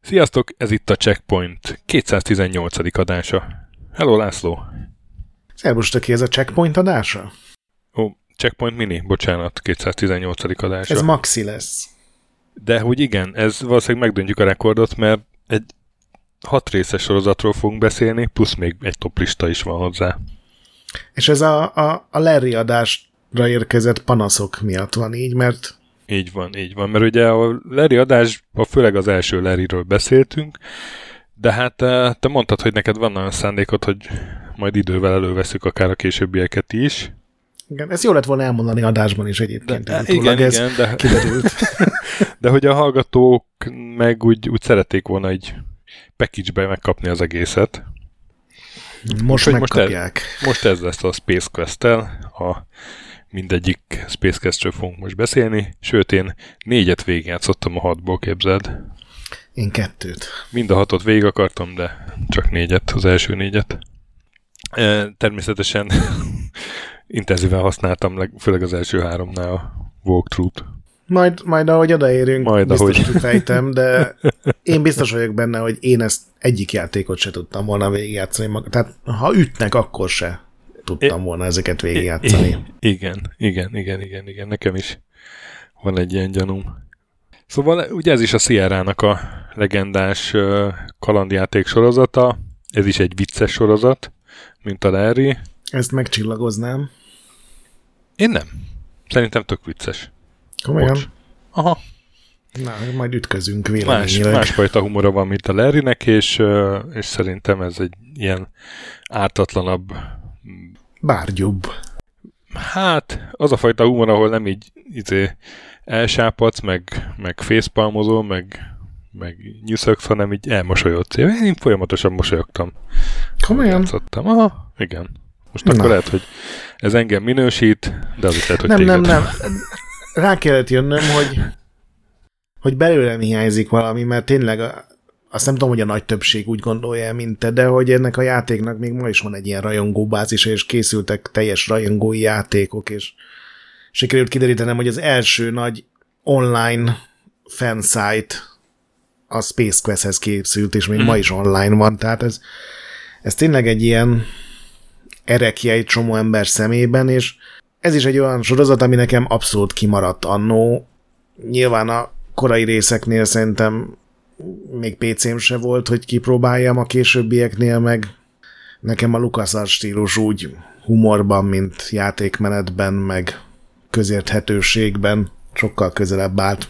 Sziasztok, ez itt a Checkpoint 218. adása. Hello László! Szervus, töké, ez a Checkpoint adása? Ó, Checkpoint Mini, bocsánat, 218. adása. Ez maxi lesz. De hogy igen, ez valószínűleg megdöntjük a rekordot, mert egy hat részes sorozatról fogunk beszélni, plusz még egy toplista is van hozzá. És ez a, a, a Larry adásra érkezett panaszok miatt van így, mert így van, így van, mert ugye a Larry adásban főleg az első Larryről beszéltünk, de hát eh, te mondtad, hogy neked van olyan szándékod, hogy majd idővel előveszük akár a későbbieket is. Igen, ezt jó lett volna elmondani adásban is egyébként. De, igen, ez igen, de, kiderült. de hogy a hallgatók meg úgy, úgy szerették volna egy package-be megkapni az egészet. Most Úgy, megkapják. Most ez, most ez lesz a Space Quest-tel, a mindegyik Space Quest-ről fogunk most beszélni, sőt én négyet végigjátszottam a hatból, képzeld. Én kettőt. Mind a hatot végig akartam, de csak négyet, az első négyet. E, természetesen intenzíven használtam, főleg az első háromnál a walkthrough-t. Majd, majd ahogy odaérünk, majd biztos ahogy. fejtem, de én biztos vagyok benne, hogy én ezt egyik játékot se tudtam volna végigjátszani. Tehát ha ütnek, akkor se tudtam volna ezeket végigjátszani. Igen, igen, igen, igen, igen, nekem is van egy ilyen gyanúm. Szóval ugye ez is a Sierra-nak a legendás kalandjáték sorozata, ez is egy vicces sorozat, mint a Larry. Ezt megcsillagoznám. Én nem. Szerintem tök vicces. Komolyan? Bocs. Aha. Na, majd ütközünk véleményileg. Más, másfajta humora van, mint a Larrynek, és, és szerintem ez egy ilyen ártatlanabb bárgyúbb. Hát, az a fajta humor, ahol nem így izé, elsápadsz, meg, meg facepalmozol, meg, meg nyüszögsz, hanem így elmosolyodsz. Én folyamatosan mosolyogtam. Komolyan? Játszottam. Aha, igen. Most Na. akkor lehet, hogy ez engem minősít, de az is lehet, hogy Nem, téged. nem, nem. Rá kellett jönnöm, hogy hogy belőlem hiányzik valami, mert tényleg a, azt nem tudom, hogy a nagy többség úgy gondolja, mint te, de hogy ennek a játéknak még ma is van egy ilyen rajongóbázis, és készültek teljes rajongói játékok, és sikerült kiderítenem, hogy az első nagy online fansite a Space Quest-hez készült, és még mm. ma is online van, tehát ez, ez tényleg egy ilyen erekje egy csomó ember szemében, és ez is egy olyan sorozat, ami nekem abszolút kimaradt annó. Nyilván a korai részeknél szerintem még PC-m se volt, hogy kipróbáljam a későbbieknél, meg nekem a LucasArts stílus úgy humorban, mint játékmenetben, meg közérthetőségben sokkal közelebb állt.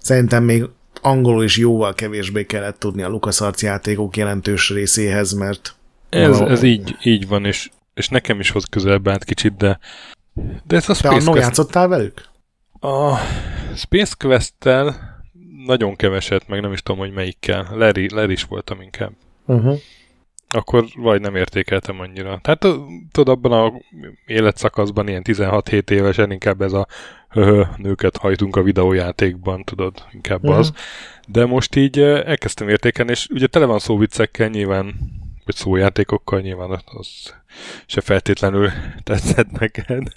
Szerintem még angolul is jóval kevésbé kellett tudni a LucasArts játékok jelentős részéhez, mert ez, ez így, így van, és, és nekem is hoz közelebb állt kicsit, de de ez a Space Te Quest... játszottál velük? A Space Quest-tel nagyon keveset, meg nem is tudom, hogy melyikkel. Larry, Larry is voltam inkább. Uh-huh. Akkor vagy nem értékeltem annyira. Tehát tudod, abban a életszakaszban ilyen 16-7 évesen inkább ez a höhö, nőket hajtunk a videójátékban, tudod, inkább uh-huh. az. De most így elkezdtem értékelni, és ugye tele van szóviccekkel nyilván, vagy szójátékokkal nyilván az se feltétlenül tetszett neked.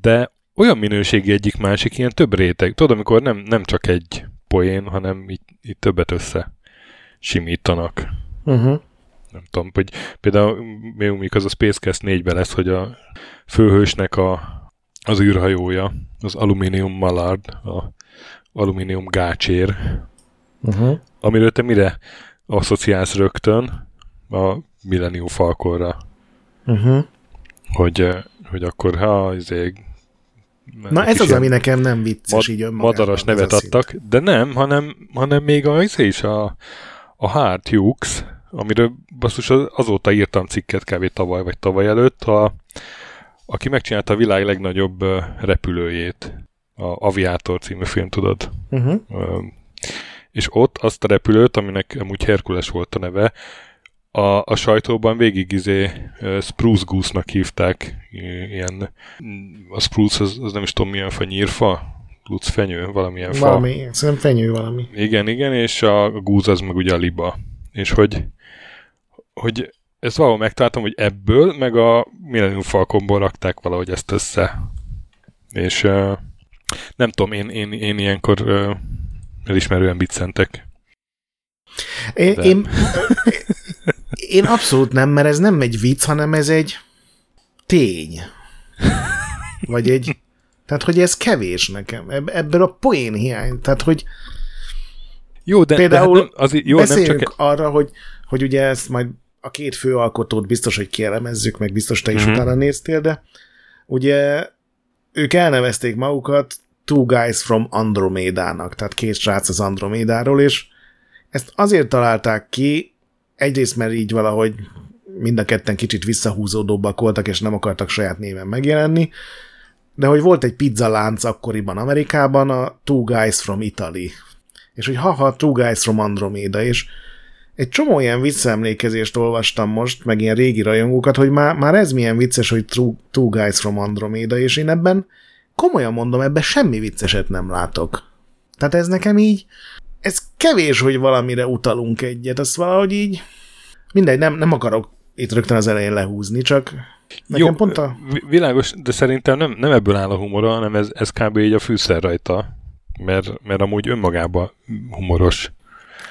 De olyan minőségi egyik másik, ilyen több réteg. Tudod, amikor nem, nem csak egy poén, hanem így, így többet össze simítanak. Uh-huh. Nem tudom, hogy például még az a Spacecast 4-ben lesz, hogy a főhősnek a, az űrhajója, az Aluminium Mallard, a alumínium gácsér, uh-huh. amiről te mire asszociálsz rögtön a Millennium Falkorra. Uh-huh. Hogy, hogy akkor ha azért Na ez az, ami nekem nem vicces mad- így önmagában. Madaras nevet adtak, de nem, hanem, hanem még az is a, a Hard Hughes, amiről basszus azóta írtam cikket kb. tavaly vagy tavaly előtt, a, aki megcsinálta a világ legnagyobb repülőjét, a Aviator című film, tudod? Uh-huh. És ott azt a repülőt, aminek amúgy Herkules volt a neve, a, a sajtóban végig izé Spruce Goose-nak hívták, ilyen, a Spruce az, az nem is tudom milyen fa, nyírfa? Luc fenyő, valamilyen fa. Valami, szerintem fenyő valami. Igen, igen, és a Goose az meg ugye a liba. És hogy, hogy ezt valahol megtaláltam, hogy ebből, meg a Millennium Falconból rakták valahogy ezt össze. És uh, nem tudom, én, én, én ilyenkor uh, elismerően biccentek. Én, én, én abszolút nem, mert ez nem egy vicc, hanem ez egy tény. Vagy egy... Tehát, hogy ez kevés nekem. Ebből a poén hiány. Tehát, hogy jó, de, például de hát nem, az, jó, beszéljünk nem csak... arra, hogy, hogy ugye ezt majd a két főalkotót biztos, hogy kielemezzük, meg biztos te is mm-hmm. utána néztél, de ugye ők elnevezték magukat Two Guys from Andromédának, tehát két srác az Andromédáról, és ezt azért találták ki, egyrészt mert így valahogy mind a ketten kicsit visszahúzódóbbak voltak, és nem akartak saját néven megjelenni, de hogy volt egy pizzalánc akkoriban Amerikában, a Two Guys from Italy. És hogy haha, Two Guys from Andromeda, és egy csomó ilyen visszaemlékezést olvastam most, meg ilyen régi rajongókat, hogy már, már ez milyen vicces, hogy Two, two Guys from Andromeda, és én ebben komolyan mondom, ebben semmi vicceset nem látok. Tehát ez nekem így, ez kevés, hogy valamire utalunk egyet, az valahogy így, mindegy, nem, nem akarok itt rögtön az elején lehúzni, csak nekem Jó, pont a... világos, de szerintem nem, nem ebből áll a humora, hanem ez, ez kb. így a fűszer rajta, mert, mert amúgy önmagában humoros.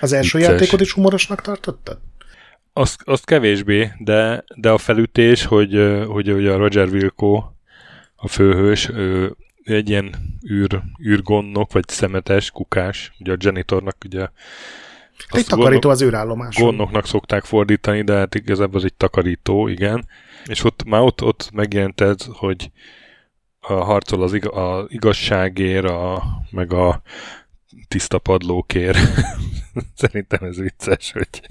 Az első vicces. játékot is humorosnak tartottad? Azt, azt kevésbé, de, de a felütés, hogy, hogy, hogy a Roger Wilco, a főhős, ő, egy ilyen űr, űrgonnok, vagy szemetes, kukás, ugye a janitornak ugye egy takarító az űrállomás. Gondnoknak szokták fordítani, de hát igazából az egy takarító, igen. És ott már ott, ott megjelent ez, hogy a harcol az, ig- a igazságért, a, meg a tiszta padlókért. Szerintem ez vicces, hogy...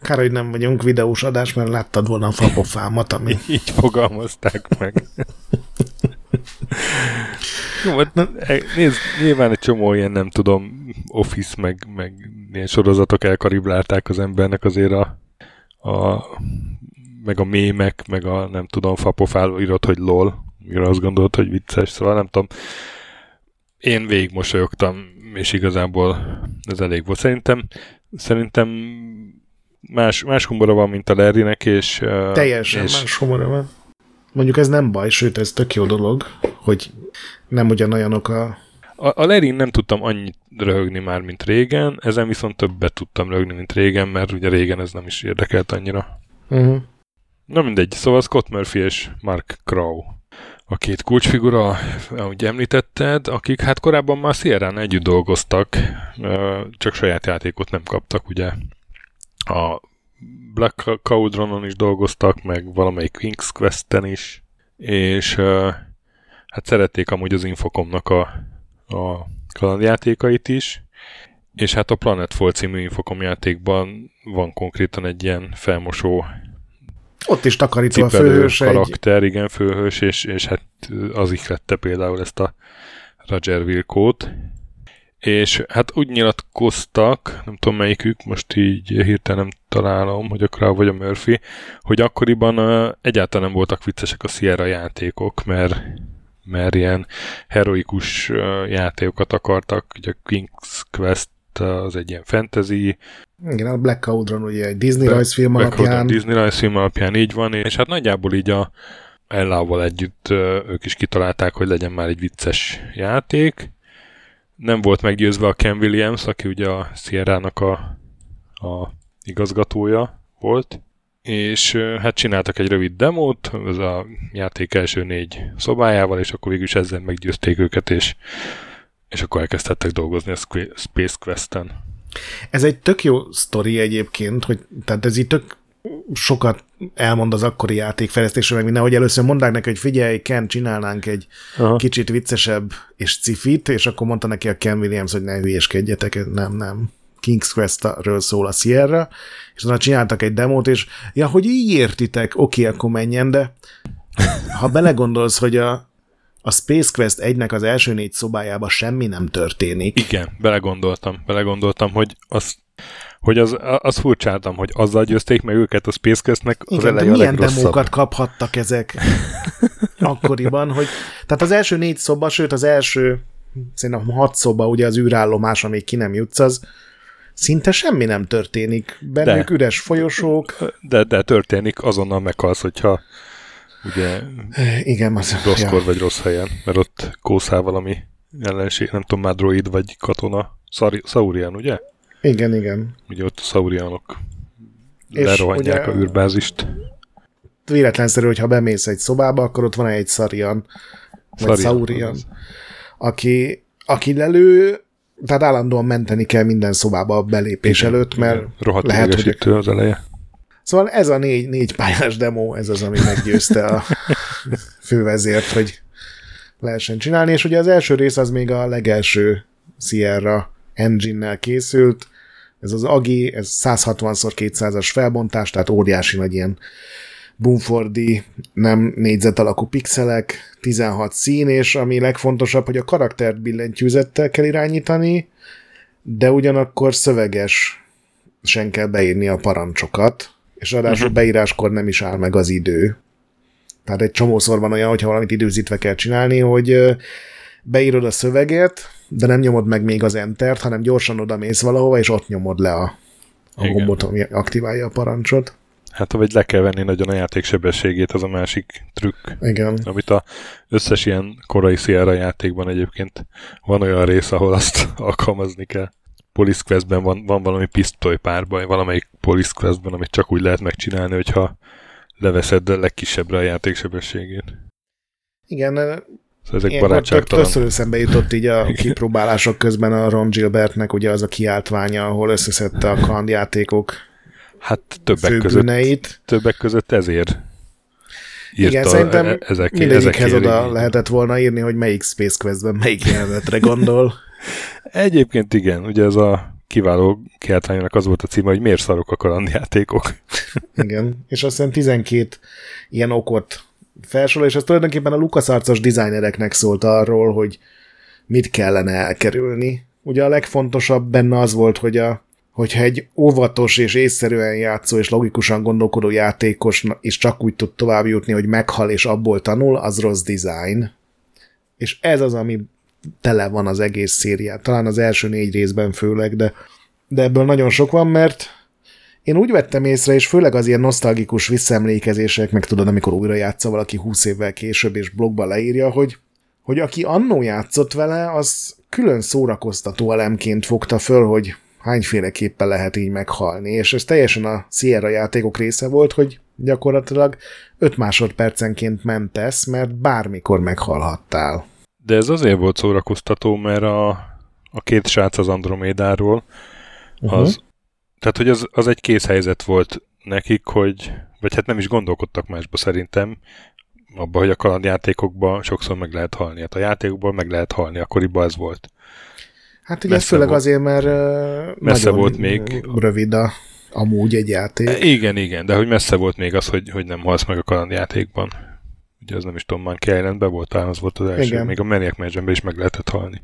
Kár, hogy nem vagyunk videós adás, mert láttad volna a fapofámat, ami... Így fogalmazták meg. Jó, hát nézd, nyilván egy csomó ilyen, nem tudom, Office, meg, meg ilyen sorozatok elkariblálták az embernek azért a, a meg a mémek, meg a nem tudom, fapofáló írott, hogy lol, mire azt gondolt, hogy vicces, szóval nem tudom. Én végig mosolyogtam, és igazából ez elég volt. Szerintem, szerintem más, más humora van, mint a Larrynek, és... Teljesen és, más humora van. Mondjuk ez nem baj, sőt, ez tök jó dolog, hogy nem ugyanolyanok a... A, a Lerin nem tudtam annyit röhögni már, mint régen, ezen viszont többet tudtam röhögni, mint régen, mert ugye régen ez nem is érdekelt annyira. Uh-huh. Na mindegy, szóval Scott Murphy és Mark Crow a két kulcsfigura, ahogy említetted, akik hát korábban már Sierra-n együtt dolgoztak, csak saját játékot nem kaptak, ugye. A Black Cauldronon is dolgoztak, meg valamelyik King's Quest-en is, és hát szerették amúgy az Infocomnak a, a kalandjátékait is, és hát a Planetfall című Infocom játékban van konkrétan egy ilyen felmosó ott is takarító a főhős karakter, egy... igen, főhős, és, és hát az ihlette például ezt a Roger Wilkót. És hát úgy nyilatkoztak, nem tudom melyikük, most így hirtelen nem találom, hogy a Crow vagy a Murphy, hogy akkoriban uh, egyáltalán nem voltak viccesek a Sierra játékok, mert, mert ilyen heroikus uh, játékokat akartak, ugye a King's Quest az egy ilyen fantasy. Igen, a Black Cauldron ugye egy Disney Black, rajzfilm Black alapján. Cauldron, Disney rajzfilm alapján így van, és hát nagyjából így a Ellával együtt ők is kitalálták, hogy legyen már egy vicces játék. Nem volt meggyőzve a Ken Williams, aki ugye a Sierra-nak a, a igazgatója volt, és hát csináltak egy rövid demót, ez a játék első négy szobájával, és akkor végül is ezzel meggyőzték őket, és és akkor elkezdhettek dolgozni a Space Quest-en. Ez egy tök jó sztori egyébként, hogy tehát ez itt tök sokat elmond az akkori játékfejlesztésről, meg minden, hogy először mondták neki, hogy figyelj, Ken, csinálnánk egy Aha. kicsit viccesebb és cifit, és akkor mondta neki a Ken Williams, hogy ne hülyeskedjetek, nem, nem. King's Quest-ről szól a Sierra, és utána csináltak egy demót, és ja, hogy így értitek, oké, akkor menjen, de ha belegondolsz, hogy a, a Space Quest 1-nek az első négy szobájában semmi nem történik. Igen, belegondoltam, belegondoltam, hogy az hogy az, az furcsáltam, hogy azzal győzték meg őket a Space Quest-nek az Igen, de milyen demókat kaphattak ezek akkoriban, hogy tehát az első négy szoba, sőt az első szerintem hat szoba, ugye az űrállomás, amíg ki nem jutsz, az szinte semmi nem történik. Bennük de, üres folyosók. De, de történik, azonnal meghalsz, hogyha ugye Igen, az, rosszkor ja. vagy rossz helyen, mert ott kószál valami ellenség, nem tudom már droid vagy katona. Saurian, ugye? Igen, igen. Ugye ott a Saurianok lerohanják ugye, a űrbázist. Véletlenszerű, hogyha bemész egy szobába, akkor ott van egy Sarian, vagy Saurian, aki, aki lelő, tehát állandóan menteni kell minden szobába a belépés igen, előtt, mert igen. lehet, hogy... az eleje. Szóval ez a négy, négy pályás demo, ez az, ami meggyőzte a fővezért, hogy lehessen csinálni, és ugye az első rész az még a legelső Sierra engine-nel készült, ez az AGI, ez 160x200-as felbontás, tehát óriási nagy ilyen Bumfordi, nem négyzet alakú pixelek, 16 szín, és ami legfontosabb, hogy a karaktert billentyűzettel kell irányítani, de ugyanakkor szöveges sen kell beírni a parancsokat, és ráadásul uh-huh. beíráskor nem is áll meg az idő. Tehát egy csomószor van olyan, hogyha valamit időzítve kell csinálni, hogy beírod a szöveget, de nem nyomod meg még az entert, hanem gyorsan oda mész valahova, és ott nyomod le a, a gombot, ami aktiválja a parancsot. Hát vagy le kell venni nagyon a játék sebességét, az a másik trükk. Igen. Amit a összes ilyen korai Sierra játékban egyébként van olyan rész, ahol azt alkalmazni kell. Police Questben van, van valami pisztoly párbaj, valamelyik Police Questben, amit csak úgy lehet megcsinálni, hogyha leveszed a legkisebbre a játék sebességét. Igen, Szóval ezek barátságtalan. Többször eszembe jutott így a kipróbálások közben a Ron Gilbertnek ugye az a kiáltványa, ahol összeszedte a kandjátékok Hát többek között, többek között ezért írta Igen, szerintem e- ezek, mindegyikhez oda így. lehetett volna írni, hogy melyik Space Questben melyik jelenetre gondol. Egyébként igen, ugye ez a kiváló kiáltványnak az volt a címe, hogy miért szarok a kalandjátékok. igen, és azt hiszem 12 ilyen okot felsor, és ez tulajdonképpen a LucasArts-os designereknek szólt arról, hogy mit kellene elkerülni. Ugye a legfontosabb benne az volt, hogy a, hogyha egy óvatos és észszerűen játszó és logikusan gondolkodó játékos is csak úgy tud tovább jutni, hogy meghal és abból tanul, az rossz design. És ez az, ami tele van az egész szériát. Talán az első négy részben főleg, de, de ebből nagyon sok van, mert én úgy vettem észre, és főleg az ilyen nosztalgikus visszaemlékezések, meg tudod, amikor újra játsza valaki 20 évvel később, és blogba leírja, hogy, hogy aki annó játszott vele, az külön szórakoztató elemként fogta föl, hogy hányféleképpen lehet így meghalni, és ez teljesen a Sierra játékok része volt, hogy gyakorlatilag 5 másodpercenként mentesz, mert bármikor meghalhattál. De ez azért volt szórakoztató, mert a, a két srác az Andromédáról, uh-huh. az tehát, hogy az, az egy készhelyzet volt nekik, hogy, vagy hát nem is gondolkodtak másba szerintem, abban, hogy a kalandjátékokban sokszor meg lehet halni. Hát a játékokban meg lehet halni, akkoriban ez volt. Hát ugye ez főleg volt, azért, mert messze volt még rövid a, amúgy egy játék. Igen, igen, de hogy messze volt még az, hogy, hogy nem halsz meg a kalandjátékban. Ugye az nem is tudom, már Islandben volt, talán az volt az első. Igen. Még a Maniac Mansionben is meg lehetett halni.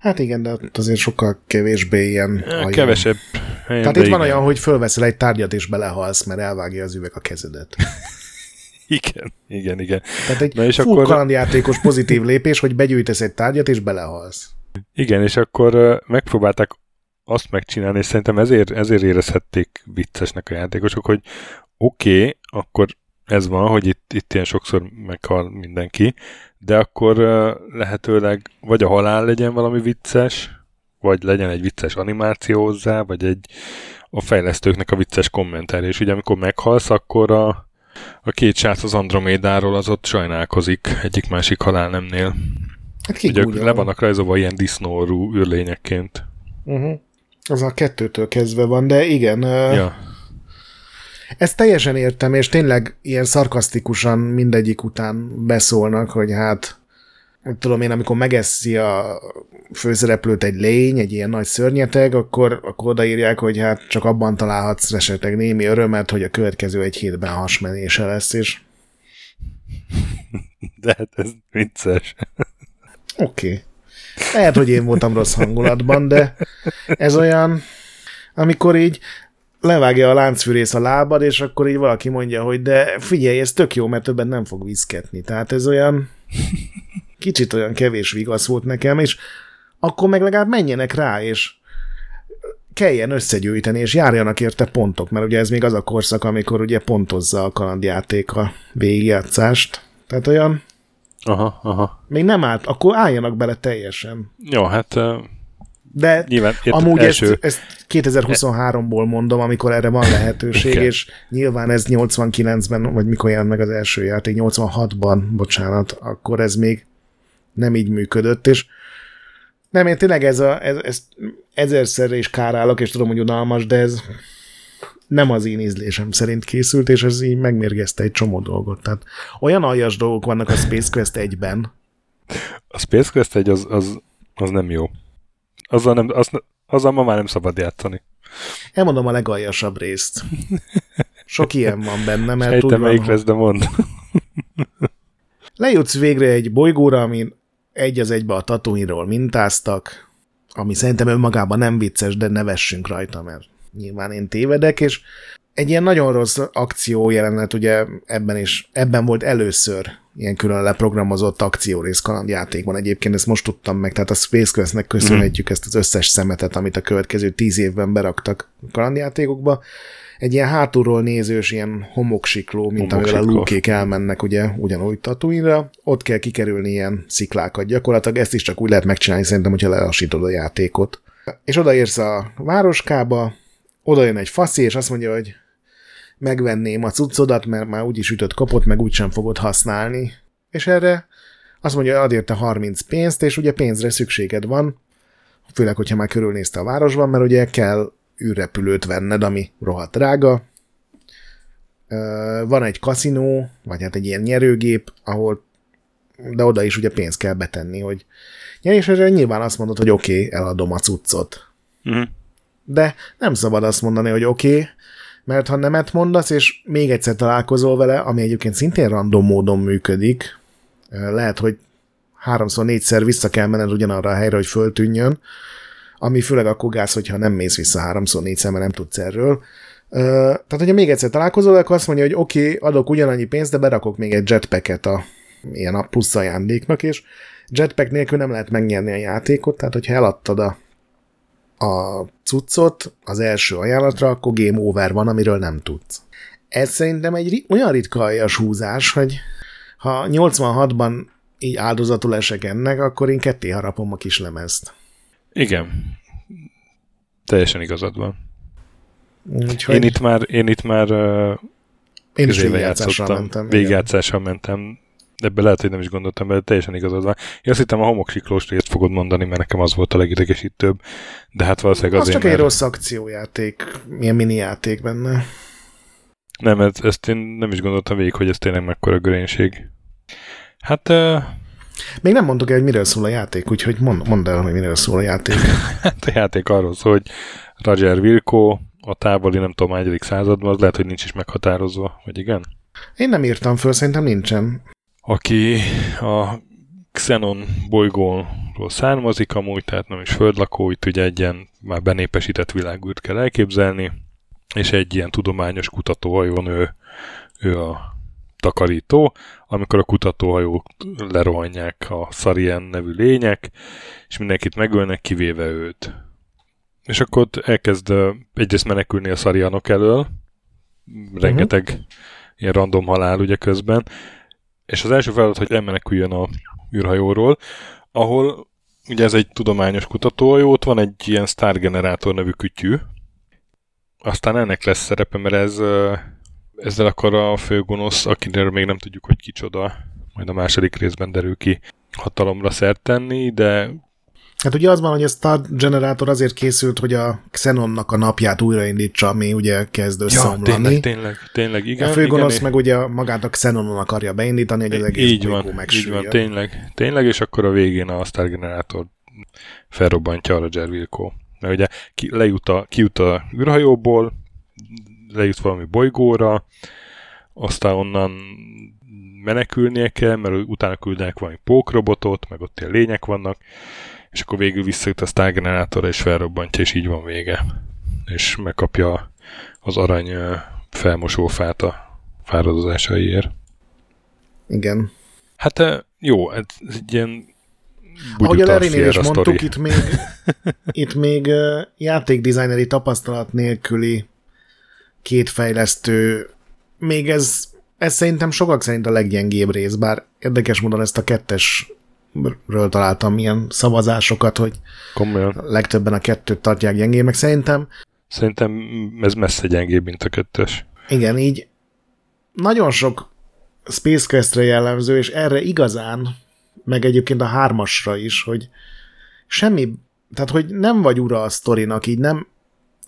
Hát igen, de azért sokkal kevésbé ilyen... Kevesebb. Helyen, Tehát itt igen. van olyan, hogy fölveszel egy tárgyat és belehalsz, mert elvágja az üveg a kezedet. igen, igen, igen. Tehát egy Na és full akkor... kalandjátékos pozitív lépés, hogy begyűjtesz egy tárgyat és belehalsz. Igen, és akkor megpróbálták azt megcsinálni, és szerintem ezért, ezért érezhették viccesnek a játékosok, hogy oké, okay, akkor ez van, hogy itt, itt ilyen sokszor meghal mindenki, de akkor lehetőleg vagy a halál legyen valami vicces, vagy legyen egy vicces animáció hozzá, vagy egy a fejlesztőknek a vicces kommentár, és ugye amikor meghalsz, akkor a, a két srác az Andromédáról az ott sajnálkozik egyik-másik halálnemnél. Hát ugye le vannak rajzolva ilyen disznórú űrlényekként. Uh-huh. Az a kettőtől kezdve van, de igen. Ja. Ezt teljesen értem, és tényleg ilyen szarkasztikusan mindegyik után beszólnak, hogy hát tudom én, amikor megeszi a főszereplőt egy lény, egy ilyen nagy szörnyeteg, akkor, akkor odaírják, hogy hát csak abban találhatsz esetleg némi örömet, hogy a következő egy hétben hasmenése lesz, és... De hát ez vicces. Oké. Okay. Lehet, hogy én voltam rossz hangulatban, de ez olyan, amikor így levágja a láncfűrész a lábad, és akkor így valaki mondja, hogy de figyelj, ez tök jó, mert többen nem fog viszketni. Tehát ez olyan kicsit olyan kevés vigasz volt nekem, és akkor meg legalább menjenek rá, és kelljen összegyűjteni, és járjanak érte pontok, mert ugye ez még az a korszak, amikor ugye pontozza a kalandjáték a végigjátszást. Tehát olyan... Aha, aha. Még nem állt, akkor álljanak bele teljesen. Jó, hát de Nyilván, amúgy első... ezt, ezt 2023-ból mondom, amikor erre van lehetőség, és nyilván ez 89-ben, vagy mikor jelent meg az első játék, 86-ban, bocsánat, akkor ez még nem így működött, és nem, én tényleg ez a, ez, ez ezerszer is kárálok, és tudom, hogy unalmas, de ez nem az én ízlésem szerint készült, és ez így megmérgezte egy csomó dolgot. Tehát olyan aljas dolgok vannak a Space Quest 1-ben. A Space Quest 1 az, az, az nem jó. Azzal, nem, az, azzal ma már nem szabad játszani. Elmondom a legaljasabb részt. Sok ilyen van benne, mert Sejtem, melyik lesz, de mond. Lejutsz végre egy bolygóra, amin egy az egybe a Tatooine-ról mintáztak, ami szerintem önmagában nem vicces, de ne vessünk rajta, mert nyilván én tévedek, és egy ilyen nagyon rossz akció jelenet, ugye ebben is, ebben volt először ilyen külön leprogramozott akciórész kalandjátékban. Egyébként ezt most tudtam meg, tehát a Space Quest-nek köszönhetjük mm. ezt az összes szemetet, amit a következő tíz évben beraktak kalandjátékokba. Egy ilyen hátulról nézős, ilyen homoksikló, mint amivel a lúkék elmennek ugye ugyanúgy tatooine ott kell kikerülni ilyen sziklákat. Gyakorlatilag ezt is csak úgy lehet megcsinálni szerintem, hogyha lelassítod a játékot. És odaérsz a városkába, oda jön egy faszi, és azt mondja, hogy megvenném a cuccodat, mert már úgyis ütött kapott, meg úgysem fogod használni. És erre azt mondja, ad érte 30 pénzt, és ugye pénzre szükséged van, főleg, hogyha már körülnézte a városban, mert ugye kell űrrepülőt venned, ami rohadt drága. Van egy kaszinó, vagy hát egy ilyen nyerőgép, ahol de oda is ugye pénzt kell betenni, hogy és erre nyilván azt mondod, hogy oké, okay, eladom a cuccot. Uh-huh. De nem szabad azt mondani, hogy oké, okay, mert ha nemet mondasz, és még egyszer találkozol vele, ami egyébként szintén random módon működik, lehet, hogy háromszor, négyszer vissza kell menned ugyanarra a helyre, hogy föltűnjön, ami főleg akkor gáz, hogyha nem mész vissza háromszor, négyszer, mert nem tudsz erről. Tehát, hogyha még egyszer találkozol, akkor azt mondja, hogy oké, okay, adok ugyanannyi pénzt, de berakok még egy jetpacket a ilyen a plusz ajándéknak, és jetpack nélkül nem lehet megnyerni a játékot, tehát hogyha eladtad a a cuccot az első ajánlatra, akkor game over van, amiről nem tudsz. Ez szerintem egy olyan ritka aljas húzás, hogy ha 86-ban így áldozatul esek ennek, akkor én ketté harapom a kis lemezt. Igen. Teljesen igazad van. Úgyhogy... Én itt már, én itt már én is végigjátszással mentem. Végigjátszással mentem ebbe lehet, hogy nem is gondoltam, mert teljesen igazad van. Én azt hittem a homoksiklós részt fogod mondani, mert nekem az volt a legidegesítőbb, de hát valószínűleg azért, Az csak mert... egy rossz akciójáték, milyen mini játék benne. Nem, ez, ezt én nem is gondoltam végig, hogy ez tényleg mekkora görénység. Hát... Uh... Még nem mondtuk el, hogy miről szól a játék, úgyhogy mond, mondd el, hogy miről szól a játék. hát a játék arról szól, hogy Roger Wilco a távoli, nem tudom, egyedik században, az lehet, hogy nincs is meghatározva, vagy igen? Én nem írtam föl, szerintem nincsen aki a Xenon bolygóról származik amúgy, tehát nem is földlakó, itt ugye egy ilyen már benépesített világűrt kell elképzelni, és egy ilyen tudományos kutatóhajón ő, ő a takarító, amikor a kutatóhajók lerohanják a Sarien nevű lények, és mindenkit megölnek, kivéve őt. És akkor ott elkezd egyrészt menekülni a szarianok elől, rengeteg uh-huh. ilyen random halál ugye közben, és az első feladat, hogy elmeneküljön a űrhajóról, ahol ugye ez egy tudományos kutatóhajó, ott van egy ilyen Star Generator nevű kütyű, aztán ennek lesz szerepe, mert ez, ezzel akar a főgonosz, akiről még nem tudjuk, hogy kicsoda, majd a második részben derül ki, hatalomra szert tenni, de Hát ugye az van, hogy a Star Generator azért készült, hogy a Xenonnak a napját újraindítsa, ami ugye kezd összeomlani. Ja, tényleg, tényleg, tényleg, igen. A főgonosz igen, meg ugye magát a Xenonon akarja beindítani, hogy az egész így van, így van, tényleg, tényleg, és akkor a végén a Star Generator felrobbantja a Roger Wilco. Mert ugye ki, lejut a, kijut a űrhajóból, lejut valami bolygóra, aztán onnan menekülnie kell, mert utána küldenek valami pókrobotot, meg ott ilyen lények vannak, és akkor végül visszajut a Star Generator és felrobbantja, és így van vége. És megkapja az arany felmosófát a fáradozásaiért. Igen. Hát jó, ez egy ilyen Ahogy a Lerinél is mondtuk, itt még, itt még játékdesigneri tapasztalat nélküli két fejlesztő, még ez, ez szerintem sokak szerint a leggyengébb rész, bár érdekes módon ezt a kettesről találtam ilyen szavazásokat, hogy Komolyan. legtöbben a kettőt tartják gyengébbnek. Szerintem Szerintem ez messze gyengébb, mint a kettes. Igen, így nagyon sok Space Quest-re jellemző, és erre igazán, meg egyébként a hármasra is, hogy semmi, tehát hogy nem vagy ura a sztorinak, így nem,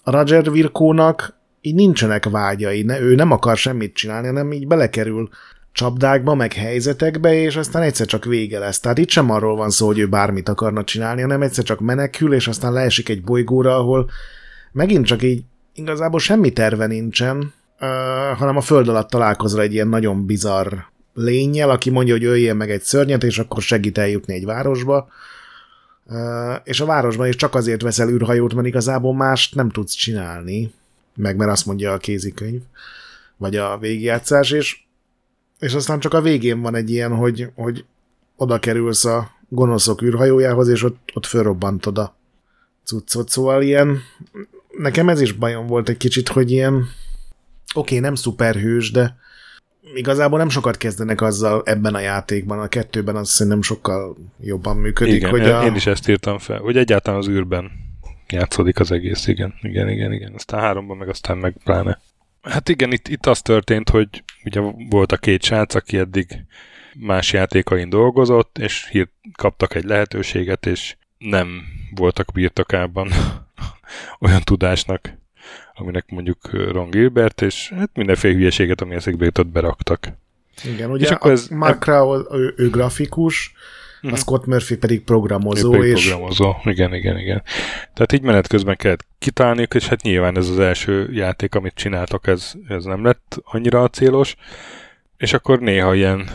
a Roger Virkónak így nincsenek vágyai, ne, ő nem akar semmit csinálni, hanem így belekerül csapdákba, meg helyzetekbe, és aztán egyszer csak vége lesz. Tehát itt sem arról van szó, hogy ő bármit akarna csinálni, hanem egyszer csak menekül, és aztán leesik egy bolygóra, ahol megint csak így igazából semmi terve nincsen, uh, hanem a föld alatt találkozol egy ilyen nagyon bizarr lényel, aki mondja, hogy öljél meg egy szörnyet, és akkor segít eljutni egy városba. Uh, és a városban is csak azért veszel űrhajót, mert igazából mást nem tudsz csinálni, meg mert azt mondja a kézikönyv, vagy a végigjátszás, és, és aztán csak a végén van egy ilyen, hogy, hogy oda kerülsz a gonoszok űrhajójához, és ott, ott fölrobbantod a cuccot, szóval ilyen nekem ez is bajom volt egy kicsit, hogy ilyen oké, okay, nem szuperhős, de igazából nem sokat kezdenek azzal ebben a játékban, a kettőben az szerintem sokkal jobban működik. Igen, hogy a... én is ezt írtam fel, hogy egyáltalán az űrben játszódik az egész, igen, igen, igen, igen. Aztán háromban meg aztán meg pláne. Hát igen, itt, itt az történt, hogy ugye volt a két srác, aki eddig más játékain dolgozott, és hírt, kaptak egy lehetőséget, és nem voltak birtokában olyan tudásnak, aminek mondjuk Ron Gilbert, és hát mindenféle hülyeséget, ami eszekbe jutott, beraktak. Igen, ugye és akkor ez, Mark Crow, ő, ő grafikus, uh-huh. a Scott Murphy pedig programozó. Ő pedig és... programozó, igen, igen, igen. Tehát így menet közben kellett kitalálniuk, és hát nyilván ez az első játék, amit csináltak, ez, ez nem lett annyira célos, és akkor néha ilyen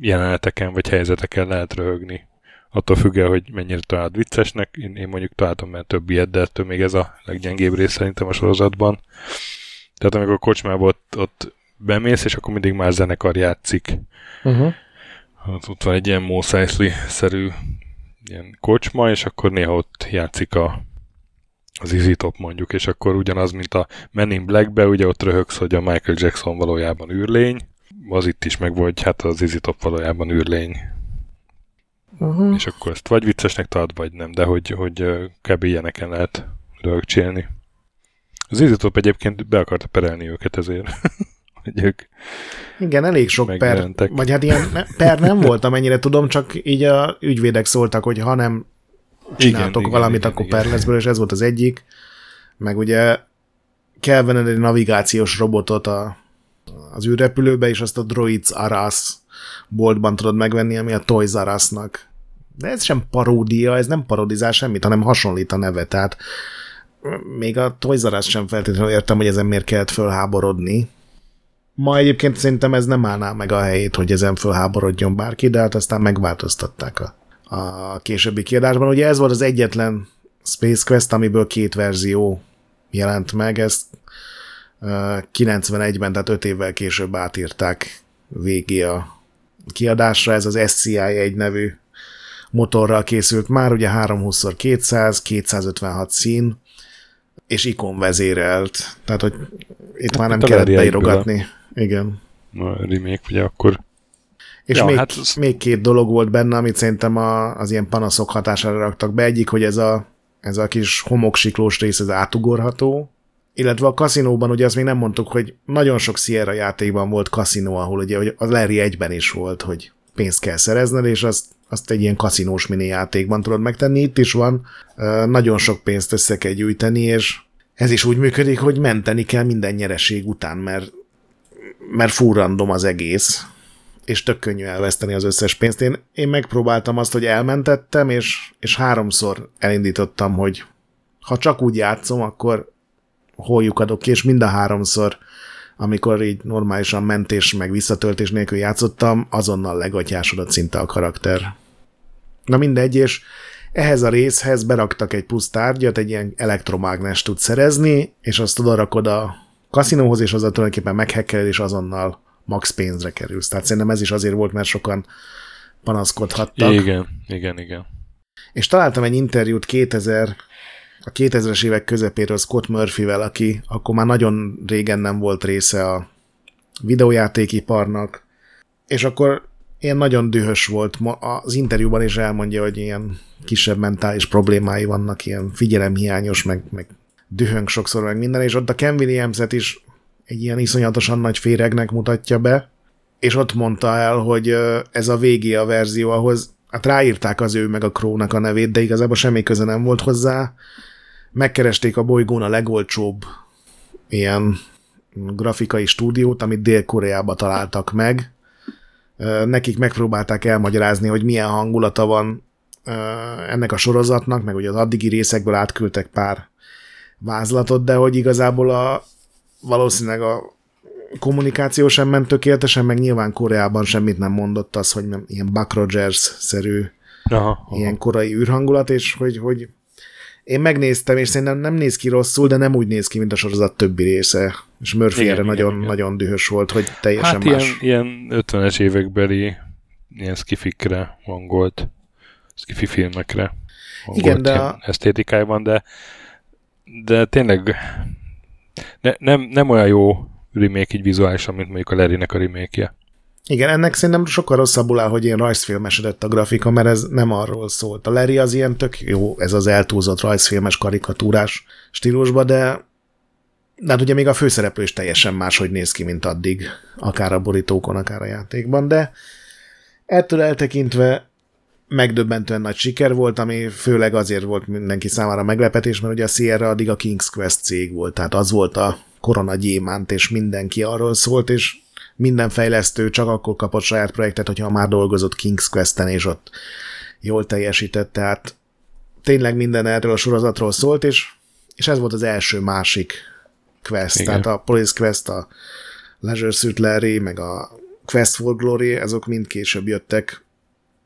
jeleneteken vagy helyzeteken lehet röhögni attól függően, hogy mennyire talált viccesnek. Én, én mondjuk találtam már több ilyet, de ettől még ez a leggyengébb rész szerintem a sorozatban. Tehát amikor a kocsmából ott, ott bemész, és akkor mindig már zenekar játszik. Uh-huh. Hát ott van egy ilyen Mos szerű ilyen kocsma, és akkor néha ott játszik a, az Easy Top mondjuk, és akkor ugyanaz, mint a Men in Black-be, ugye ott röhögsz, hogy a Michael Jackson valójában űrlény, az itt is meg vagy, hát az Easy Top valójában űrlény. Uh-huh. És akkor ezt vagy viccesnek tart, vagy nem, de hogy, hogy kb. ilyeneken lehet rögcsélni. Az Izitop egyébként be akarta perelni őket ezért. hogy ők Igen, elég sok per, vagy hát ilyen per nem volt, amennyire tudom, csak így a ügyvédek szóltak, hogy ha nem csináltok igen, valamit, igen, akkor igen, per lesz belőle, és ez volt az egyik. Meg ugye kell venned egy navigációs robotot a, az űrrepülőbe, és azt a Droids Aras boltban tudod megvenni, ami a Toys R Us-nak. De ez sem paródia, ez nem parodizál semmit, hanem hasonlít a neve, tehát még a Toys R Us sem feltétlenül értem, hogy ezen miért kellett fölháborodni. Ma egyébként szerintem ez nem állná meg a helyét, hogy ezen fölháborodjon bárki, de hát aztán megváltoztatták a, a későbbi kiadásban. Ugye ez volt az egyetlen Space Quest, amiből két verzió jelent meg, ezt 91-ben, tehát 5 évvel később átírták végé a kiadásra, ez az SCI egy nevű motorral készült már, ugye 320x200, 256 szín, és ikon vezérelt, tehát hogy itt már nem kellett beírogatni. Igen. A remake, ugye akkor és ja, még, hát... még két dolog volt benne, amit szerintem a, az ilyen panaszok hatására raktak be. Egyik, hogy ez a, ez a kis homoksiklós rész, ez átugorható, illetve a kaszinóban ugye azt még nem mondtuk, hogy nagyon sok Sierra játékban volt kaszinó, ahol ugye hogy az Larry egyben is volt, hogy pénzt kell szerezned, és azt, azt egy ilyen kaszinós mini játékban tudod megtenni. Itt is van, nagyon sok pénzt össze kell gyűjteni, és ez is úgy működik, hogy menteni kell minden nyereség után, mert, mert furrandom az egész, és tök könnyű elveszteni az összes pénzt. Én, én megpróbáltam azt, hogy elmentettem, és, és háromszor elindítottam, hogy ha csak úgy játszom, akkor holjuk adok ki, és mind a háromszor, amikor így normálisan mentés meg visszatöltés nélkül játszottam, azonnal legatyásodott szinte a karakter. Na mindegy, és ehhez a részhez beraktak egy plusz tárgyat, egy ilyen elektromágnes tud szerezni, és azt oda rakod a kaszinóhoz, és azzal tulajdonképpen meghekkel, és azonnal max pénzre kerülsz. Tehát szerintem ez is azért volt, mert sokan panaszkodhattak. Igen, igen, igen. És találtam egy interjút 2000, a 2000-es évek közepéről Scott Murphy-vel, aki akkor már nagyon régen nem volt része a videójátékiparnak, és akkor ilyen nagyon dühös volt. Az interjúban is elmondja, hogy ilyen kisebb mentális problémái vannak, ilyen figyelemhiányos, meg, meg dühönk sokszor, meg minden, és ott a Ken williams is egy ilyen iszonyatosan nagy féregnek mutatja be, és ott mondta el, hogy ez a végé a verzió, ahhoz hát ráírták az ő meg a Krónak a nevét, de igazából semmi köze nem volt hozzá. Megkeresték a bolygón a legolcsóbb ilyen grafikai stúdiót, amit Dél-Koreába találtak meg. Nekik megpróbálták elmagyarázni, hogy milyen hangulata van ennek a sorozatnak, meg hogy az addigi részekből átküldtek pár vázlatot, de hogy igazából a, valószínűleg a kommunikáció sem ment tökéletesen, meg nyilván Koreában semmit nem mondott az, hogy ilyen Buck Rogers-szerű aha, aha. ilyen korai űrhangulat, és hogy, hogy én megnéztem, és szerintem nem néz ki rosszul, de nem úgy néz ki, mint a sorozat többi része. És Murphy igen, erre igen, nagyon, igen. nagyon dühös volt, hogy teljesen hát más. Ilyen, ilyen 50-es évekbeli ilyen skifikre hangolt, skifi filmekre hangolt igen, de a... esztétikájában, de de tényleg ne, nem, nem olyan jó remake így vizuálisan, mint mondjuk a Larry-nek a remake-je. Igen, ennek szerintem sokkal rosszabbul áll, hogy ilyen rajzfilmesedett a grafika, mert ez nem arról szólt. A Larry az ilyen tök jó, ez az eltúlzott rajzfilmes karikatúrás stílusba, de de hát ugye még a főszereplő is teljesen máshogy néz ki, mint addig, akár a borítókon, akár a játékban, de ettől eltekintve megdöbbentően nagy siker volt, ami főleg azért volt mindenki számára meglepetés, mert ugye a Sierra addig a King's Quest cég volt, tehát az volt a korona gyémánt, és mindenki arról szólt, és minden fejlesztő csak akkor kapott saját projektet, hogyha már dolgozott King's Quest-en, és ott jól teljesített, tehát tényleg minden erről a sorozatról szólt, és, és ez volt az első másik quest, Igen. tehát a Police Quest, a Leisure Suit Larry, meg a Quest for Glory, ezok mind később jöttek,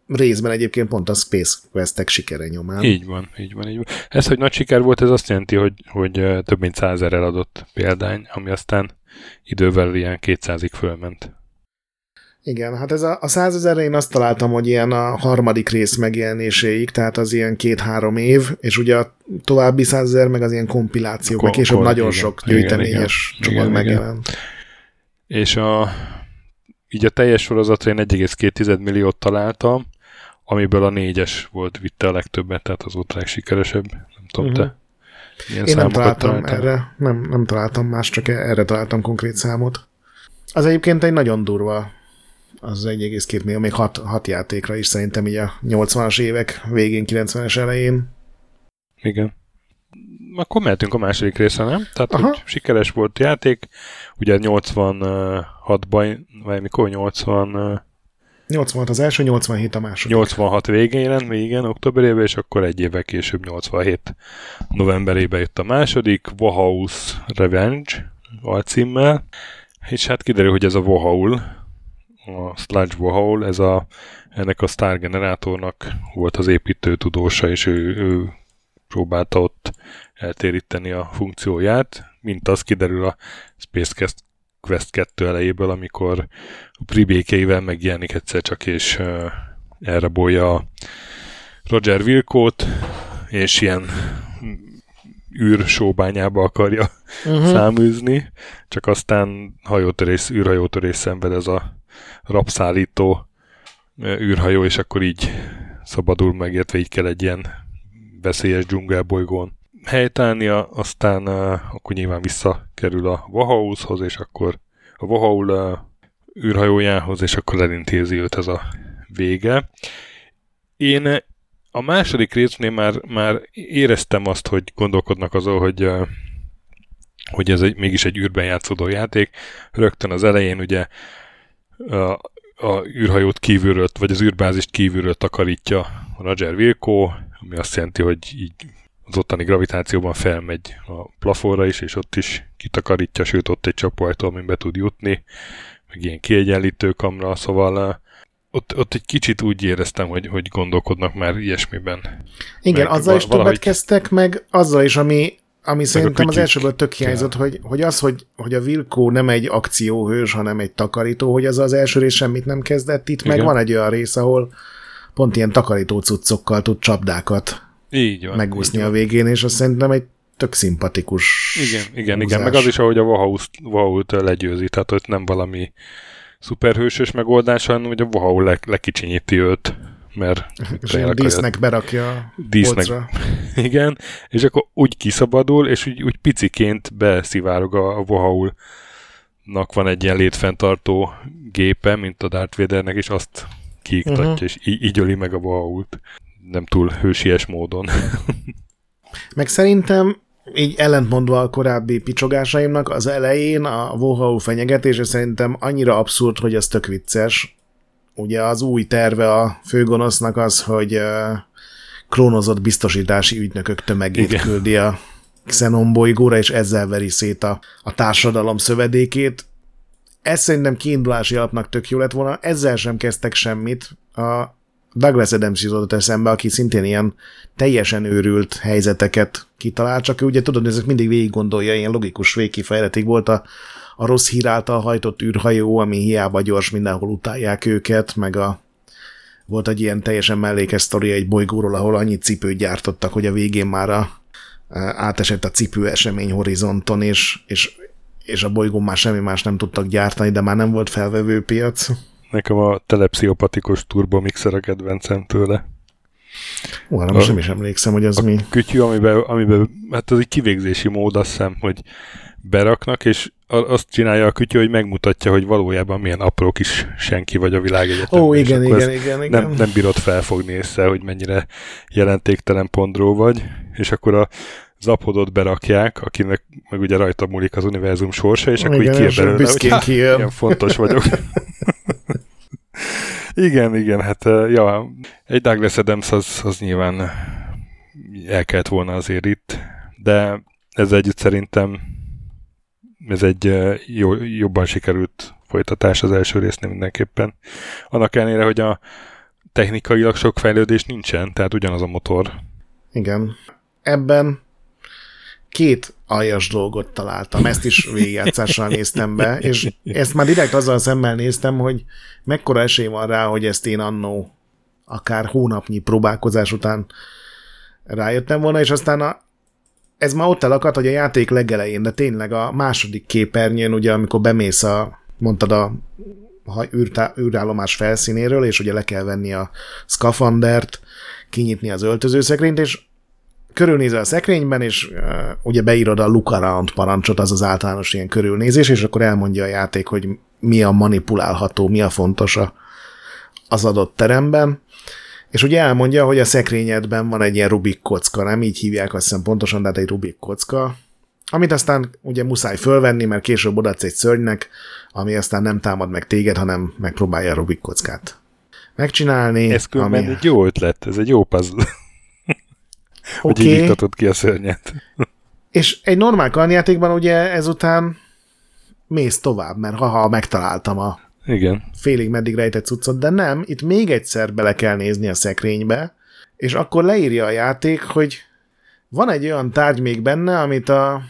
részben egyébként pont a Space Quest-ek sikere nyomán. Így van, így van, így van. Ez, hogy nagy siker volt, ez azt jelenti, hogy, hogy több mint százer eladott példány, ami aztán idővel ilyen 200-ig fölment. Igen, hát ez a, a százezerre én azt találtam, hogy ilyen a harmadik rész megjelenéséig, tehát az ilyen két-három év, és ugye a további százezer meg az ilyen kompilációk, meg később nagyon igen, sok gyűjteményes igen, csomag igen, megjelent. Igen. És a, így a teljes sorozatra én 1,2 milliót találtam, amiből a négyes volt, vitte a legtöbbet, tehát az volt a legsikeresebb. Nem tudom, uh-huh. te Ilyen Én nem találtam találtam. erre, nem, nem találtam más, csak erre találtam konkrét számot. Az egyébként egy nagyon durva, az 1,2 millió, még hat, hat játékra is szerintem így a 80-as évek végén, 90-es elején. Igen. Akkor mehetünk a második részre, nem? Tehát, Aha. hogy sikeres volt játék, ugye 86-ban, vagy mikor 80 86 az első, 87 a második. 86 végén jelent, igen, októberében, és akkor egy évvel később, 87 novemberében jött a második, Wahouse Revenge alcímmel, és hát kiderül, hogy ez a Wahoul, a Sludge Wahoul, ez a, ennek a Star generátornak volt az építő tudósa, és ő, ő próbálta ott eltéríteni a funkcióját, mint az kiderül a Space Quest 2 elejéből, amikor a pribékeivel megjelenik egyszer csak, és uh, elrabolja Roger Wilkót, és ilyen űrsóbányába akarja uh-huh. száműzni, csak aztán hajótörés, űrhajótörés szenved ez a rapszállító űrhajó, és akkor így szabadul meg, illetve így kell egy ilyen veszélyes dzsungelbolygón helytállnia, aztán uh, akkor nyilván visszakerül a Vahaushoz, és akkor a Vahaul uh, űrhajójához, és akkor elintézi őt ez a vége. Én a második résznél már, már éreztem azt, hogy gondolkodnak azon, hogy, uh, hogy ez egy, mégis egy űrben játszódó játék. Rögtön az elején ugye a, a űrhajót kívülről, vagy az űrbázist kívülről takarítja Roger Wilco, ami azt jelenti, hogy így az ottani gravitációban felmegy a plafonra is, és ott is kitakarítja, sőt ott egy csapóajtó, amin be tud jutni, meg ilyen kiegyenlítő kamra, szóval ott, ott egy kicsit úgy éreztem, hogy, hogy gondolkodnak már ilyesmiben. Igen, meg azzal is valahogy... többet kezdtek, meg azzal is, ami, ami szerintem az elsőből tök hiányzott, hogy, hogy az, hogy, hogy a Vilkó nem egy akcióhős, hanem egy takarító, hogy az az első rész semmit nem kezdett, itt Igen. meg van egy olyan rész, ahol pont ilyen takarító cuccokkal tud csapdákat így van, megúszni így a végén, és azt szerintem egy tök szimpatikus Igen, igen, igen. Meg az is, ahogy a Vahaut legyőzi, tehát ott nem valami szuperhősös megoldás, hanem hogy a Vahau le, lekicsinyíti őt, mert és ilyen dísznek berakja dísznek, Igen, és akkor úgy kiszabadul, és úgy, úgy piciként beszivárog a Vahaulnak van egy ilyen létfenntartó gépe, mint a Darth Vadernek, és azt kiiktatja, uh-huh. és így, öli meg a Vahault. Nem túl hősies módon. meg szerintem így ellentmondva a korábbi picsogásaimnak, az elején a Vohau fenyegetése szerintem annyira abszurd, hogy ez tök vicces. Ugye az új terve a főgonosznak az, hogy uh, klónozott biztosítási ügynökök tömegét Igen. küldi a Xenon bolygóra, és ezzel veri szét a, a társadalom szövedékét. Ez szerintem kiindulási alapnak tök jó lett volna, ezzel sem kezdtek semmit. A Douglas Adams jutott eszembe, aki szintén ilyen teljesen őrült helyzeteket kitalál, csak ő ugye tudod, ezek mindig végig gondolja, ilyen logikus végkifejletig volt a, a rossz hír által hajtott űrhajó, ami hiába gyors, mindenhol utálják őket, meg a volt egy ilyen teljesen mellékes sztori egy bolygóról, ahol annyi cipőt gyártottak, hogy a végén már a, átesett a cipő esemény horizonton, és, és, és a bolygón már semmi más nem tudtak gyártani, de már nem volt felvevő piac. Nekem a telepsziopatikus turbomixer a kedvencem tőle. Ó, hát most nem is emlékszem, hogy az a mi. kütyű, amiben, amiben, hát az egy kivégzési mód, azt hiszem, hogy beraknak, és azt csinálja a kütyű, hogy megmutatja, hogy valójában milyen apró kis senki vagy a világegyetemben. Ó, igen, igen, igen, igen. Nem, nem bírod felfogni észre, hogy mennyire jelentéktelen pondró vagy, és akkor a zapodot berakják, akinek meg ugye rajta múlik az univerzum sorsa, és akkor igen, így belőle, hogy hát, ilyen fontos vagyok. igen, igen, hát ja, egy Douglas Adams az, az nyilván el kellett volna azért itt, de ez együtt szerintem ez egy jó, jobban sikerült folytatás az első résznél mindenképpen. Annak ellenére, hogy a technikailag sok fejlődés nincsen, tehát ugyanaz a motor. Igen. Ebben két aljas dolgot találtam, ezt is végigjátszással néztem be, és ezt már direkt azzal szemmel néztem, hogy mekkora esély van rá, hogy ezt én annó akár hónapnyi próbálkozás után rájöttem volna, és aztán a, ez már ott elakadt, hogy a játék legelején, de tényleg a második képernyőn, ugye amikor bemész a, mondtad a űrtá, űrállomás felszínéről, és ugye le kell venni a skafandert, kinyitni az öltözőszekrényt, és körülnézel a szekrényben, és uh, ugye beírod a look around parancsot, az az általános ilyen körülnézés, és akkor elmondja a játék, hogy mi a manipulálható, mi a fontos a, az adott teremben, és ugye elmondja, hogy a szekrényedben van egy ilyen Rubik kocka, nem így hívják azt hiszem pontosan, de hát egy Rubik kocka, amit aztán ugye muszáj fölvenni, mert később odaadsz egy szörnynek, ami aztán nem támad meg téged, hanem megpróbálja a Rubik kockát megcsinálni. Ez ami... egy jó ötlet, ez egy jó puzzle. Hogy okay. így iktatod ki a szörnyet. És egy normál karnjátékban ugye ezután mész tovább, mert ha, ha megtaláltam a Igen. félig meddig rejtett cuccot, de nem, itt még egyszer bele kell nézni a szekrénybe, és akkor leírja a játék, hogy van egy olyan tárgy még benne, amit a,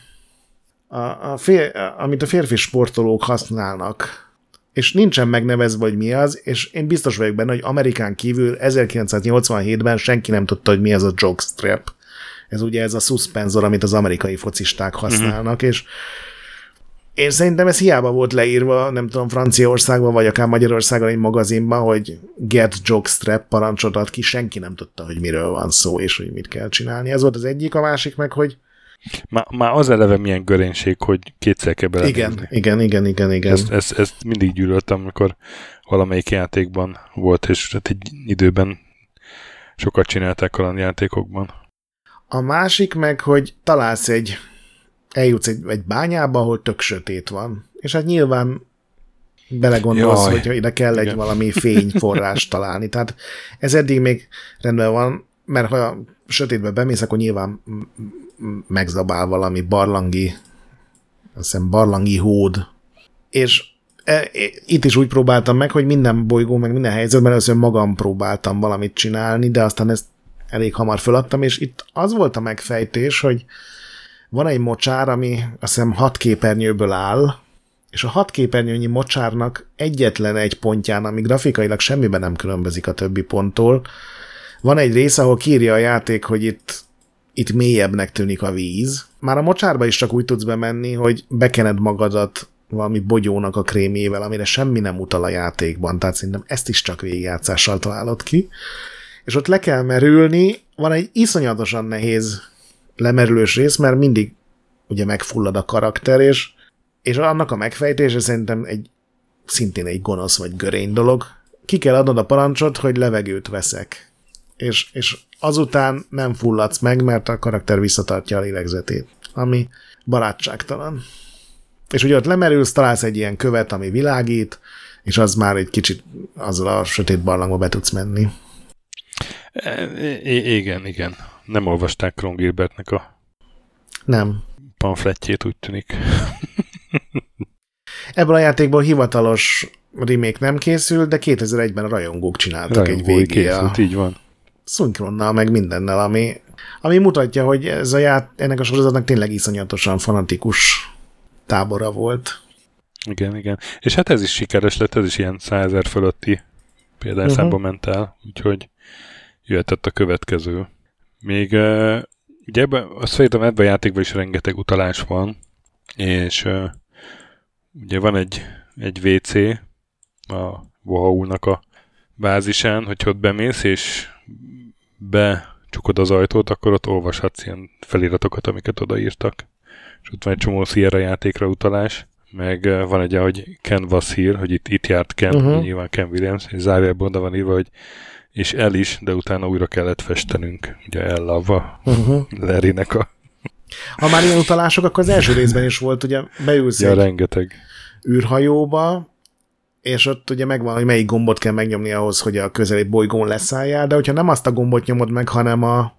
a, a, fér, amit a férfi sportolók használnak, és nincsen megnevezve, hogy mi az, és én biztos vagyok benne, hogy Amerikán kívül 1987-ben senki nem tudta, hogy mi az a jockstrap. Ez ugye ez a suspenzor, amit az amerikai focisták használnak, uh-huh. és én szerintem ez hiába volt leírva, nem tudom, Franciaországban, vagy akár Magyarországon egy magazinban, hogy get jockstrap parancsot ad ki, senki nem tudta, hogy miről van szó, és hogy mit kell csinálni. Ez volt az egyik, a másik meg, hogy már, már az eleve milyen görénység, hogy kétszer kell belenézni. Igen, igen, igen, igen, igen. Ezt, ezt, ezt mindig gyűlöltem, amikor valamelyik játékban volt, és hát egy időben sokat csinálták olyan játékokban. A másik meg, hogy találsz egy, eljutsz egy, egy bányába, ahol tök sötét van. És hát nyilván belegondolsz, Jaj, hogy ide kell igen. egy valami fényforrás találni. Tehát ez eddig még rendben van, mert ha sötétbe bemész, akkor nyilván megzabál valami barlangi, azt hiszem barlangi hód. És e, e, itt is úgy próbáltam meg, hogy minden bolygó, meg minden helyzetben először magam próbáltam valamit csinálni, de aztán ezt elég hamar föladtam, és itt az volt a megfejtés, hogy van egy mocsár, ami azt hiszem hat képernyőből áll, és a hat képernyőnyi mocsárnak egyetlen egy pontján, ami grafikailag semmiben nem különbözik a többi ponttól, van egy rész, ahol kírja a játék, hogy itt, itt mélyebbnek tűnik a víz. Már a mocsárba is csak úgy tudsz bemenni, hogy bekened magadat valami bogyónak a krémjével, amire semmi nem utal a játékban, tehát szerintem ezt is csak végigjátszással találod ki. És ott le kell merülni, van egy iszonyatosan nehéz lemerülős rész, mert mindig ugye megfullad a karakter, és, és annak a megfejtése szerintem egy szintén egy gonosz vagy görény dolog. Ki kell adnod a parancsot, hogy levegőt veszek. És, és azután nem fulladsz meg, mert a karakter visszatartja a lélegzetét, ami barátságtalan. És ugye ott lemerülsz, találsz egy ilyen követ, ami világít, és az már egy kicsit azzal a sötét barlangba be tudsz menni. I- igen, igen. Nem olvasták Ron Gilbertnek a nem. pamfletjét, úgy tűnik. Ebből a játékból hivatalos remake nem készült, de 2001-ben a rajongók csináltak Rajongói egy végé készült, így van. Szinkronnal, meg mindennel, ami, ami mutatja, hogy ez a ját, ennek a sorozatnak tényleg iszonyatosan fanatikus tábora volt. Igen, igen. És hát ez is sikeres lett, ez is ilyen százer fölötti példányszámba uh-huh. ment el, úgyhogy jöhetett a következő. Még uh, ugye ebben, azt szerintem ebben a játékban is rengeteg utalás van, és uh, ugye van egy, egy WC a Wahoul-nak a bázisán, hogy ott bemész, és becsukod az ajtót, akkor ott olvashatsz ilyen feliratokat, amiket odaírtak. És ott van egy csomó Sierra játékra utalás, meg van egy, hogy Ken was here, hogy itt, itt járt Ken, uh-huh. nyilván Ken Williams, és zárjában oda van írva, hogy és el is, de utána újra kellett festenünk, ugye ellava uh-huh. Larrynek a... Ha már ilyen utalások, akkor az első részben is volt, ugye beülsz ja, rengeteg. űrhajóba, és ott ugye megvan, hogy melyik gombot kell megnyomni ahhoz, hogy a közeli bolygón leszálljál, de hogyha nem azt a gombot nyomod meg, hanem a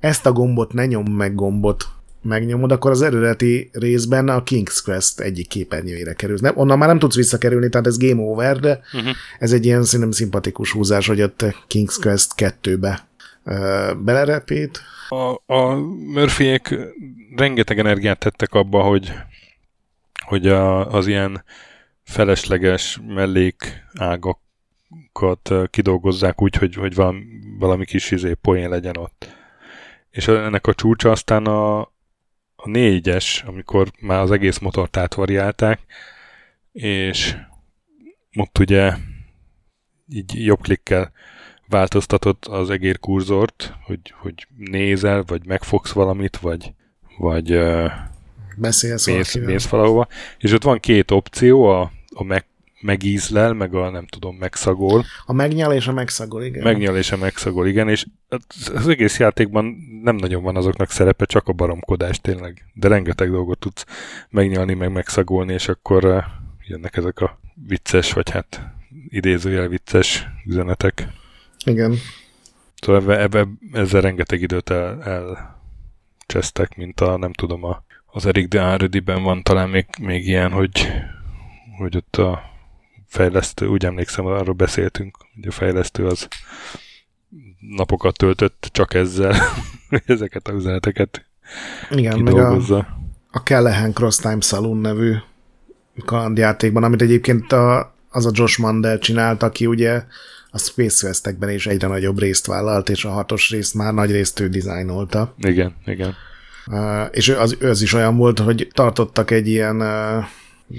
ezt a gombot ne nyom meg gombot megnyomod, akkor az eredeti részben a King's Quest egyik képernyőjére kerülsz. Nem, onnan már nem tudsz visszakerülni, tehát ez game over, de uh-huh. ez egy ilyen szerintem szimpatikus húzás, hogy ott King's Quest 2-be uh, belerepít. A, a Murphyék rengeteg energiát tettek abba, hogy, hogy a, az ilyen felesleges mellékágakat kidolgozzák úgy, hogy, hogy valami, valami kis izé, poén legyen ott. És ennek a csúcsa aztán a, a négyes, amikor már az egész motort átvariálták, és ott ugye így jobb klikkel változtatott az egér kurzort, hogy, hogy nézel, vagy megfogsz valamit, vagy, vagy Beszélsz mész, mész valahova. És ott van két opció, a, a meg, megízlel, meg a nem tudom, megszagol. A megnyal és a megszagol, igen. Megnyal és a megszagol, igen, és az egész játékban nem nagyon van azoknak szerepe, csak a baromkodás tényleg. De rengeteg dolgot tudsz megnyalni, meg megszagolni, és akkor uh, jönnek ezek a vicces, vagy hát idézőjel vicces üzenetek. Igen. Szóval ebbe, ebbe, ezzel rengeteg időt el, elcsesztek, mint a, nem tudom, a, az Eric ben van talán még, még ilyen, hogy, hogy ott a fejlesztő, úgy emlékszem, arról beszéltünk, hogy a fejlesztő az napokat töltött csak ezzel, ezeket a üzeneteket Igen, meg a, a Callahan Cross Time Saloon nevű kalandjátékban, amit egyébként a, az a Josh Mandel csinált, aki ugye a Space West-ekben is egyre nagyobb részt vállalt, és a hatos részt már nagy részt ő dizájnolta. Igen, igen. És az, az is olyan volt, hogy tartottak egy ilyen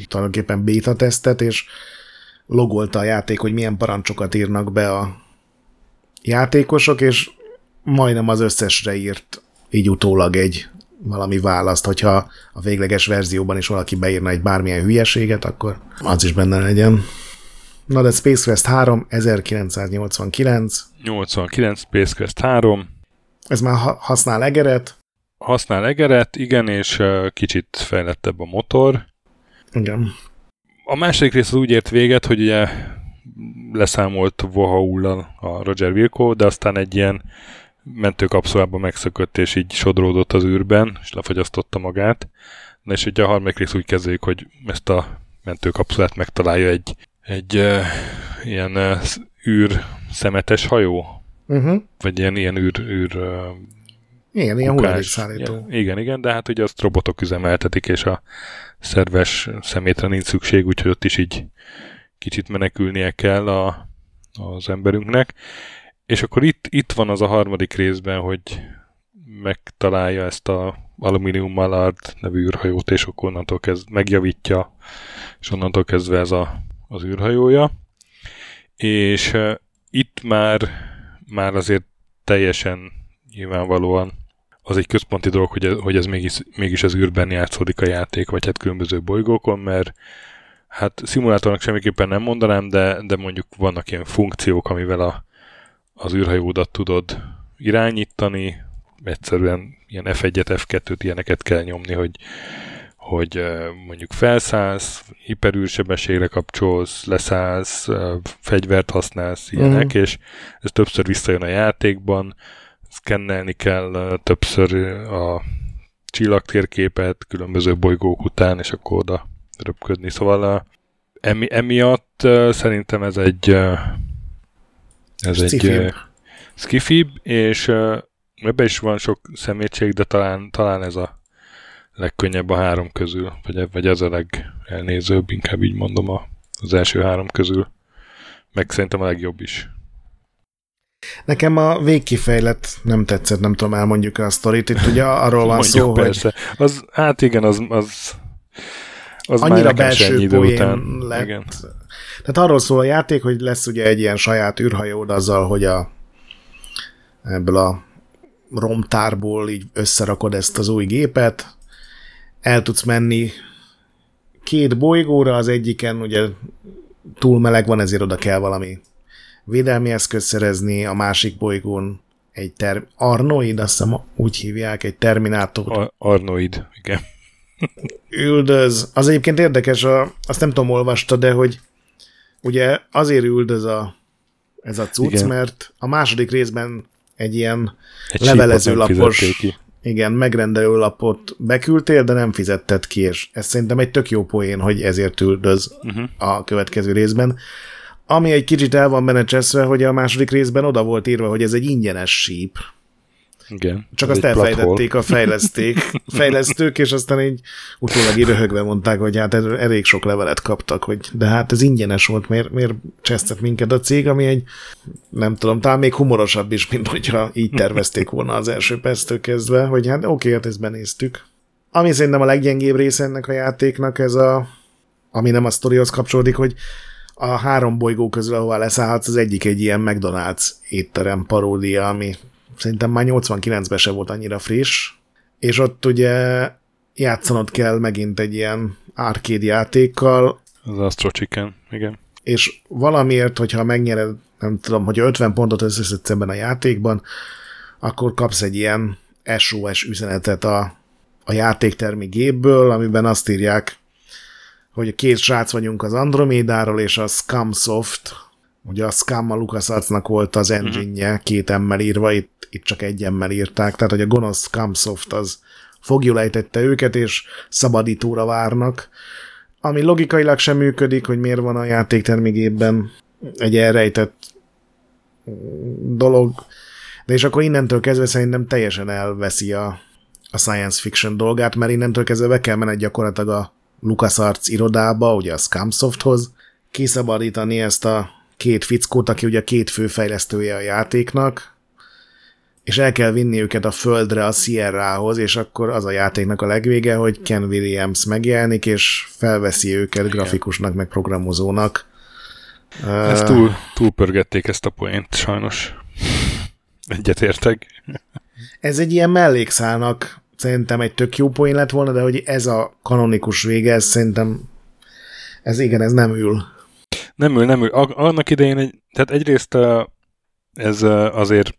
tulajdonképpen beta tesztet, és logolta a játék, hogy milyen parancsokat írnak be a játékosok, és majdnem az összesre írt így utólag egy valami választ, hogyha a végleges verzióban is valaki beírna egy bármilyen hülyeséget, akkor az is benne legyen. Na de Space Quest 3, 1989. 89, Space Quest 3. Ez már használ egeret. Használ egeret, igen, és kicsit fejlettebb a motor. Igen a második rész az úgy ért véget, hogy ugye leszámolt Vohaullal a Roger Wilco, de aztán egy ilyen mentőkapszulába megszökött, és így sodródott az űrben, és lefagyasztotta magát. Na és ugye a harmadik rész úgy kezdődik, hogy ezt a mentőkapszulát megtalálja egy, egy uh, ilyen uh, űr szemetes hajó, uh-huh. vagy ilyen, ilyen űr, űr uh, Igen, ilyen hulladékszállító. Igen, igen, igen, de hát ugye azt robotok üzemeltetik, és a szerves szemétre nincs szükség, úgyhogy ott is így kicsit menekülnie kell a, az emberünknek. És akkor itt, itt van az a harmadik részben, hogy megtalálja ezt a Aluminium Mallard nevű űrhajót, és akkor onnantól kezd, megjavítja, és onnantól kezdve ez a, az űrhajója. És uh, itt már, már azért teljesen nyilvánvalóan az egy központi dolog, hogy, ez, hogy ez mégis, mégis az űrben játszódik a játék, vagy hát különböző bolygókon, mert hát szimulátornak semmiképpen nem mondanám, de, de mondjuk vannak ilyen funkciók, amivel a, az űrhajódat tudod irányítani, egyszerűen ilyen F1-et, F2-t ilyeneket kell nyomni, hogy, hogy mondjuk felszállsz, hiperűrsebességre kapcsolsz, leszállsz, fegyvert használsz, ilyenek, mm. és ez többször visszajön a játékban, szkennelni kell többször a csillagtérképet különböző bolygók után, és akkor oda röpködni. Szóval emi, emiatt szerintem ez egy ez egy skifibb, és ebben is van sok szemétség, de talán, talán ez a legkönnyebb a három közül, vagy, vagy az a legelnézőbb, inkább így mondom a, az első három közül. Meg szerintem a legjobb is. Nekem a végkifejlet nem tetszett, nem tudom, elmondjuk a sztorit. Itt ugye arról van szó, persze. hogy... Az, hát igen, az, az, az annyira belső poén után. lett. Igen. Tehát arról szól a játék, hogy lesz ugye egy ilyen saját űrhajód azzal, hogy a ebből a romtárból így összerakod ezt az új gépet, el tudsz menni két bolygóra, az egyiken ugye túl meleg van, ezért oda kell valami védelmi eszköz szerezni, a másik bolygón egy ter- Arnoid, azt hiszem úgy hívják, egy Terminátor. Ar- Arnoid, igen. üldöz. Az egyébként érdekes, a, azt nem tudom, olvasta, de hogy ugye azért üldöz a, ez a cucc, igen. mert a második részben egy ilyen egy levelező lapos igen, megrendelő lapot beküldtél, de nem fizetted ki, és ez szerintem egy tök jó poén, hogy ezért üldöz uh-huh. a következő részben. Ami egy kicsit el van benne cseszve, hogy a második részben oda volt írva, hogy ez egy ingyenes síp. Igen. Csak azt elfejtették a fejleszték, fejlesztők, és aztán így utólag így röhögve mondták, hogy hát elég sok levelet kaptak, hogy de hát ez ingyenes volt, miért, miért csesztett minket a cég, ami egy, nem tudom, talán még humorosabb is, mint hogyha így tervezték volna az első perctől kezdve, hogy hát oké, hát ezt benéztük. Ami szerintem a leggyengébb része ennek a játéknak, ez a, ami nem a sztorihoz kapcsolódik, hogy a három bolygó közül, ahová leszállhatsz, az egyik egy ilyen McDonald's étterem paródia, ami szerintem már 89-ben se volt annyira friss, és ott ugye játszanod kell megint egy ilyen arcade játékkal. Az Astro Chicken, igen. És valamiért, hogyha megnyered, nem tudom, hogy 50 pontot összeszedsz ebben a játékban, akkor kapsz egy ilyen SOS üzenetet a, a játéktermi gépből, amiben azt írják, hogy két srác vagyunk az Andromédáról, és a Scumsoft, ugye a Scum a LucasArtsnak volt az mhm. engine két emmel írva, itt, itt csak egy emmel írták, tehát hogy a gonosz Scumsoft az fogjulejtette őket, és szabadítóra várnak, ami logikailag sem működik, hogy miért van a játéktermigében egy elrejtett dolog, de és akkor innentől kezdve szerintem teljesen elveszi a, a science fiction dolgát, mert innentől kezdve be kell menni gyakorlatilag a LucasArts irodába, ugye a Scumsofthoz, kiszabadítani ezt a két fickót, aki ugye a két fő fejlesztője a játéknak, és el kell vinni őket a földre, a Sierrahoz, és akkor az a játéknak a legvége, hogy Ken Williams megjelenik, és felveszi őket grafikusnak, meg programozónak. Ezt túl, túlpörgették ezt a poént, sajnos. Egyetértek. Ez egy ilyen mellékszálnak szerintem egy tök jó poén lett volna, de hogy ez a kanonikus vége, ez szerintem ez igen, ez nem ül. Nem ül, nem ül. Annak idején, egy, tehát egyrészt ez azért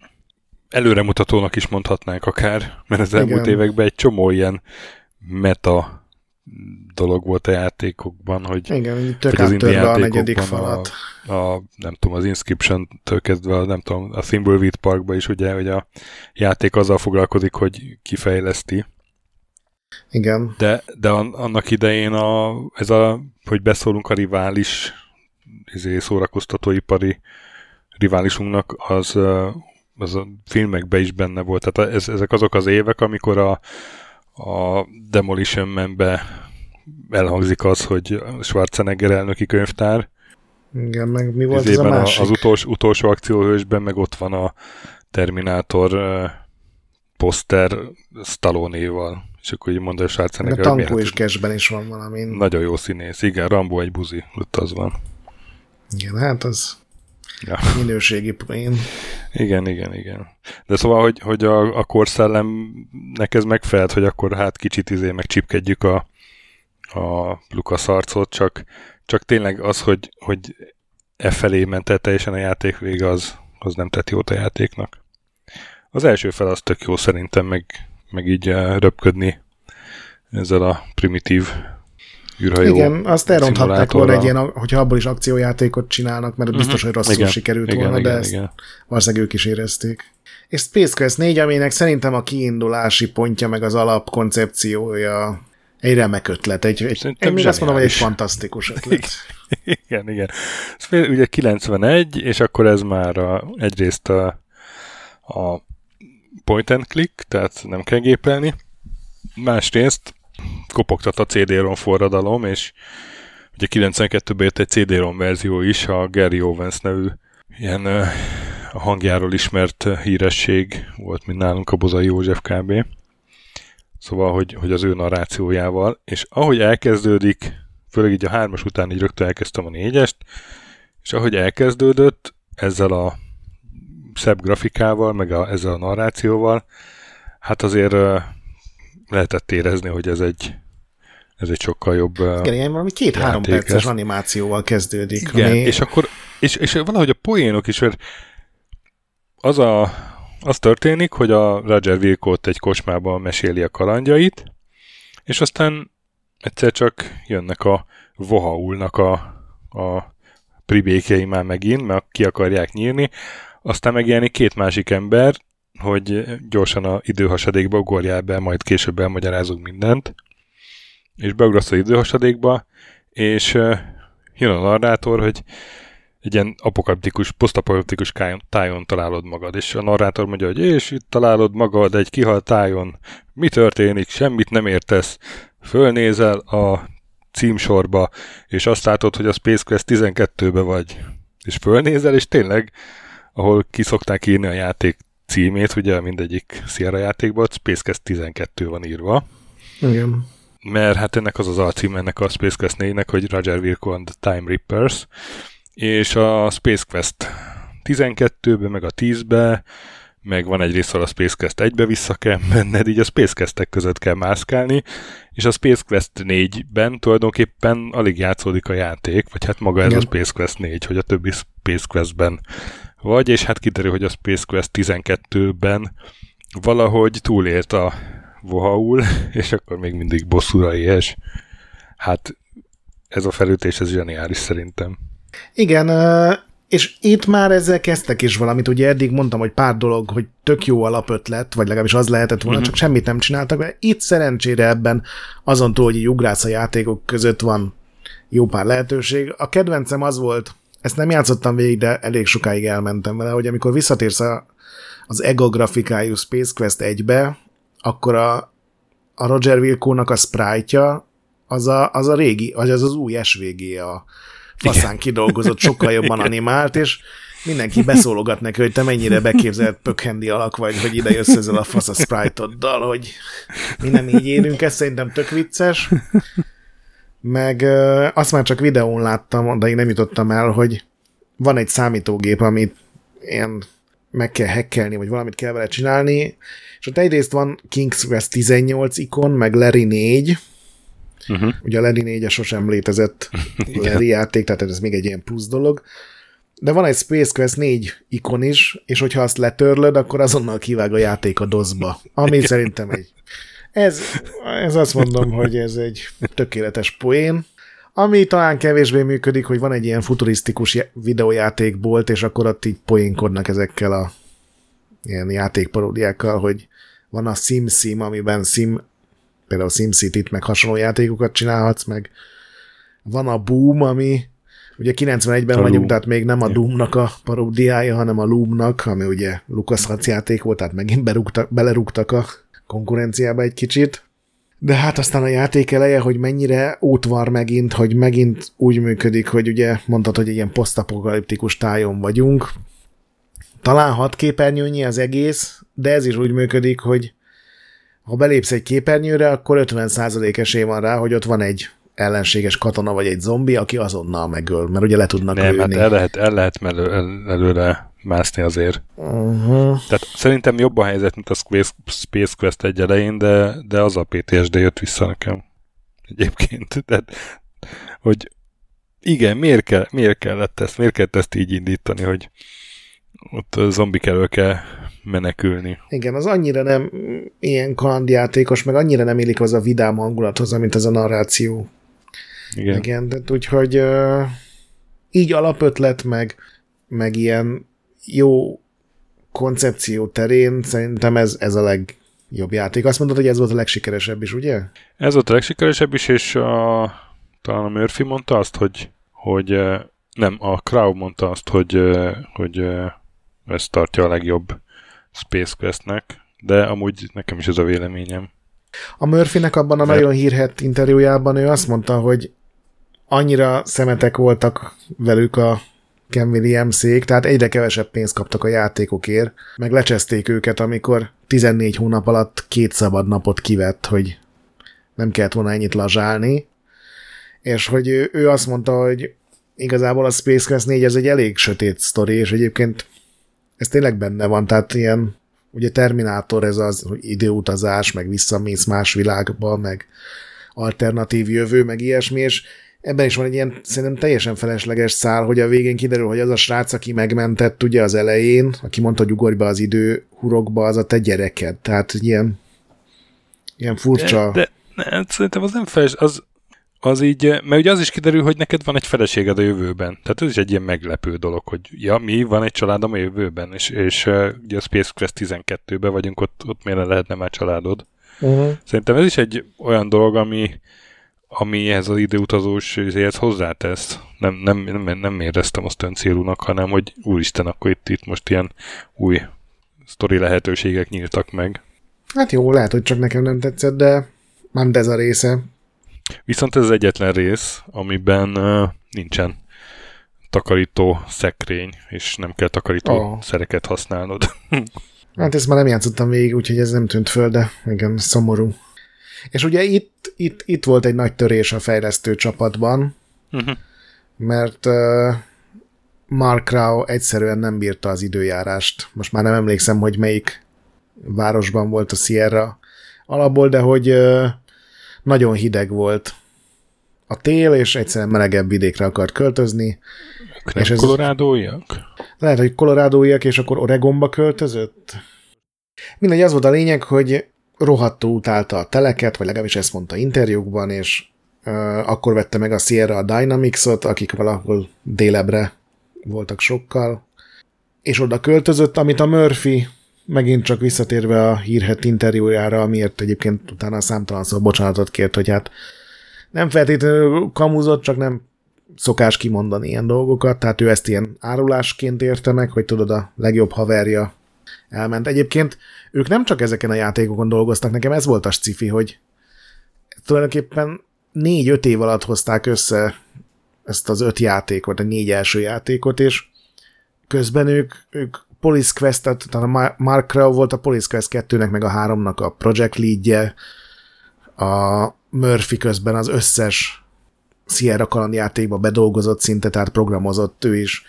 előremutatónak is mondhatnánk akár, mert az elmúlt igen. években egy csomó ilyen meta dolog volt a játékokban, hogy, Igen, hogy az indie a negyedik falat. A, a, nem tudom, az Inscription-től kezdve, a, nem tudom, a Thimbleweed Parkba is ugye, hogy a játék azzal foglalkozik, hogy kifejleszti. Igen. De, de annak idején a, ez a, hogy beszólunk a rivális izé, szórakoztatóipari riválisunknak, az az a filmekben is benne volt. Tehát ez, ezek azok az évek, amikor a, a Demolition Man-be elhangzik az, hogy Schwarzenegger elnöki könyvtár. Igen, meg mi volt ez a másik? Az utolsó, utolsó akcióhősben meg ott van a Terminátor uh, poszter Stallone-val. És akkor így mondja Schwarzenegger. A Tankó és Cashben is van valami. Nagyon jó színész. Igen, Rambo egy buzi. Ott az van. Igen, hát az ja. minőségi poén. Igen, igen, igen. De szóval, hogy, hogy a, a korszellemnek ez megfelelt, hogy akkor hát kicsit izé meg csipkedjük a, a Lukas arcot, csak, csak tényleg az, hogy, hogy e felé ment el teljesen a játék vége, az, az nem tett jót a játéknak. Az első fel az tök jó szerintem, meg, meg így eh, röpködni ezzel a primitív űrhajó Igen, azt elronthatták volna egy ilyen, hogyha abból is akciójátékot csinálnak, mert uh-huh. biztos, hogy rosszul igen, sikerült igen, volna, igen, de ezt igen. valószínűleg ők is érezték. És Space Quest 4, aminek szerintem a kiindulási pontja, meg az alapkoncepciója egy remek ötlet. Egy, egy, én azt mondom, hogy egy fantasztikus ötlet. igen, igen. Ez ugye 91, és akkor ez már a, egyrészt a, a point and click, tehát nem kell gépelni. Másrészt kopogtat a CD-ROM forradalom, és ugye 92-ben jött egy CD-ROM verzió is, a Gary Owens nevű ilyen a hangjáról ismert híresség volt, mint nálunk a Bozai József kb. Szóval, hogy, hogy az ő narrációjával, és ahogy elkezdődik, főleg így a hármas után így rögtön elkezdtem a négyest, és ahogy elkezdődött, ezzel a szebb grafikával, meg a, ezzel a narrációval, hát azért lehetett érezni, hogy ez egy ez egy sokkal jobb Igen, ilyen valami két-három perces animációval kezdődik. Igen, ami... és akkor, és, és valahogy a poénok is, mert az a, az történik, hogy a Roger Wilcott egy kocsmában meséli a kalandjait, és aztán egyszer csak jönnek a Vohaulnak a, a pribékjei már megint, mert ki akarják nyírni, aztán megjelenik két másik ember, hogy gyorsan a időhasadékba ugorjál be, majd később elmagyarázunk mindent, és beugrasz az időhasadékba, és jön a narrátor, hogy egy ilyen apokaliptikus, posztapokaliptikus tájon találod magad, és a narrátor mondja, hogy és itt találod magad egy kihalt tájon, mi történik, semmit nem értesz, fölnézel a címsorba, és azt látod, hogy a Space Quest 12-be vagy, és fölnézel, és tényleg, ahol kiszokták írni a játék címét, ugye mindegyik Sierra játékban, Space Quest 12 van írva. Igen. Mert hát ennek az az alcím ennek a Space Quest 4-nek, hogy Roger Wilco and the Time Rippers, és a Space Quest 12-be, meg a 10-be, meg van egy rész, a Space Quest 1-be vissza kell menned, így a Space Quest-ek között kell mászkálni, és a Space Quest 4-ben tulajdonképpen alig játszódik a játék, vagy hát maga ez Igen. a Space Quest 4, hogy a többi Space Quest-ben vagy, és hát kiderül, hogy a Space Quest 12-ben valahogy túlélt a Vohaul, és akkor még mindig bosszúra éhes. Hát ez a felütés, ez zseniális szerintem. Igen, és itt már ezzel kezdtek is valamit, ugye eddig mondtam, hogy pár dolog, hogy tök jó alapötlet, vagy legalábbis az lehetett volna, uh-huh. csak semmit nem csináltak, de itt szerencsére ebben azon túl, hogy ugrász a játékok között van jó pár lehetőség. A kedvencem az volt, ezt nem játszottam végig, de elég sokáig elmentem vele, hogy amikor visszatérsz a, az EGO grafikájú Space Quest 1-be, akkor a, a Roger Wilco-nak a sprite az a, az a régi, vagy az az új SVG a faszán kidolgozott, sokkal jobban animált, és mindenki beszólogat neki, hogy te mennyire beképzelt pökhendi alak vagy, hogy ide jössz ezzel a fasz a sprite-oddal, hogy mi nem így élünk, ez szerintem tök vicces meg azt már csak videón láttam, de én nem jutottam el, hogy van egy számítógép, amit ilyen meg kell hackelni, vagy valamit kell vele csinálni, és ott egyrészt van King's Quest 18 ikon, meg Larry 4, uh-huh. ugye a Larry 4 sosem létezett Larry játék, tehát ez még egy ilyen plusz dolog, de van egy Space Quest 4 ikon is, és hogyha azt letörlöd, akkor azonnal kivág a játék a dozba, ami szerintem egy ez, ez azt mondom, hogy ez egy tökéletes poén. Ami talán kevésbé működik, hogy van egy ilyen futurisztikus videójátékbolt, és akkor ott így poénkodnak ezekkel a ilyen játékparódiákkal, hogy van a SimSim, amiben Sim, például SimCity-t, meg hasonló játékokat csinálhatsz, meg van a Boom, ami Ugye 91-ben a vagyunk, Loom. tehát még nem a Doomnak a paródiája, hanem a Loomnak, ami ugye Lucas játék volt, tehát megint berúgtak, belerúgtak a konkurenciába egy kicsit. De hát aztán a játék eleje, hogy mennyire útvar megint, hogy megint úgy működik, hogy ugye mondtad, hogy ilyen posztapokaliptikus tájon vagyunk. Talán hat képernyőnyi az egész, de ez is úgy működik, hogy ha belépsz egy képernyőre, akkor 50% esély van rá, hogy ott van egy ellenséges katona vagy egy zombi, aki azonnal megöl, mert ugye le tudnak Nem, hát el lehet, el lehet elő, el, előre mászni azért. Uh-huh. Tehát szerintem jobb a helyzet, mint a Space, Space Quest egy elején, de, de az a PTSD jött vissza nekem. Egyébként. Tehát, hogy igen, miért, kell, miért kellett ezt, miért kellett ezt így indítani, hogy ott zombik elől kell menekülni. Igen, az annyira nem ilyen kalandjátékos, meg annyira nem élik az a vidám hangulathoz, mint ez a narráció. Igen. Igen, de úgyhogy uh, így alapötlet, meg, meg ilyen jó koncepció terén szerintem ez, ez a legjobb játék. Azt mondod, hogy ez volt a legsikeresebb is, ugye? Ez volt a legsikeresebb is, és a, talán a Murphy mondta azt, hogy, hogy nem, a Crow mondta azt, hogy, hogy ezt tartja a legjobb Space Questnek, de amúgy nekem is ez a véleményem. A Murphynek abban a Mert... nagyon hírhet interjújában ő azt mondta, hogy annyira szemetek voltak velük a Ken Williams-ék, tehát egyre kevesebb pénzt kaptak a játékokért, meg lecseszték őket, amikor 14 hónap alatt két szabad napot kivett, hogy nem kellett volna ennyit lazsálni, és hogy ő, ő azt mondta, hogy igazából a Space Quest 4 ez egy elég sötét sztori, és egyébként ez tényleg benne van, tehát ilyen, ugye Terminátor ez az időutazás, meg visszamész más világba, meg alternatív jövő, meg ilyesmi, és ebben is van egy ilyen szerintem teljesen felesleges szál, hogy a végén kiderül, hogy az a srác, aki megmentett ugye az elején, aki mondta, hogy ugorj be az idő hurokba, az a te gyereked. Tehát ilyen, ilyen furcsa. De, de ne, szerintem az nem feles, az, az így, mert ugye az is kiderül, hogy neked van egy feleséged a jövőben. Tehát ez is egy ilyen meglepő dolog, hogy ja, mi, van egy családom a jövőben, és, és ugye a Space Quest 12-ben vagyunk, ott, ott miért lehetne már családod. Uh-huh. Szerintem ez is egy olyan dolog, ami, ami ehhez az időutazós izéhez hozzátesz. Nem, nem, nem, nem éreztem azt célúnak, hanem hogy úristen, akkor itt, itt most ilyen új sztori lehetőségek nyíltak meg. Hát jó, lehet, hogy csak nekem nem tetszett, de nem ez a része. Viszont ez az egyetlen rész, amiben uh, nincsen takarító szekrény, és nem kell takarító oh. szereket használnod. hát ezt már nem játszottam végig, úgyhogy ez nem tűnt föl, de igen, szomorú. És ugye itt, itt, itt volt egy nagy törés a fejlesztő csapatban, uh-huh. mert uh, Mark Rao egyszerűen nem bírta az időjárást. Most már nem emlékszem, hogy melyik városban volt a Sierra alapból, de hogy uh, nagyon hideg volt a tél, és egyszerűen melegebb vidékre akart költözni. Ők és ez kolorádóiak? Lehet, hogy kolorádóiak, és akkor Oregonba költözött. Mindegy, az volt a lényeg, hogy rohadtul utálta a teleket, vagy legalábbis ezt mondta interjúkban, és uh, akkor vette meg a Sierra Dynamics-ot, akik valahol délebre voltak sokkal, és oda költözött, amit a Murphy megint csak visszatérve a hírhet interjújára, amiért egyébként utána számtalan szó bocsánatot kért, hogy hát nem feltétlenül kamuzott, csak nem szokás kimondani ilyen dolgokat, tehát ő ezt ilyen árulásként érte meg, hogy tudod, a legjobb haverja elment. Egyébként ők nem csak ezeken a játékokon dolgoztak, nekem ez volt a cifi, hogy tulajdonképpen négy-öt év alatt hozták össze ezt az öt játékot, a négy első játékot, és közben ők, ők Police Quest-et, tehát a Mark Crow volt a Police Quest 2-nek, meg a 3-nak a project leadje, a Murphy közben az összes Sierra kalandjátékba bedolgozott szinte, tehát programozott ő is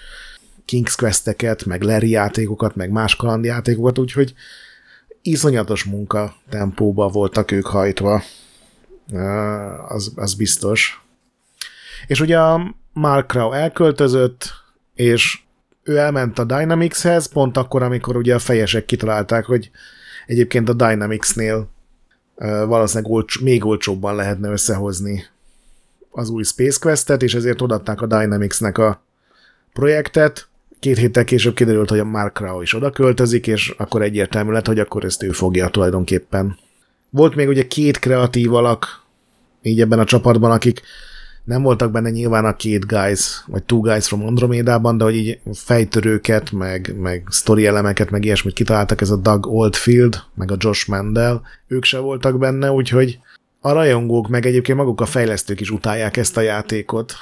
King's Quest-eket, meg Larry játékokat, meg más kalandjátékokat, úgyhogy iszonyatos munka tempóba voltak ők hajtva, az, az biztos. És ugye a Mark Crow elköltözött, és ő elment a Dynamics-hez, pont akkor, amikor ugye a fejesek kitalálták, hogy egyébként a Dynamics-nél valószínűleg olcs, még olcsóbban lehetne összehozni az új Space Quest-et, és ezért odaadták a Dynamics-nek a projektet. Két héttel később kiderült, hogy a Mark Rao is oda költözik, és akkor egyértelmű lett, hogy akkor ezt ő fogja tulajdonképpen. Volt még ugye két kreatív alak így ebben a csapatban, akik nem voltak benne nyilván a két guys, vagy two guys from Andromédában, de hogy így fejtörőket, meg, meg sztori elemeket, meg ilyesmit kitaláltak, ez a Doug Oldfield, meg a Josh Mandel, ők se voltak benne, úgyhogy a rajongók, meg egyébként maguk a fejlesztők is utálják ezt a játékot.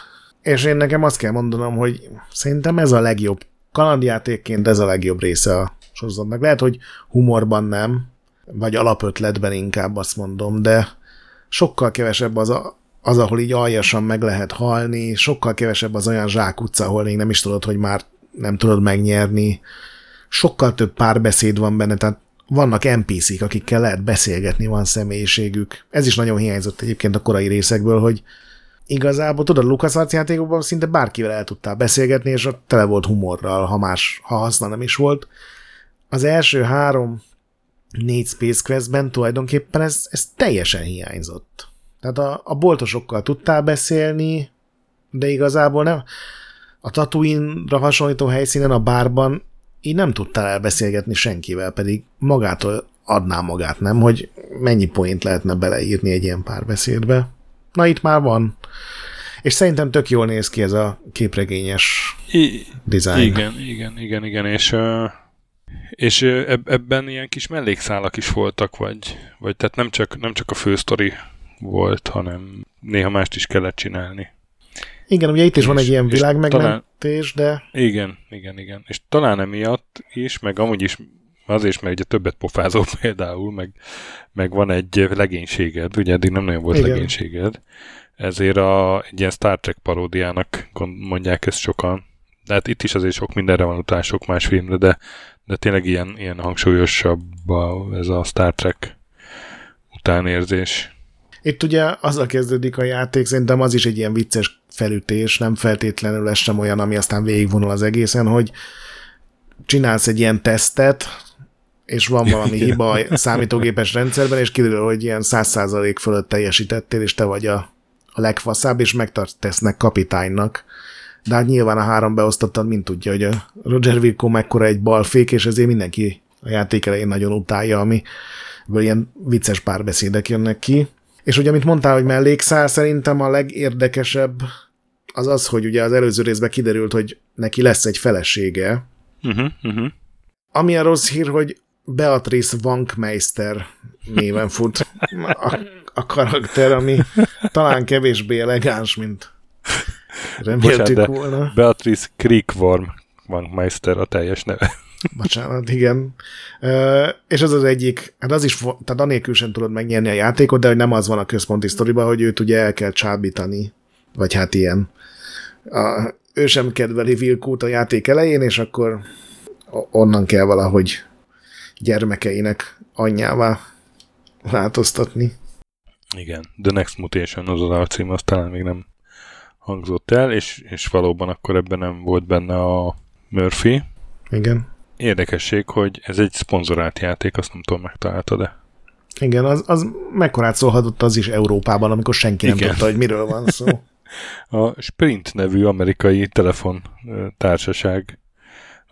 És én nekem azt kell mondanom, hogy szerintem ez a legjobb, kalandjátékként ez a legjobb része a sorozatnak. Lehet, hogy humorban nem, vagy alapötletben inkább azt mondom, de sokkal kevesebb az, a, az, ahol így aljasan meg lehet halni, sokkal kevesebb az olyan zsákutca, ahol még nem is tudod, hogy már nem tudod megnyerni, sokkal több párbeszéd van benne, tehát vannak NPC-k, akikkel lehet beszélgetni, van személyiségük. Ez is nagyon hiányzott egyébként a korai részekből, hogy igazából tudod, LucasArts játékokban szinte bárkivel el tudtál beszélgetni, és ott tele volt humorral, ha más, ha haszna nem is volt. Az első három négy Space Quest-ben tulajdonképpen ez, ez teljesen hiányzott. Tehát a, a boltosokkal tudtál beszélni, de igazából nem. A Tatooine-ra hasonlító helyszínen, a bárban így nem tudtál elbeszélgetni senkivel, pedig magától adná magát, nem? Hogy mennyi point lehetne beleírni egy ilyen párbeszédbe. Na itt már van. És szerintem tök jól néz ki ez a képregényes I- design. Igen, igen, igen, igen, és és ebben ilyen kis mellékszálak is voltak, vagy, vagy tehát nem csak, nem csak a fősztori volt, hanem néha mást is kellett csinálni. Igen, ugye itt is és, van egy ilyen világmegmentés, talán, de... Igen, igen, igen. És talán emiatt is, meg amúgy is azért, mert ugye többet pofázol például, meg, meg van egy legénységed, ugye eddig nem nagyon volt igen. legénységed, ezért a, egy ilyen Star Trek paródiának mondják ezt sokan. De hát itt is azért sok mindenre van után, sok más filmre, de, de tényleg ilyen, ilyen hangsúlyosabb a, ez a Star Trek utánérzés. Itt ugye azzal kezdődik a játék, szerintem az is egy ilyen vicces felütés, nem feltétlenül ez sem olyan, ami aztán végigvonul az egészen, hogy csinálsz egy ilyen tesztet, és van valami hiba a számítógépes rendszerben, és kiderül, hogy ilyen 100% fölött teljesítettél, és te vagy a, a legfaszább, és megtartesznek kapitánynak. De hát nyilván a három beosztottad mind tudja, hogy a Roger Wilco mekkora egy balfék, és ezért mindenki a játék elején nagyon utálja, ami ilyen vicces párbeszédek jönnek ki. És ugye, amit mondtál, hogy mellékszál, szerintem a legérdekesebb az az, hogy ugye az előző részben kiderült, hogy neki lesz egy felesége, uh-huh, uh-huh. ami a rossz hír, hogy Beatrice Wankmeister néven fut a, a karakter, ami talán kevésbé elegáns, mint reméltük Bocsánat, volna. Beatrice Creekworm Wankmeister a teljes neve. Bocsánat, igen. Uh, és az az egyik, hát az is, tehát anélkül sem tudod megnyerni a játékot, de hogy nem az van a központi sztoriban, hogy őt ugye el kell csábítani, vagy hát ilyen. A, ő sem kedveli Vilkút a játék elején, és akkor onnan kell valahogy gyermekeinek anyjává változtatni. Igen, The Next Mutation az az alcím, az talán még nem hangzott el, és, és valóban akkor ebben nem volt benne a Murphy. Igen. Érdekesség, hogy ez egy szponzorált játék, azt nem tudom, megtaláltad-e? Igen, az, az mekkorát szólhatott az is Európában, amikor senki nem Igen. tudta, hogy miről van szó. a Sprint nevű amerikai telefon társaság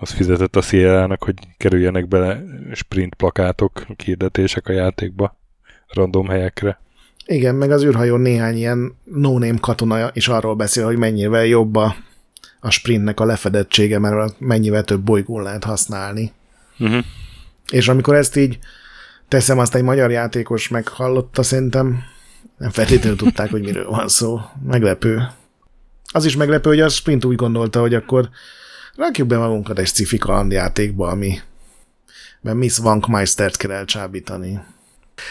az fizetett a Sierra-nak, hogy kerüljenek bele sprint plakátok, hirdetések a játékba, random helyekre. Igen, meg az űrhajón néhány ilyen no-name katona is arról beszél, hogy mennyivel jobb a, a sprintnek a lefedettsége, mert mennyivel több bolygón lehet használni. Uh-huh. És amikor ezt így teszem, azt egy magyar játékos meghallotta, szerintem nem feltétlenül tudták, hogy miről van szó. Meglepő. Az is meglepő, hogy a Sprint úgy gondolta, hogy akkor rakjuk be magunkat egy sci-fi kalandjátékba, ami mert Miss Wankmeistert kell elcsábítani.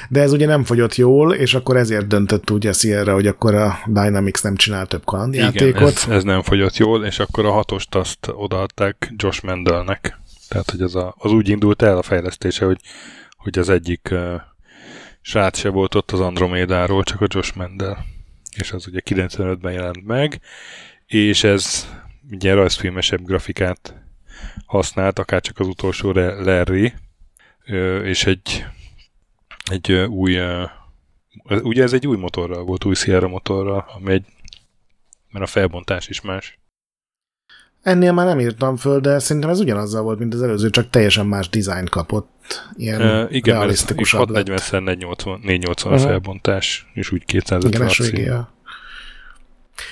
De ez ugye nem fogyott jól, és akkor ezért döntött úgy a Sierra, hogy akkor a Dynamics nem csinál több kalandjátékot. Igen, ez, ez nem fogyott jól, és akkor a hatost azt odaadták Josh Mendelnek. Tehát, hogy az, a, az úgy indult el a fejlesztése, hogy, hogy az egyik uh, srác se volt ott az Andromédáról, csak a Josh Mendel. És az ugye 95-ben jelent meg, és ez ugye rajzfilmesebb grafikát használt, akár csak az utolsó Larry, és egy, egy új, ugye ez egy új motorral volt, új Sierra motorral, ami egy, mert a felbontás is más. Ennél már nem írtam föl, de szerintem ez ugyanazzal volt, mint az előző, csak teljesen más dizájn kapott. Ilyen uh, igen, realisztikus 640 x 480 uh-huh. felbontás, és úgy 250 igen,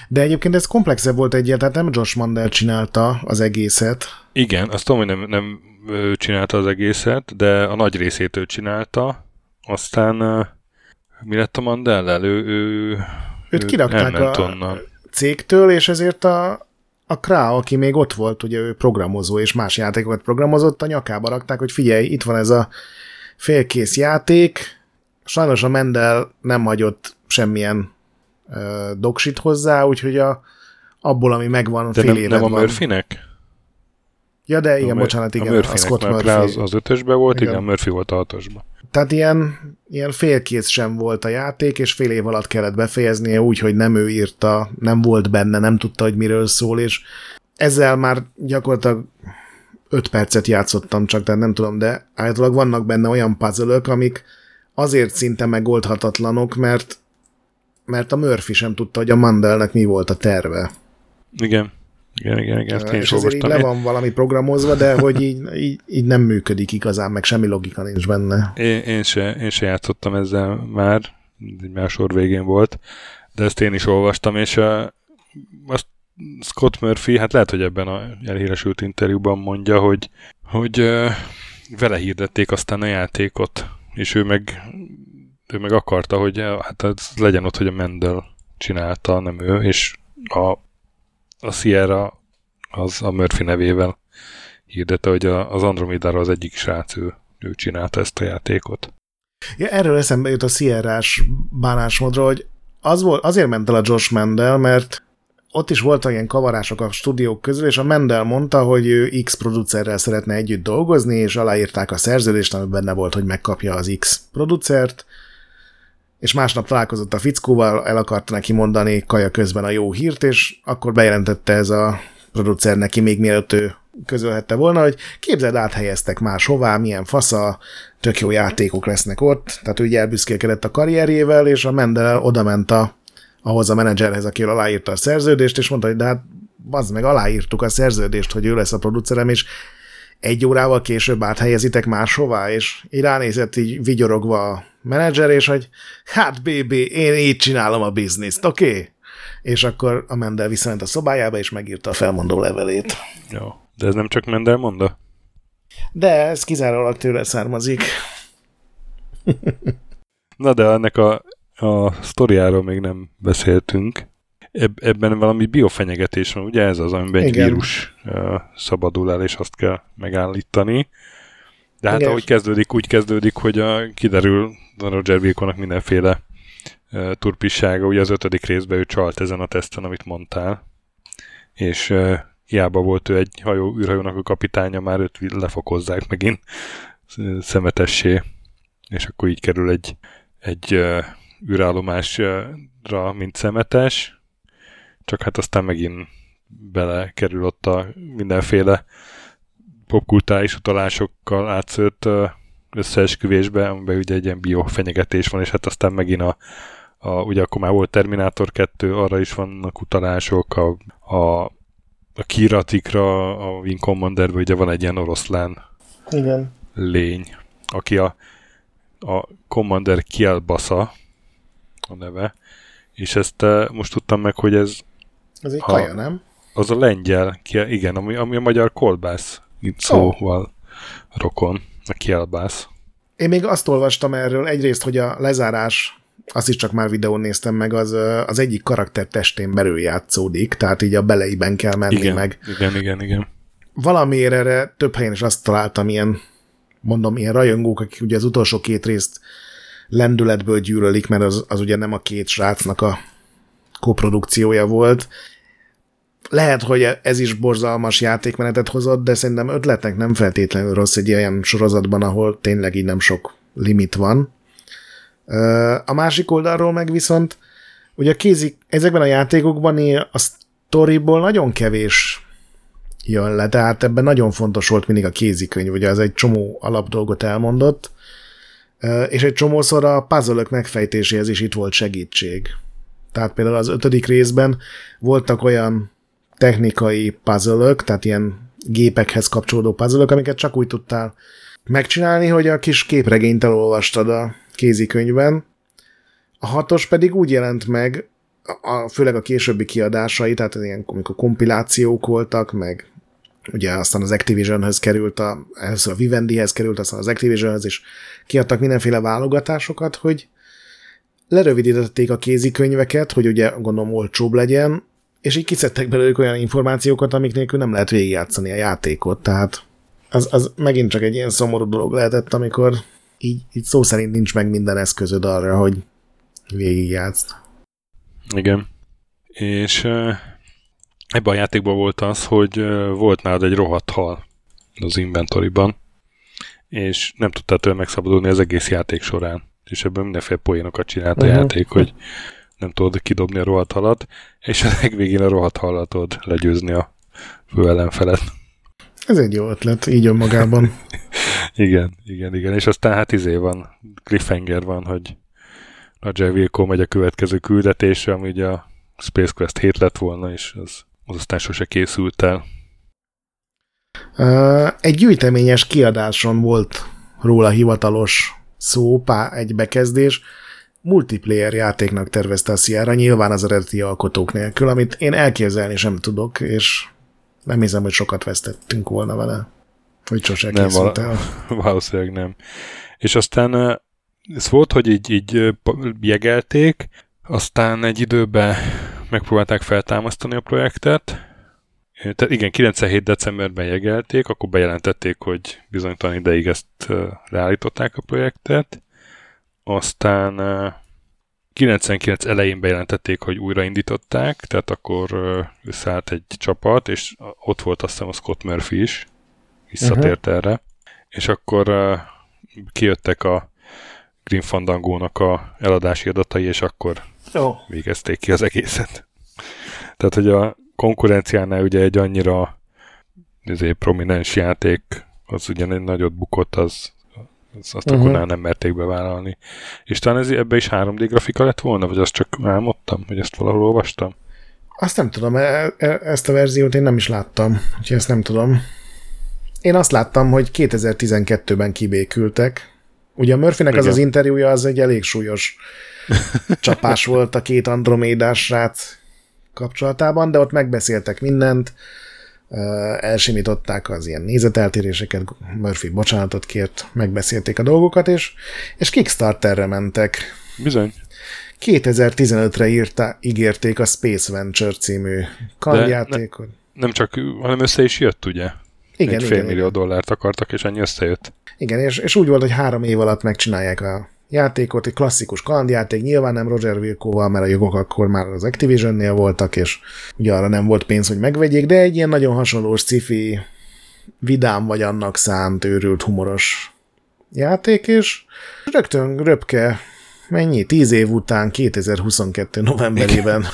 De egyébként ez komplexebb volt egyet, tehát nem Josh Mandel csinálta az egészet. Igen, azt tudom, hogy nem, nem ő csinálta az egészet, de a nagy részét ő csinálta. Aztán mi lett a Mandellel? Ő, ő, Őt kirakták a onnan. cégtől, és ezért a, a Krá, aki még ott volt, ugye ő programozó és más játékokat programozott, a nyakába rakták, hogy figyelj, itt van ez a félkész játék, sajnos a Mendel nem hagyott semmilyen doksit hozzá, úgyhogy a, abból, ami megvan, De fél nem, nem a Murphynek? Ja, de igen, a bocsánat, igen, a, a Scott Murphy. Az, az ötösbe volt, igen. igen, Murphy volt a hatosba. Tehát ilyen, ilyen félkész sem volt a játék, és fél év alatt kellett befejeznie úgy, hogy nem ő írta, nem volt benne, nem tudta, hogy miről szól, és ezzel már gyakorlatilag 5 percet játszottam csak, tehát nem tudom, de általában vannak benne olyan puzzle amik azért szinte megoldhatatlanok, mert mert a Murphy sem tudta, hogy a Mandelnek mi volt a terve. Igen. Igen, igen, igen. Ezt én és ezért így le van valami programozva, de hogy így, így, így, nem működik igazán, meg semmi logika nincs benne. Én, én, se, én se játszottam ezzel már, egy másor végén volt, de ezt én is olvastam, és a, azt Scott Murphy, hát lehet, hogy ebben a elhíresült interjúban mondja, hogy, hogy vele hirdették aztán a játékot, és ő meg, ő meg akarta, hogy hát ez legyen ott, hogy a Mendel csinálta, nem ő, és a a Sierra az a Murphy nevével hirdette, hogy az Andromidára az egyik srác, ő, ő csinálta ezt a játékot. Ja, erről eszembe jut a Sierrás bánásmódról, hogy az volt, azért ment el a Josh Mendel, mert ott is voltak ilyen kavarások a stúdiók közül, és a Mendel mondta, hogy ő X producerrel szeretne együtt dolgozni, és aláírták a szerződést, ami benne volt, hogy megkapja az X producert, és másnap találkozott a fickóval, el akarta neki mondani kaja közben a jó hírt, és akkor bejelentette ez a producer neki még mielőtt ő közölhette volna, hogy képzeld, áthelyeztek máshová, milyen fasza, tök jó játékok lesznek ott, tehát ugye elbüszkélkedett a karrierjével, és a Mendel oda ment a, ahhoz a menedzserhez, aki aláírta a szerződést, és mondta, hogy de hát az meg aláírtuk a szerződést, hogy ő lesz a producerem, és egy órával később áthelyezitek máshová, és így ránézett így vigyorogva a menedzser, és hogy hát bébi, én így csinálom a bizniszt, oké? Okay? És akkor a Mendel visszament a szobájába, és megírta a felmondó levelét. Jó, de ez nem csak Mendel mondta? De ez kizárólag tőle származik. Na de ennek a, a sztoriáról még nem beszéltünk eb- ebben valami biofenyegetés van, ugye ez az, amiben egy Igen. vírus uh, szabadul el, és azt kell megállítani. De hát Igen. ahogy kezdődik, úgy kezdődik, hogy a, kiderül a Roger Wilconak mindenféle uh, turpissága. Ugye az ötödik részben ő csalt ezen a teszten, amit mondtál. És uh, hiába volt ő egy hajó, űrhajónak a kapitánya, már őt lefokozzák megint szemetessé. És akkor így kerül egy, egy uh, űrállomásra, mint szemetes, csak hát aztán megint belekerül ott a mindenféle popkultális utalásokkal átszőtt összeesküvésbe, amiben ugye egy ilyen biofenyegetés van, és hát aztán megint a, a ugye akkor már volt Terminator 2, arra is vannak utalások, a, a, a Kiratikra, a Wing commander ugye van egy ilyen oroszlán Igen. lény, aki a, a Commander Kielbasa a neve, és ezt most tudtam meg, hogy ez ez egy ha, kaja, nem? Az a lengyel, igen, ami, ami a magyar kolbász itt szóval oh. rokon, a kielbász. Én még azt olvastam erről, egyrészt, hogy a lezárás, azt is csak már videón néztem meg, az, az egyik karakter testén belül játszódik, tehát így a beleiben kell menni igen, meg. Igen, igen, igen. Valamiért erre több helyen is azt találtam, ilyen, mondom, ilyen rajongók, akik ugye az utolsó két részt lendületből gyűlölik, mert az, az ugye nem a két srácnak a koprodukciója volt. Lehet, hogy ez is borzalmas játékmenetet hozott, de szerintem ötletnek nem feltétlenül rossz egy olyan sorozatban, ahol tényleg így nem sok limit van. A másik oldalról meg viszont, ugye a kézik, ezekben a játékokban a storyból nagyon kevés jön le, tehát ebben nagyon fontos volt mindig a kézikönyv, ugye ez egy csomó alapdolgot elmondott, és egy csomószor a puzzle megfejtéséhez is itt volt segítség. Tehát például az ötödik részben voltak olyan technikai puzzle tehát ilyen gépekhez kapcsolódó puzzle amiket csak úgy tudtál megcsinálni, hogy a kis képregényt elolvastad a kézikönyvben. A hatos pedig úgy jelent meg a, főleg a későbbi kiadásai, tehát ilyen amikor kompilációk voltak, meg ugye aztán az Activisionhöz került, a, először a Vivendihez került, aztán az Activisionhöz, és kiadtak mindenféle válogatásokat, hogy lerövidítették a kézikönyveket, hogy ugye gondolom olcsóbb legyen, és így kiszedtek belőlük olyan információkat, amik nélkül nem lehet végigjátszani a játékot, tehát az, az megint csak egy ilyen szomorú dolog lehetett, amikor így, így szó szerint nincs meg minden eszközöd arra, hogy végigjátsz. Igen. És ebben a játékban volt az, hogy volt nálad egy rohadt hal az inventoriban, és nem tudtál tőle megszabadulni az egész játék során. És ebből mindenféle poénokat csinált uh-huh. a játék, hogy nem tudod kidobni a rohadt halat, és a legvégén a rohadt halat tudod legyőzni a fő ellenfelet. Ez egy jó ötlet, így önmagában. igen, igen, igen. És aztán hát izé van, cliffhanger van, hogy Roger Wilco megy a következő küldetésre, ami ugye a Space Quest 7 lett volna, és az, az aztán sose készült el. Uh, egy gyűjteményes kiadáson volt róla hivatalos szó, pá, egy bekezdés, multiplayer játéknak tervezte a Sierra, nyilván az eredeti alkotók nélkül, amit én elképzelni sem tudok, és nem hiszem, hogy sokat vesztettünk volna vele, hogy sose nem, készült el. Valószínűleg nem. És aztán ez volt, hogy így, így jegelték, aztán egy időben megpróbálták feltámasztani a projektet, tehát igen, 97 decemberben jegelték, akkor bejelentették, hogy bizonytalan ideig ezt leállították a projektet, aztán 99 elején bejelentették, hogy újraindították, tehát akkor összeállt egy csapat, és ott volt azt hiszem a Scott Murphy is, visszatért uh-huh. erre, és akkor kijöttek a Green Fandango-nak a eladási adatai, és akkor oh. végezték ki az egészet. Tehát, hogy a konkurenciánál ugye egy annyira azért prominens játék, az ugye egy nagyot bukott, az, az azt uh-huh. akkor nem merték bevállalni. És talán ez, ebbe is 3D grafika lett volna, vagy azt csak álmodtam, hogy ezt valahol olvastam? Azt nem tudom, e- e- ezt a verziót én nem is láttam, úgyhogy ezt nem tudom. Én azt láttam, hogy 2012-ben kibékültek, Ugye a Murphynek Igen. az az interjúja az egy elég súlyos csapás volt a két Andromédás srác kapcsolatában, de ott megbeszéltek mindent, elsimították az ilyen nézeteltéréseket, Murphy bocsánatot kért, megbeszélték a dolgokat, és, és Kickstarterre mentek. Bizony. 2015-re írta, ígérték a Space Venture című kardjátékot. Ne, nem csak, hanem össze is jött, ugye? Igen, Egy fél millió dollárt akartak, és ennyi összejött. Igen, és, és úgy volt, hogy három év alatt megcsinálják a játékot, egy klasszikus kalandjáték, nyilván nem Roger Wilco-val, mert a jogok akkor már az Activision-nél voltak, és ugye arra nem volt pénz, hogy megvegyék, de egy ilyen nagyon hasonló sci vidám vagy annak szánt, őrült, humoros játék, és rögtön röpke, mennyi, tíz év után, 2022 novemberében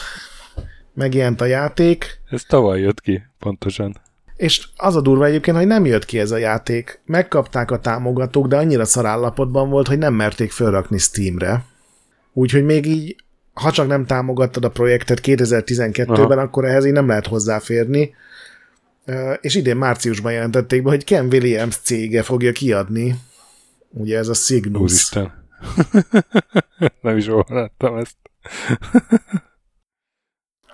megjelent a játék. Ez tavaly jött ki, pontosan. És az a durva egyébként, hogy nem jött ki ez a játék. Megkapták a támogatók, de annyira szarállapotban volt, hogy nem merték felrakni Steamre. Úgyhogy még így, ha csak nem támogattad a projektet 2012-ben, Aha. akkor ehhez így nem lehet hozzáférni. És idén márciusban jelentették be, hogy Ken Williams cége fogja kiadni. Ugye ez a Cygnus. Úristen. nem is láttam ezt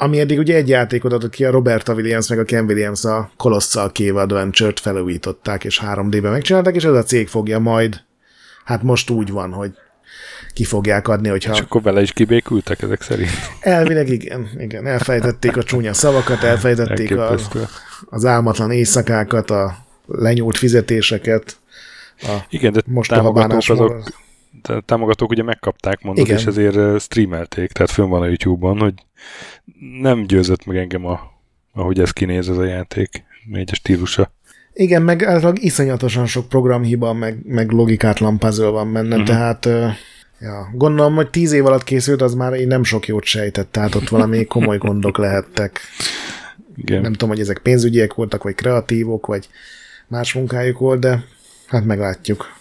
ami eddig ugye egy játékot adott ki, a Roberta Williams meg a Ken Williams a Colossal Cave Adventure-t felújították, és 3D-ben megcsinálták, és ez a cég fogja majd, hát most úgy van, hogy ki fogják adni, hogyha... És akkor vele is kibékültek ezek szerint? Elvileg igen, igen. Elfejtették a csúnya szavakat, elfejtették a, az álmatlan éjszakákat, a lenyúlt fizetéseket, a igen, de most támogatók azok, támogatók ugye megkapták, mondod, Igen. és ezért streamelték, tehát fönn van a YouTube-on, hogy nem győzött meg engem, a, ahogy ez kinéz ez a játék, a stílusa. Igen, meg általában iszonyatosan sok programhiba, meg, meg logikátlan puzzle van benne, uh-huh. tehát ja, gondolom, hogy tíz év alatt készült, az már én nem sok jót sejtett, tehát ott valami komoly gondok lehettek. Igen. Nem tudom, hogy ezek pénzügyiek voltak, vagy kreatívok, vagy más munkájuk volt, de hát meglátjuk.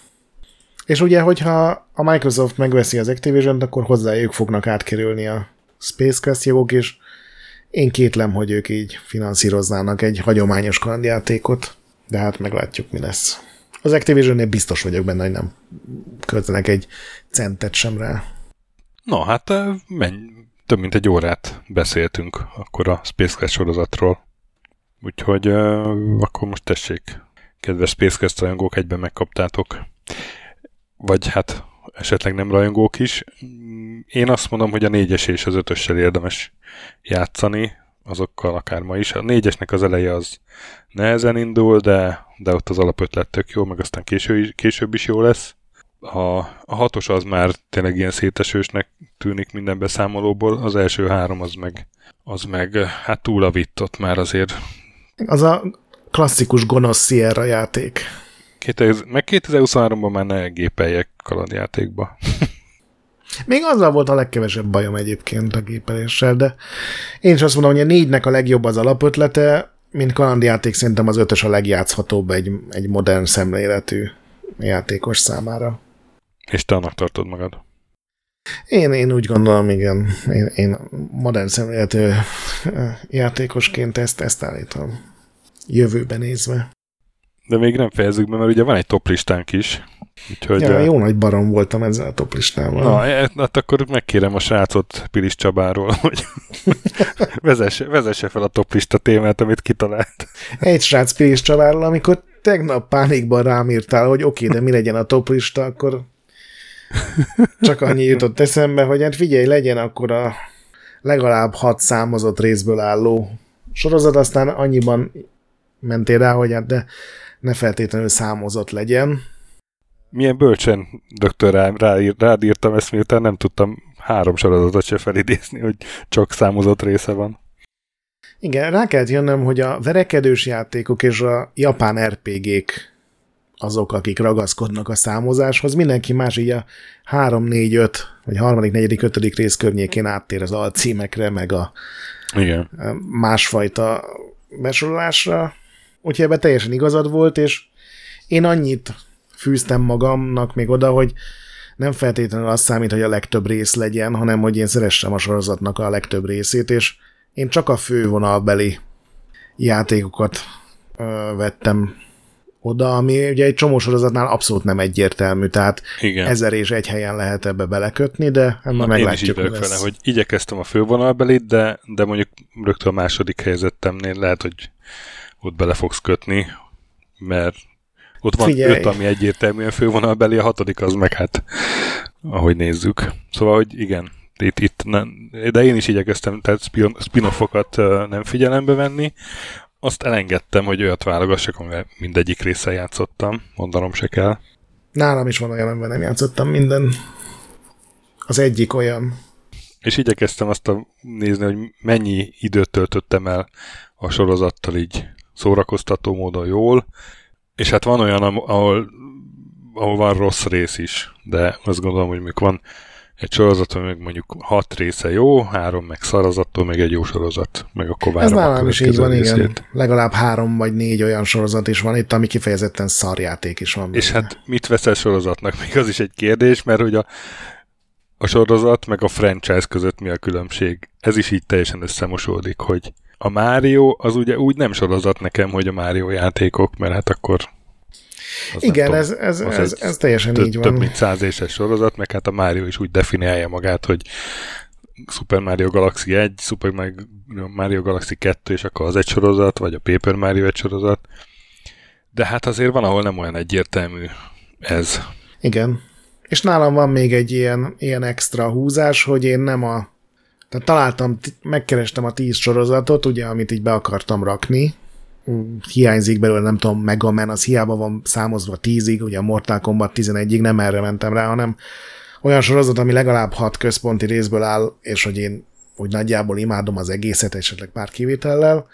És ugye, hogyha a Microsoft megveszi az Activision-t, akkor hozzájuk fognak átkerülni a Space Quest jogok, és én kétlem, hogy ők így finanszíroznának egy hagyományos kalandjátékot, de hát meglátjuk, mi lesz. Az Activision-nél biztos vagyok benne, hogy nem költenek egy centet sem rá. Na, hát menj, több mint egy órát beszéltünk akkor a Space Quest sorozatról. Úgyhogy akkor most tessék, kedves Space Quest rajongók, egyben megkaptátok. Vagy hát esetleg nem rajongók is. Én azt mondom, hogy a négyes és az ötössel érdemes játszani, azokkal akár ma is. A négyesnek az eleje az nehezen indul, de, de ott az alapötlet tök jó, meg aztán késő, később is jó lesz. A, a hatos az már tényleg ilyen szétesősnek tűnik minden beszámolóból, az első három az meg, az meg hát túl a vittott már azért. Az a klasszikus gonosz Sierra játék. 2000, meg 2023-ban már ne gépeljek kalandjátékba. Még azzal volt a legkevesebb bajom egyébként a gépeléssel, de én is azt mondom, hogy a négynek a legjobb az alapötlete, mint kalandjáték szerintem az ötös a legjátszhatóbb egy, egy modern szemléletű játékos számára. És te annak tartod magad? Én, én úgy gondolom, igen. Én, én modern szemléletű játékosként ezt, ezt állítom. Jövőben nézve. De még nem fejezzük be, mert ugye van egy toplistánk is. Úgyhogy, ja, jó nagy barom voltam ezzel a toplistával. Na, e, hát akkor megkérem a srácot Pilis Csabáról, hogy vezesse, vezesse fel a toplista témát, amit kitalált. Egy srác Pilis Csabáról, amikor tegnap pánikban rám írtál, hogy oké, okay, de mi legyen a toplista, akkor csak annyi jutott eszembe, hogy hát figyelj, legyen akkor a legalább hat számozott részből álló sorozat, aztán annyiban mentél rá, hogy hát de ne feltétlenül számozott legyen. Milyen bölcsen, doktor, rá, rá, rád írtam ezt, miután nem tudtam három sorozatot se felidézni, hogy csak számozott része van. Igen, rá kellett jönnöm, hogy a verekedős játékok és a japán RPG-k azok, akik ragaszkodnak a számozáshoz. Mindenki más így a 3, 4, 5, vagy harmadik, negyedik, ötödik rész környékén áttér az alcímekre, meg a Igen. másfajta besorolásra. Úgyhogy ebben teljesen igazad volt, és én annyit fűztem magamnak még oda, hogy nem feltétlenül az számít, hogy a legtöbb rész legyen, hanem hogy én szeressem a sorozatnak a legtöbb részét, és én csak a fővonalbeli játékokat ö, vettem oda, ami ugye egy csomó sorozatnál abszolút nem egyértelmű, tehát Igen. ezer és egy helyen lehet ebbe belekötni, de már meglátjuk. Én is így vele, hogy igyekeztem a fővonalbelit, de, de mondjuk rögtön a második helyzetemnél lehet, hogy ott bele fogsz kötni, mert ott van Figyelj. öt, ami egyértelműen fővonalbeli, a hatodik az meg hát, ahogy nézzük. Szóval, hogy igen, itt, itt nem, de én is igyekeztem, tehát spin-offokat nem figyelembe venni. Azt elengedtem, hogy olyat válogassak, amivel mindegyik része játszottam, mondanom se kell. Nálam is van olyan, amivel nem játszottam minden. Az egyik olyan. És igyekeztem azt a nézni, hogy mennyi időt töltöttem el a sorozattal így szórakoztató módon jól, és hát van olyan, ahol, ahol van rossz rész is, de azt gondolom, hogy még van egy sorozat, meg mondjuk hat része jó, három meg szarazattól, meg egy jó sorozat, meg akkor várom Ez nálam is így van, részét. igen. Legalább három vagy négy olyan sorozat is van itt, ami kifejezetten szarjáték is van. És benne. hát mit veszel sorozatnak? Még az is egy kérdés, mert hogy a, a sorozat meg a franchise között mi a különbség. Ez is így teljesen összemosódik, hogy a Mario az ugye úgy nem sorozat nekem, hogy a Mario játékok, mert hát akkor igen, tudom, ez, ez, ez, ez teljesen több, így van. Több mint száz éves sorozat, meg hát a Mario is úgy definiálja magát, hogy Super Mario Galaxy 1, Super Mario Galaxy 2, és akkor az egy sorozat, vagy a Paper Mario egy sorozat. De hát azért van, ahol nem olyan egyértelmű ez. Igen. És nálam van még egy ilyen, ilyen extra húzás, hogy én nem a tehát találtam, megkerestem a tíz sorozatot, ugye, amit így be akartam rakni, hiányzik belőle, nem tudom, Mega Man, az hiába van számozva tízig, ugye a Mortal Kombat 11-ig, nem erre mentem rá, hanem olyan sorozat, ami legalább hat központi részből áll, és hogy én úgy nagyjából imádom az egészet, esetleg pár kivétellel,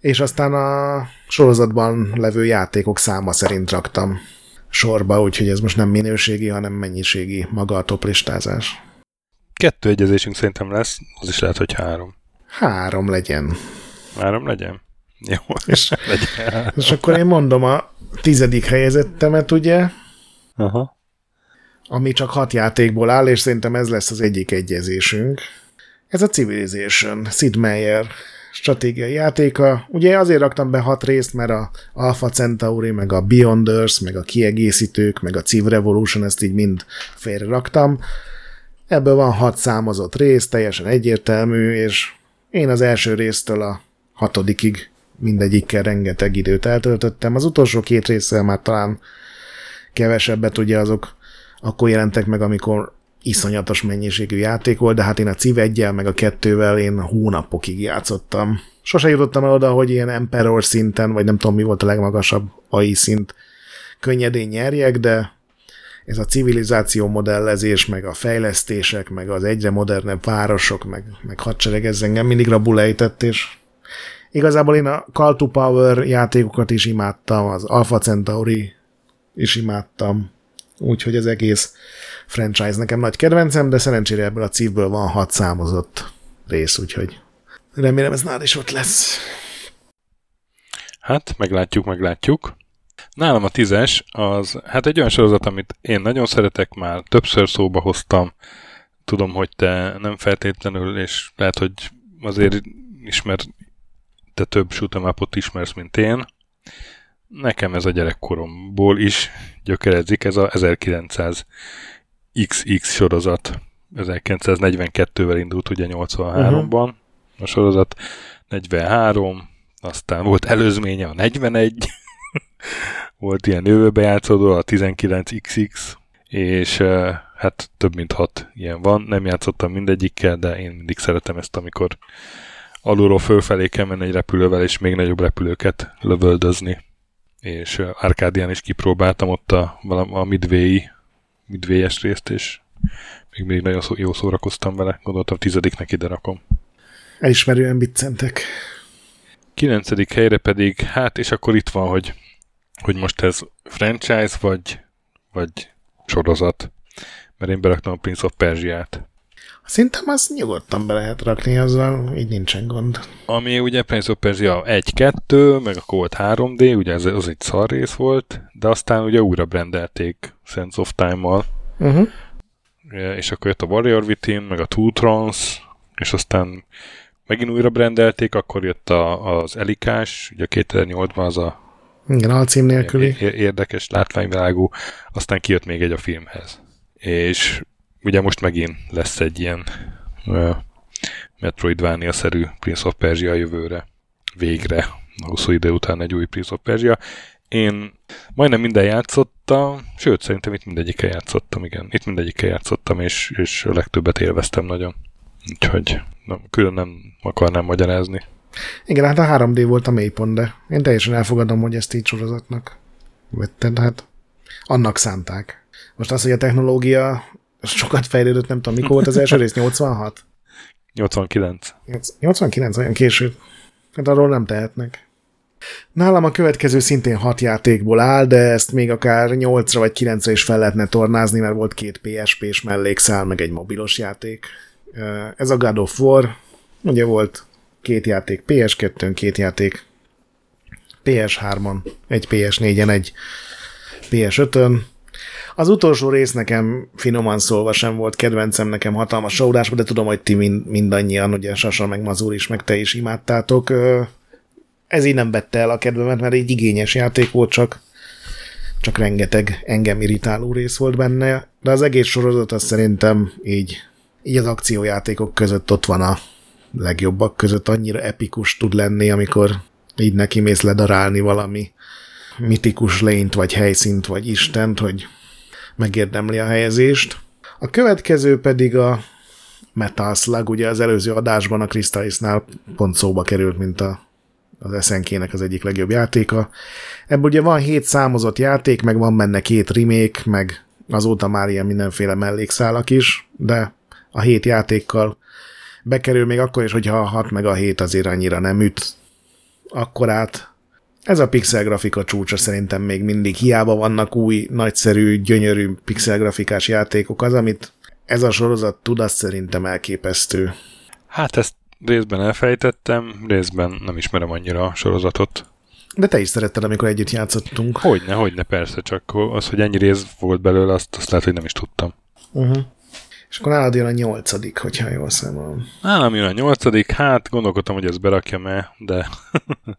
és aztán a sorozatban levő játékok száma szerint raktam sorba, úgyhogy ez most nem minőségi, hanem mennyiségi maga a toplistázás. Kettő egyezésünk szerintem lesz, az is lehet, hogy három. Három legyen. Három legyen? Jó, és, legyen. és akkor én mondom a tizedik helyezettemet, ugye? Aha. Ami csak hat játékból áll, és szerintem ez lesz az egyik egyezésünk. Ez a Civilization, Sid Meier stratégiai játéka. Ugye azért raktam be hat részt, mert a Alpha Centauri, meg a Beyonders, meg a kiegészítők, meg a Civ Revolution, ezt így mind félre raktam Ebből van hat számozott rész, teljesen egyértelmű, és én az első résztől a hatodikig mindegyikkel rengeteg időt eltöltöttem. Az utolsó két résszel már talán kevesebbet, ugye azok akkor jelentek meg, amikor iszonyatos mennyiségű játék volt, de hát én a Civ 1 meg a kettővel én hónapokig játszottam. Sose jutottam el oda, hogy ilyen Emperor szinten, vagy nem tudom mi volt a legmagasabb AI szint, könnyedén nyerjek, de ez a civilizáció modellezés, meg a fejlesztések, meg az egyre modernebb városok, meg, meg hadsereg, ez engem mindig rabulejtett, és igazából én a Call to Power játékokat is imádtam, az Alpha Centauri is imádtam, úgyhogy az egész franchise nekem nagy kedvencem, de szerencsére ebből a cívből van hat számozott rész, úgyhogy remélem ez nálad is ott lesz. Hát, meglátjuk, meglátjuk. Nálam a tízes az, hát egy olyan sorozat, amit én nagyon szeretek, már többször szóba hoztam. Tudom, hogy te nem feltétlenül, és lehet, hogy azért ismer, te több shoot'em ismersz, mint én. Nekem ez a gyerekkoromból is gyökerezik, ez a 1900 XX sorozat 1942-vel indult ugye 83-ban uh-huh. a sorozat, 43, aztán volt előzménye a 41, volt ilyen jövőbe játszódó, a 19XX, és hát több mint hat ilyen van. Nem játszottam mindegyikkel, de én mindig szeretem ezt, amikor alulról fölfelé kell menni egy repülővel, és még nagyobb repülőket lövöldözni. És Arkádián is kipróbáltam ott a, a Midway midvélyes részt, és még még nagyon szó, jó szórakoztam vele. Gondoltam, tizediknek ide rakom. Elismerően biccentek. Kilencedik helyre pedig, hát és akkor itt van, hogy, hogy most ez franchise vagy, vagy sorozat. Mert én beraktam a Prince of Persia-t. Szerintem azt nyugodtan be lehet rakni, azzal így nincsen gond. Ami ugye Prince of Persia 1-2, meg akkor volt 3D, ugye ez, az egy szar rész volt, de aztán ugye újra brendelték Sense of Time-mal. Uh-huh. És akkor jött a Warrior Within, meg a Two Thrones, és aztán megint újra brendelték, akkor jött a, az Elikás, ugye 2008-ban az a igen, alcím nélküli. Érdekes, látványvilágú, aztán kijött még egy a filmhez. És ugye most megint lesz egy ilyen uh, Metroidvania-szerű Prince of Persia jövőre. Végre, hosszú idő után egy új Prince of Persia. Én majdnem minden játszottam, sőt, szerintem itt mindegyikkel játszottam, igen. Itt mindegyikkel játszottam, és, és a legtöbbet élveztem nagyon. Úgyhogy nem, külön nem akarnám magyarázni. Igen, hát a 3D volt a mélypont, de én teljesen elfogadom, hogy ezt így sorozatnak vetted, hát annak szánták. Most az, hogy a technológia sokat fejlődött, nem tudom, mikor volt az első rész, 86? 89. 89, olyan késő. Hát arról nem tehetnek. Nálam a következő szintén hat játékból áll, de ezt még akár 8-ra vagy 9-re is fel lehetne tornázni, mert volt két PSP-s mellékszál, meg egy mobilos játék. Ez a God of War, ugye volt két játék PS2-n, két játék PS3-on, egy PS4-en, egy PS5-ön, az utolsó rész nekem finoman szólva sem volt kedvencem, nekem hatalmas sódás, de tudom, hogy ti mind, mindannyian, ugye Sasa meg Mazur is, meg te is imádtátok. Ez így nem vette el a kedvemet, mert egy igényes játék volt, csak, csak rengeteg engem irritáló rész volt benne, de az egész sorozat az szerintem így, így az akciójátékok között ott van a legjobbak között, annyira epikus tud lenni, amikor így neki mész ledarálni valami mitikus lényt, vagy helyszínt, vagy istent, hogy megérdemli a helyezést. A következő pedig a Metal Slug, ugye az előző adásban a Crystallisnál pont szóba került, mint a, az SNK-nek az egyik legjobb játéka. Ebből ugye van hét számozott játék, meg van benne két remake, meg azóta már ilyen mindenféle mellékszálak is, de a hét játékkal bekerül még akkor is, hogyha a 6 meg a 7 azért annyira nem üt akkorát, ez a pixel grafika csúcsa szerintem még mindig. Hiába vannak új, nagyszerű, gyönyörű pixel grafikás játékok, az, amit ez a sorozat tud, az szerintem elképesztő. Hát ezt részben elfejtettem, részben nem ismerem annyira a sorozatot. De te is szeretted, amikor együtt játszottunk. Hogyne, hogyne, persze, csak az, hogy ennyi rész volt belőle, azt, azt lehet, hogy nem is tudtam. Uh-huh. És akkor nálad jön a nyolcadik, hogyha jól számolom. Nálam jön a nyolcadik, hát gondolkodtam, hogy ezt berakjam-e, de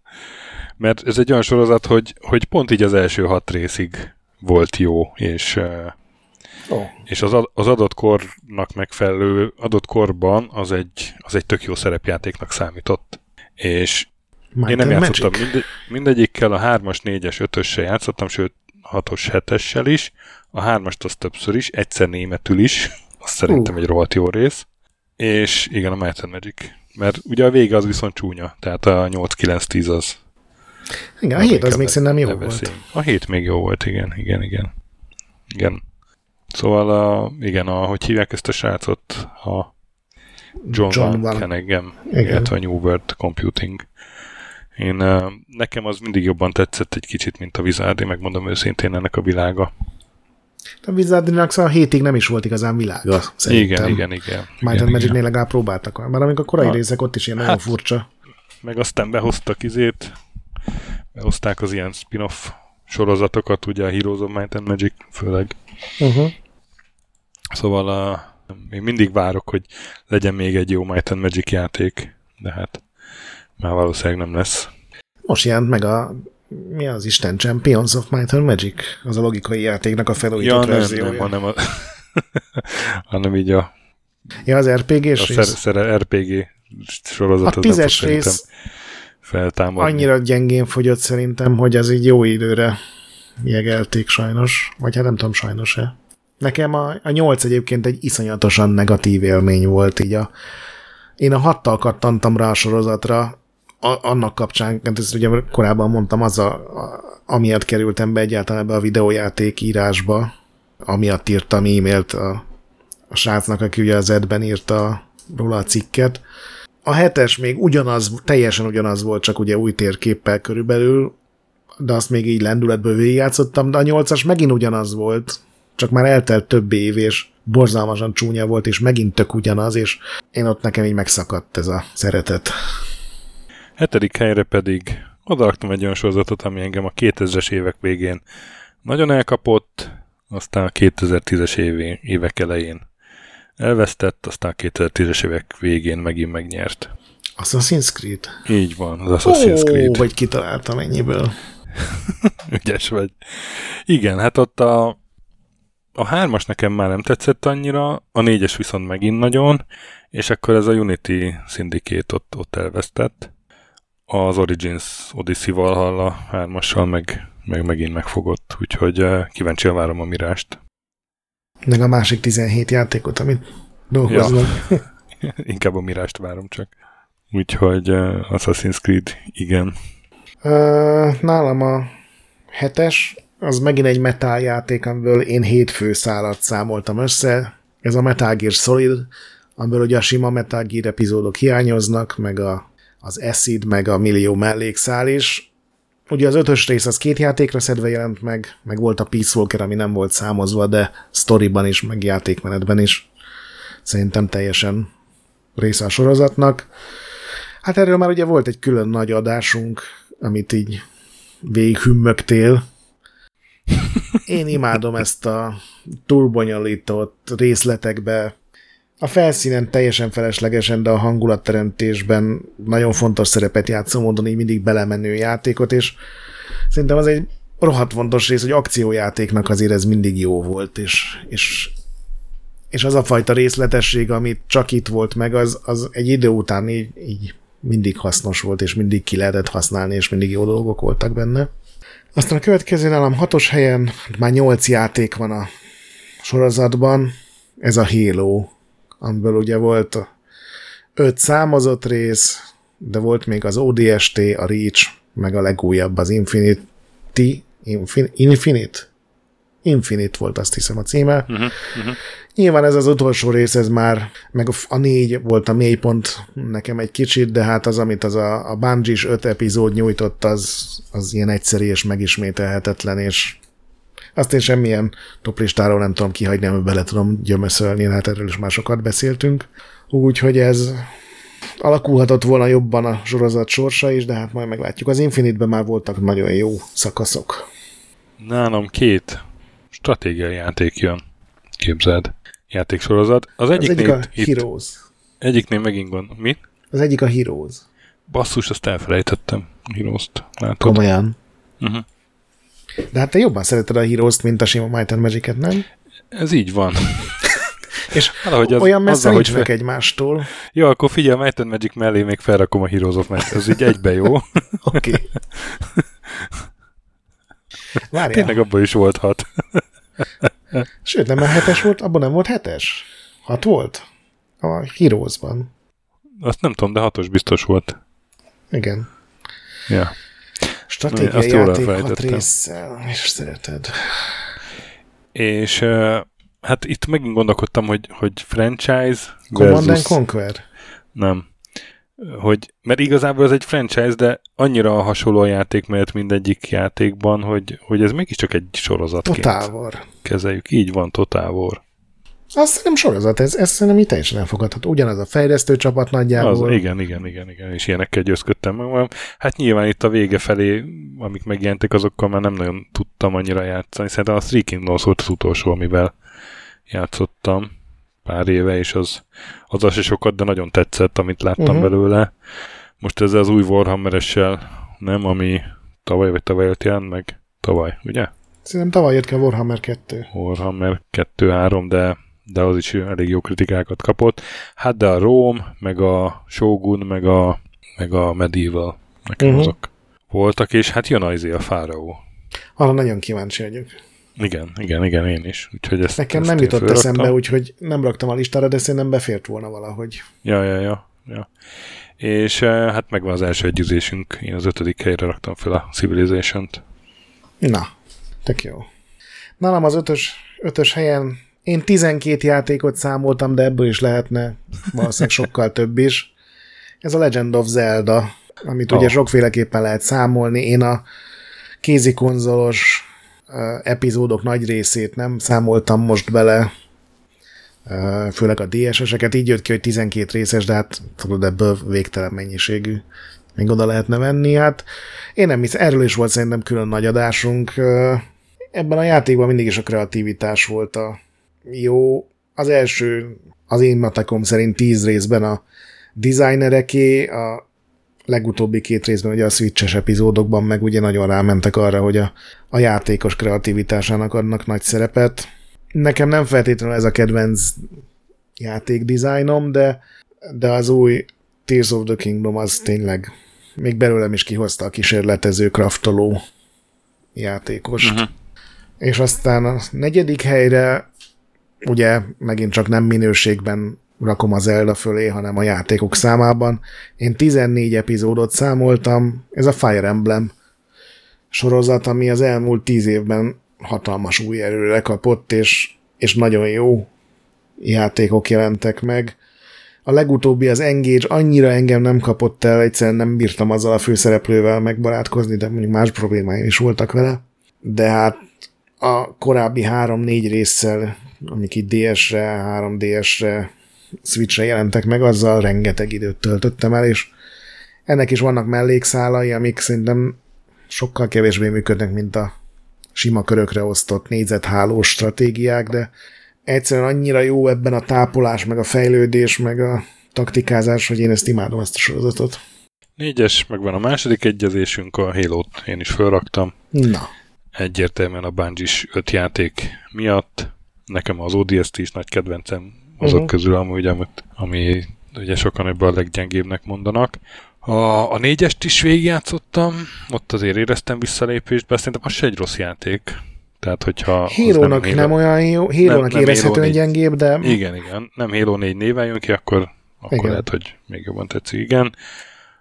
mert ez egy olyan sorozat, hogy, hogy pont így az első hat részig volt jó, és, Oh. És az, az adott kornak megfelelő, adott korban az egy, az egy tök jó szerepjátéknak számított. És Might én nem játszottam minde, mindegyikkel, a 3-as, 4-es, 5-össel játszottam, sőt 6-os, 7-essel is. A 3-ast az többször is, egyszer németül is, az szerintem uh. egy rohadt jó rész. És igen, a Might and Magic. Mert ugye a vége az viszont csúnya, tehát a 8-9-10 az. Igen, a 7 az még szerintem jó volt. A 7 még jó volt, igen, igen, igen. Igen. Szóval, a, igen, a, hogy hívják ezt a srácot? A John, John Van Kenegem, illetve a New World Computing. Én, nekem az mindig jobban tetszett egy kicsit, mint a Wizardi, megmondom őszintén ennek a világa. A Wizardinak szóval a hétig nem is volt igazán világa, szerintem. Igen, igen, igen. Might and Magic-nél legalább próbáltak. Mert amikor a korai ha. részek ott is ilyen hát, nagyon furcsa. Meg aztán behoztak izét, behozták az ilyen spin-off sorozatokat, ugye a Heroes of Might and Magic főleg. Uh-huh. Szóval a, még mindig várok, hogy legyen még egy jó Might and Magic játék, de hát már valószínűleg nem lesz. Most jelent meg a mi az Isten Champions of Might and Magic? Az a logikai játéknak a felújított ja, verziója. Nem, nem, hanem, a, hanem így a Ja, az RPG-s a rész? Szer, szer, RPG sorozat. A tízes rész feltámadni. annyira gyengén fogyott szerintem, hogy az így jó időre jegelték sajnos. Vagy hát nem tudom, sajnos-e. Nekem a, a nyolc egyébként egy iszonyatosan negatív élmény volt így a én a hattal kattantam rá a sorozatra, a, annak kapcsán, ezt ugye korábban mondtam, az a, a, amiatt kerültem be egyáltalán be a videójáték írásba, amiatt írtam e-mailt a, a srácnak, aki ugye az edben írta róla a cikket. A hetes még ugyanaz, teljesen ugyanaz volt, csak ugye új térképpel körülbelül, de azt még így lendületből végigjátszottam, de a nyolcas megint ugyanaz volt, csak már eltelt több év, és borzalmasan csúnya volt, és megint tök ugyanaz, és én ott nekem így megszakadt ez a szeretet. Hetedik helyre pedig odaadtam egy olyan sorozatot, ami engem a 2000-es évek végén nagyon elkapott, aztán a 2010-es évek elején elvesztett, aztán a 2010-es évek végén megint megnyert. Assassin's Creed? Így van, az Assassin's Creed. Ó, vagy kitaláltam ennyiből. Ügyes vagy. Igen, hát ott a a hármas nekem már nem tetszett annyira, a négyes viszont megint nagyon, és akkor ez a Unity Syndicate ott, ott elvesztett. Az Origins Odyssey Valhalla hármassal meg, meg megint megfogott, úgyhogy uh, kíváncsian várom a mirást. Meg a másik 17 játékot, amit dolgoznak. Ja. Inkább a mirást várom csak. Úgyhogy uh, Assassin's Creed, igen. Uh, nálam a hetes, az megint egy Metal játék, amiből én hét főszálat számoltam össze. Ez a Metal Gear Solid, amiből ugye a sima Metal Gear epizódok hiányoznak, meg a, az Acid, meg a millió mellékszál is. Ugye az ötös rész az két játékra szedve jelent meg, meg volt a Peace Walker, ami nem volt számozva, de storyban is, meg játékmenetben is. Szerintem teljesen része a sorozatnak. Hát erről már ugye volt egy külön nagy adásunk, amit így végighümmögtél, én imádom ezt a turbonyalított részletekbe. A felszínen teljesen feleslegesen, de a hangulatteremtésben nagyon fontos szerepet játszó módon így mindig belemenő játékot, és szerintem az egy rohadt fontos rész, hogy akciójátéknak azért ez mindig jó volt, és, és, és az a fajta részletesség, amit csak itt volt meg, az, az egy idő után így, így mindig hasznos volt, és mindig ki lehetett használni, és mindig jó dolgok voltak benne. Aztán a következő nálam hatos helyen már nyolc játék van a sorozatban, ez a Halo, amiből ugye volt öt számozott rész, de volt még az ODST, a Reach, meg a legújabb az Infinity, Infin, Infinite? Infinite volt azt hiszem a címe. Uh-huh, uh-huh. Nyilván ez az utolsó rész, ez már, meg a négy volt a mélypont nekem egy kicsit, de hát az, amit az a, a Bungie-s öt epizód nyújtott, az, az ilyen egyszerű és megismételhetetlen, és azt én semmilyen toplistáról nem tudom kihagyni, amiben bele tudom gyömöszölni, hát erről is már sokat beszéltünk. Úgyhogy ez alakulhatott volna jobban a sorozat sorsa is, de hát majd meglátjuk. Az Infinite-ben már voltak nagyon jó szakaszok. Nálam két stratégiai játék jön. Képzeld. Játéksorozat. Az, egyik az egyik a itt, Heroes. Egyiknél megint gond. Mi? Az egyik a Heroes. Basszus, azt elfelejtettem. Heroes-t. Látod? Komolyan. Uh-huh. De hát te jobban szereted a Heroes-t, mint a sima Might and Magic-et, nem? Ez így van. És Valahogy az, olyan messze nincs fel... egymástól. Jó, akkor figyelj, Might and Magic mellé még felrakom a Heroes of Might, ez így egybe jó. Oké. okay. Várjál. Tényleg abban is volt hat. Sőt, nem már hetes volt, abban nem volt hetes? Hat volt? A Heroes-ban. Azt nem tudom, de hatos biztos volt. Igen. Ja. Stratégiai játék hat résszel, és szereted. És hát itt megint gondolkodtam, hogy, hogy franchise Command versus... Conquer? Nem. Hogy, mert igazából ez egy franchise, de annyira hasonló a játék, mert mindegyik játékban, hogy, hogy ez mégiscsak egy sorozatként Total War. kezeljük. Így van, Total War. Azt nem sorozat, ez, ez szerintem így teljesen elfogadható. Ugyanaz a fejlesztő csapat nagyjából. Az, igen, igen, igen, igen, és ilyenekkel győzködtem. Hát nyilván itt a vége felé, amik megjelentek, azokkal már nem nagyon tudtam annyira játszani. Szerintem a Three Kingdoms volt az utolsó, amivel játszottam pár éve, és az, az az se sokat, de nagyon tetszett, amit láttam uh-huh. belőle. Most ez az új Warhammer-essel, nem, ami tavaly vagy tavaly jött jelent meg? Tavaly, ugye? Szerintem tavaly jött ki a Warhammer 2. Warhammer 2-3, de de az is elég jó kritikákat kapott. Hát de a Rome, meg a Shogun, meg a, meg a Medieval, nekem uh-huh. azok voltak, és hát jön az a Fáraó. Arra nagyon kíváncsi vagyok. Igen, igen, igen, én is. Úgyhogy ezt, Nekem ezt nem jutott fölraktam. eszembe, úgyhogy nem raktam a listára, de szerintem befért volna valahogy. Ja, ja, ja. ja. És eh, hát megvan az első együzésünk. Én az ötödik helyre raktam fel a Civilization-t. Na, tök jó. Nálam az ötös, ötös helyen én 12 játékot számoltam, de ebből is lehetne valószínűleg sokkal több is. Ez a Legend of Zelda, amit oh. ugye sokféleképpen lehet számolni. Én a kézikonzolos epizódok nagy részét nem számoltam most bele, főleg a DSS-eket. Így jött ki, hogy 12 részes, de hát tudod, ebből végtelen mennyiségű még oda lehetne venni. Hát én nem hisz, erről is volt szerintem külön nagy adásunk. Ebben a játékban mindig is a kreativitás volt a, jó. Az első, az én matekom szerint tíz részben a designereké, a legutóbbi két részben, ugye a switches epizódokban meg ugye nagyon rámentek arra, hogy a, a játékos kreativitásának adnak nagy szerepet. Nekem nem feltétlenül ez a kedvenc játékdizájnom, de, de az új Tears of the Kingdom az tényleg még belőlem is kihozta a kísérletező, kraftoló játékost. Uh-huh. És aztán a negyedik helyre ugye megint csak nem minőségben rakom az Zelda fölé, hanem a játékok számában. Én 14 epizódot számoltam, ez a Fire Emblem sorozat, ami az elmúlt 10 évben hatalmas új erőre kapott, és, és nagyon jó játékok jelentek meg. A legutóbbi az Engage annyira engem nem kapott el, egyszerűen nem bírtam azzal a főszereplővel megbarátkozni, de mondjuk más problémáim is voltak vele. De hát a korábbi három-négy résszel amik itt DS-re, 3DS-re, Switch-re jelentek meg, azzal rengeteg időt töltöttem el, és ennek is vannak mellékszálai, amik szerintem sokkal kevésbé működnek, mint a sima körökre osztott négyzethálós stratégiák, de egyszerűen annyira jó ebben a tápolás, meg a fejlődés, meg a taktikázás, hogy én ezt imádom, ezt a sorozatot. Négyes, megvan a második egyezésünk, a halo én is felraktam. Na. Egyértelműen a bungie öt játék miatt nekem az ODST is nagy kedvencem azok uh-huh. közül amúgy, amit, ami ugye sokan ebből a leggyengébbnek mondanak. A, a négyest is végigjátszottam, ott azért éreztem visszalépést, de szerintem az se egy rossz játék. Tehát, hogyha... Halo-nak nem, nem olyan jó, Halo-nak érezhetően gyengébb, de... Igen, igen. Nem Halo 4 néven jön ki, akkor, akkor igen. lehet, hogy még jobban tetszik. Igen.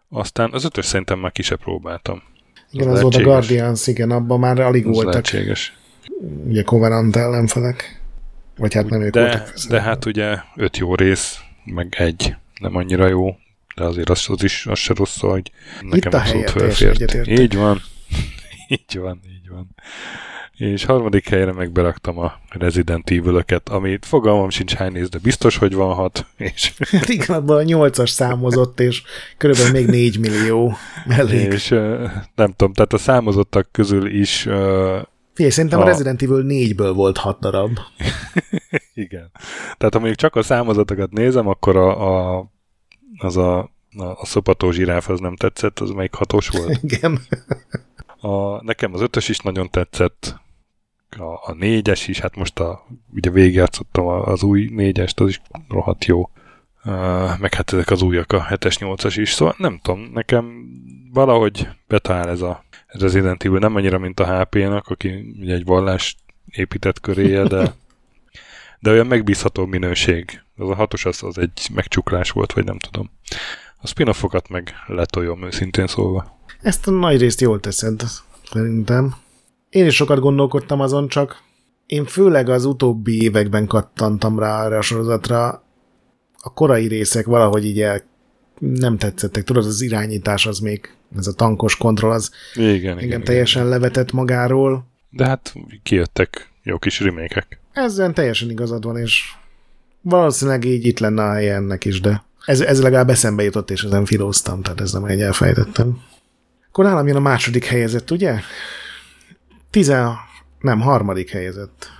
Aztán az ötös szerintem már ki se próbáltam. Igen, az, az volt a Guardians, igen, abban már alig az voltak. Lehetséges. Ugye Covenant ellenfelek. Vagy hát nem ők de, voltak De hát ugye öt jó rész, meg egy nem annyira jó, de azért az, az is az se rossz, hogy nekem Itt abszolút felfért. Így van. így van, így van. És harmadik helyre meg beraktam a Resident evil amit fogalmam sincs hány néz, de biztos, hogy van hat. És... Hát igen, abban a nyolcas számozott, és körülbelül még négy millió mellék. És nem tudom, tehát a számozottak közül is Figyelj, szerintem a, a Resident Evil 4-ből volt hat darab. Igen. Tehát ha mondjuk csak a számozatokat nézem, akkor a, a, az a, a, a szopató zsiráf az nem tetszett, az melyik hatós volt? Igen. A, nekem az ötös is nagyon tetszett. A, a négyes is, hát most a, ugye végigjátszottam az új négyest, az is rohadt jó. Uh, meg hát ezek az újak, a 7-es, 8-as is, szóval nem tudom, nekem valahogy betalál ez a Resident Evil, nem annyira, mint a HP-nak, aki ugye egy vallás épített köréje, de, de olyan megbízható minőség. Az a hatos az, az egy megcsuklás volt, vagy nem tudom. A spin meg letoljom őszintén szólva. Ezt a nagy részt jól teszed, szerintem. Én is sokat gondolkodtam azon, csak én főleg az utóbbi években kattantam rá arra a sorozatra. A korai részek valahogy így el nem tetszettek. Tudod, az irányítás az még, ez a tankos kontroll, az igen, igen, igen, teljesen igen. levetett magáról. De hát kijöttek jó kis remékek. Ezzel teljesen igazad van, és valószínűleg így itt lenne a helye ennek is, de ez, ez legalább eszembe jutott, és ezen filóztam, tehát ez nem egy elfejtettem. Akkor nálam jön a második helyezett, ugye? Tizen... Nem, harmadik helyezett.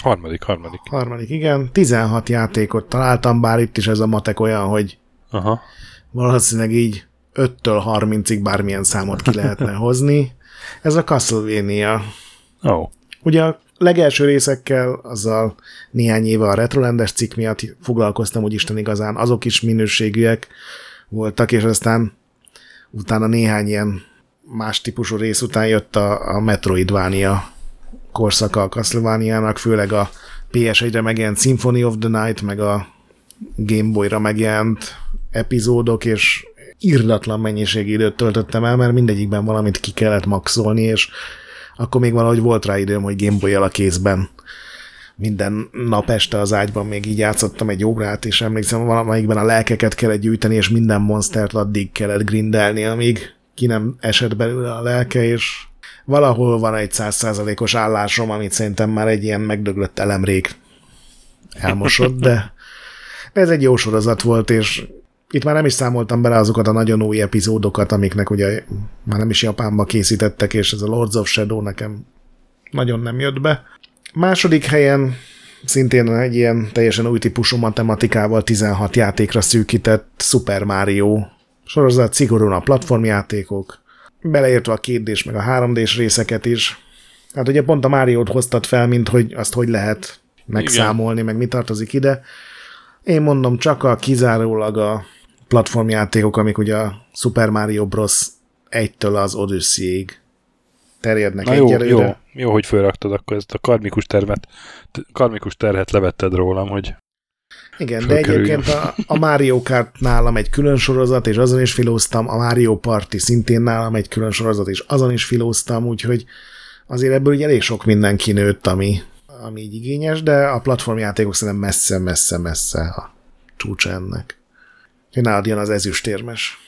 Harmadik, harmadik. Harmadik, igen. 16 játékot találtam, bár itt is ez a matek olyan, hogy Aha. valószínűleg így 5-től 30-ig bármilyen számot ki lehetne hozni. Ez a Castlevania. Oh. Ugye a legelső részekkel, azzal néhány éve a Retrolandes cikk miatt foglalkoztam, hogy Isten igazán azok is minőségűek voltak, és aztán utána néhány ilyen más típusú rész után jött a, a Metroidvania korszaka a Castlevania-nak, főleg a PS1-re megjelent Symphony of the Night, meg a Game Boy-ra megjelent epizódok, és irdatlan mennyiségű időt töltöttem el, mert mindegyikben valamit ki kellett maxolni, és akkor még valahogy volt rá időm, hogy Game boy a kézben minden nap este az ágyban még így játszottam egy órát, és emlékszem, valamelyikben a lelkeket kellett gyűjteni, és minden monstert addig kellett grindelni, amíg ki nem esett belőle a lelke, és valahol van egy százszázalékos állásom, amit szerintem már egy ilyen megdöglött elemrég elmosott, de ez egy jó sorozat volt, és itt már nem is számoltam bele azokat a nagyon új epizódokat, amiknek ugye már nem is Japánba készítettek, és ez a Lords of Shadow nekem nagyon nem jött be. Második helyen szintén egy ilyen teljesen új típusú matematikával 16 játékra szűkített Super Mario sorozat, szigorúan a platformjátékok, beleértve a 2 meg a 3 d részeket is. Hát ugye pont a Mario-t hoztat fel, mint hogy azt hogy lehet megszámolni, Igen. meg mi tartozik ide. Én mondom, csak a kizárólag a platformjátékok, amik ugye a Super Mario Bros. 1-től az Odyssey-ig terjednek Na jó, jó, jó, hogy felraktad akkor ezt a karmikus termet, karmikus terhet levetted rólam, hogy igen, de egyébként a, a Mario Kart nálam egy külön sorozat, és azon is filóztam, a Mario Party szintén nálam egy külön sorozat, és azon is filóztam, úgyhogy azért ebből ugye elég sok minden kinőtt, ami, ami így igényes, de a platformjátékok szerintem messze-messze-messze a csúcsa ennek. Hogy nálad jön az ezüstérmes.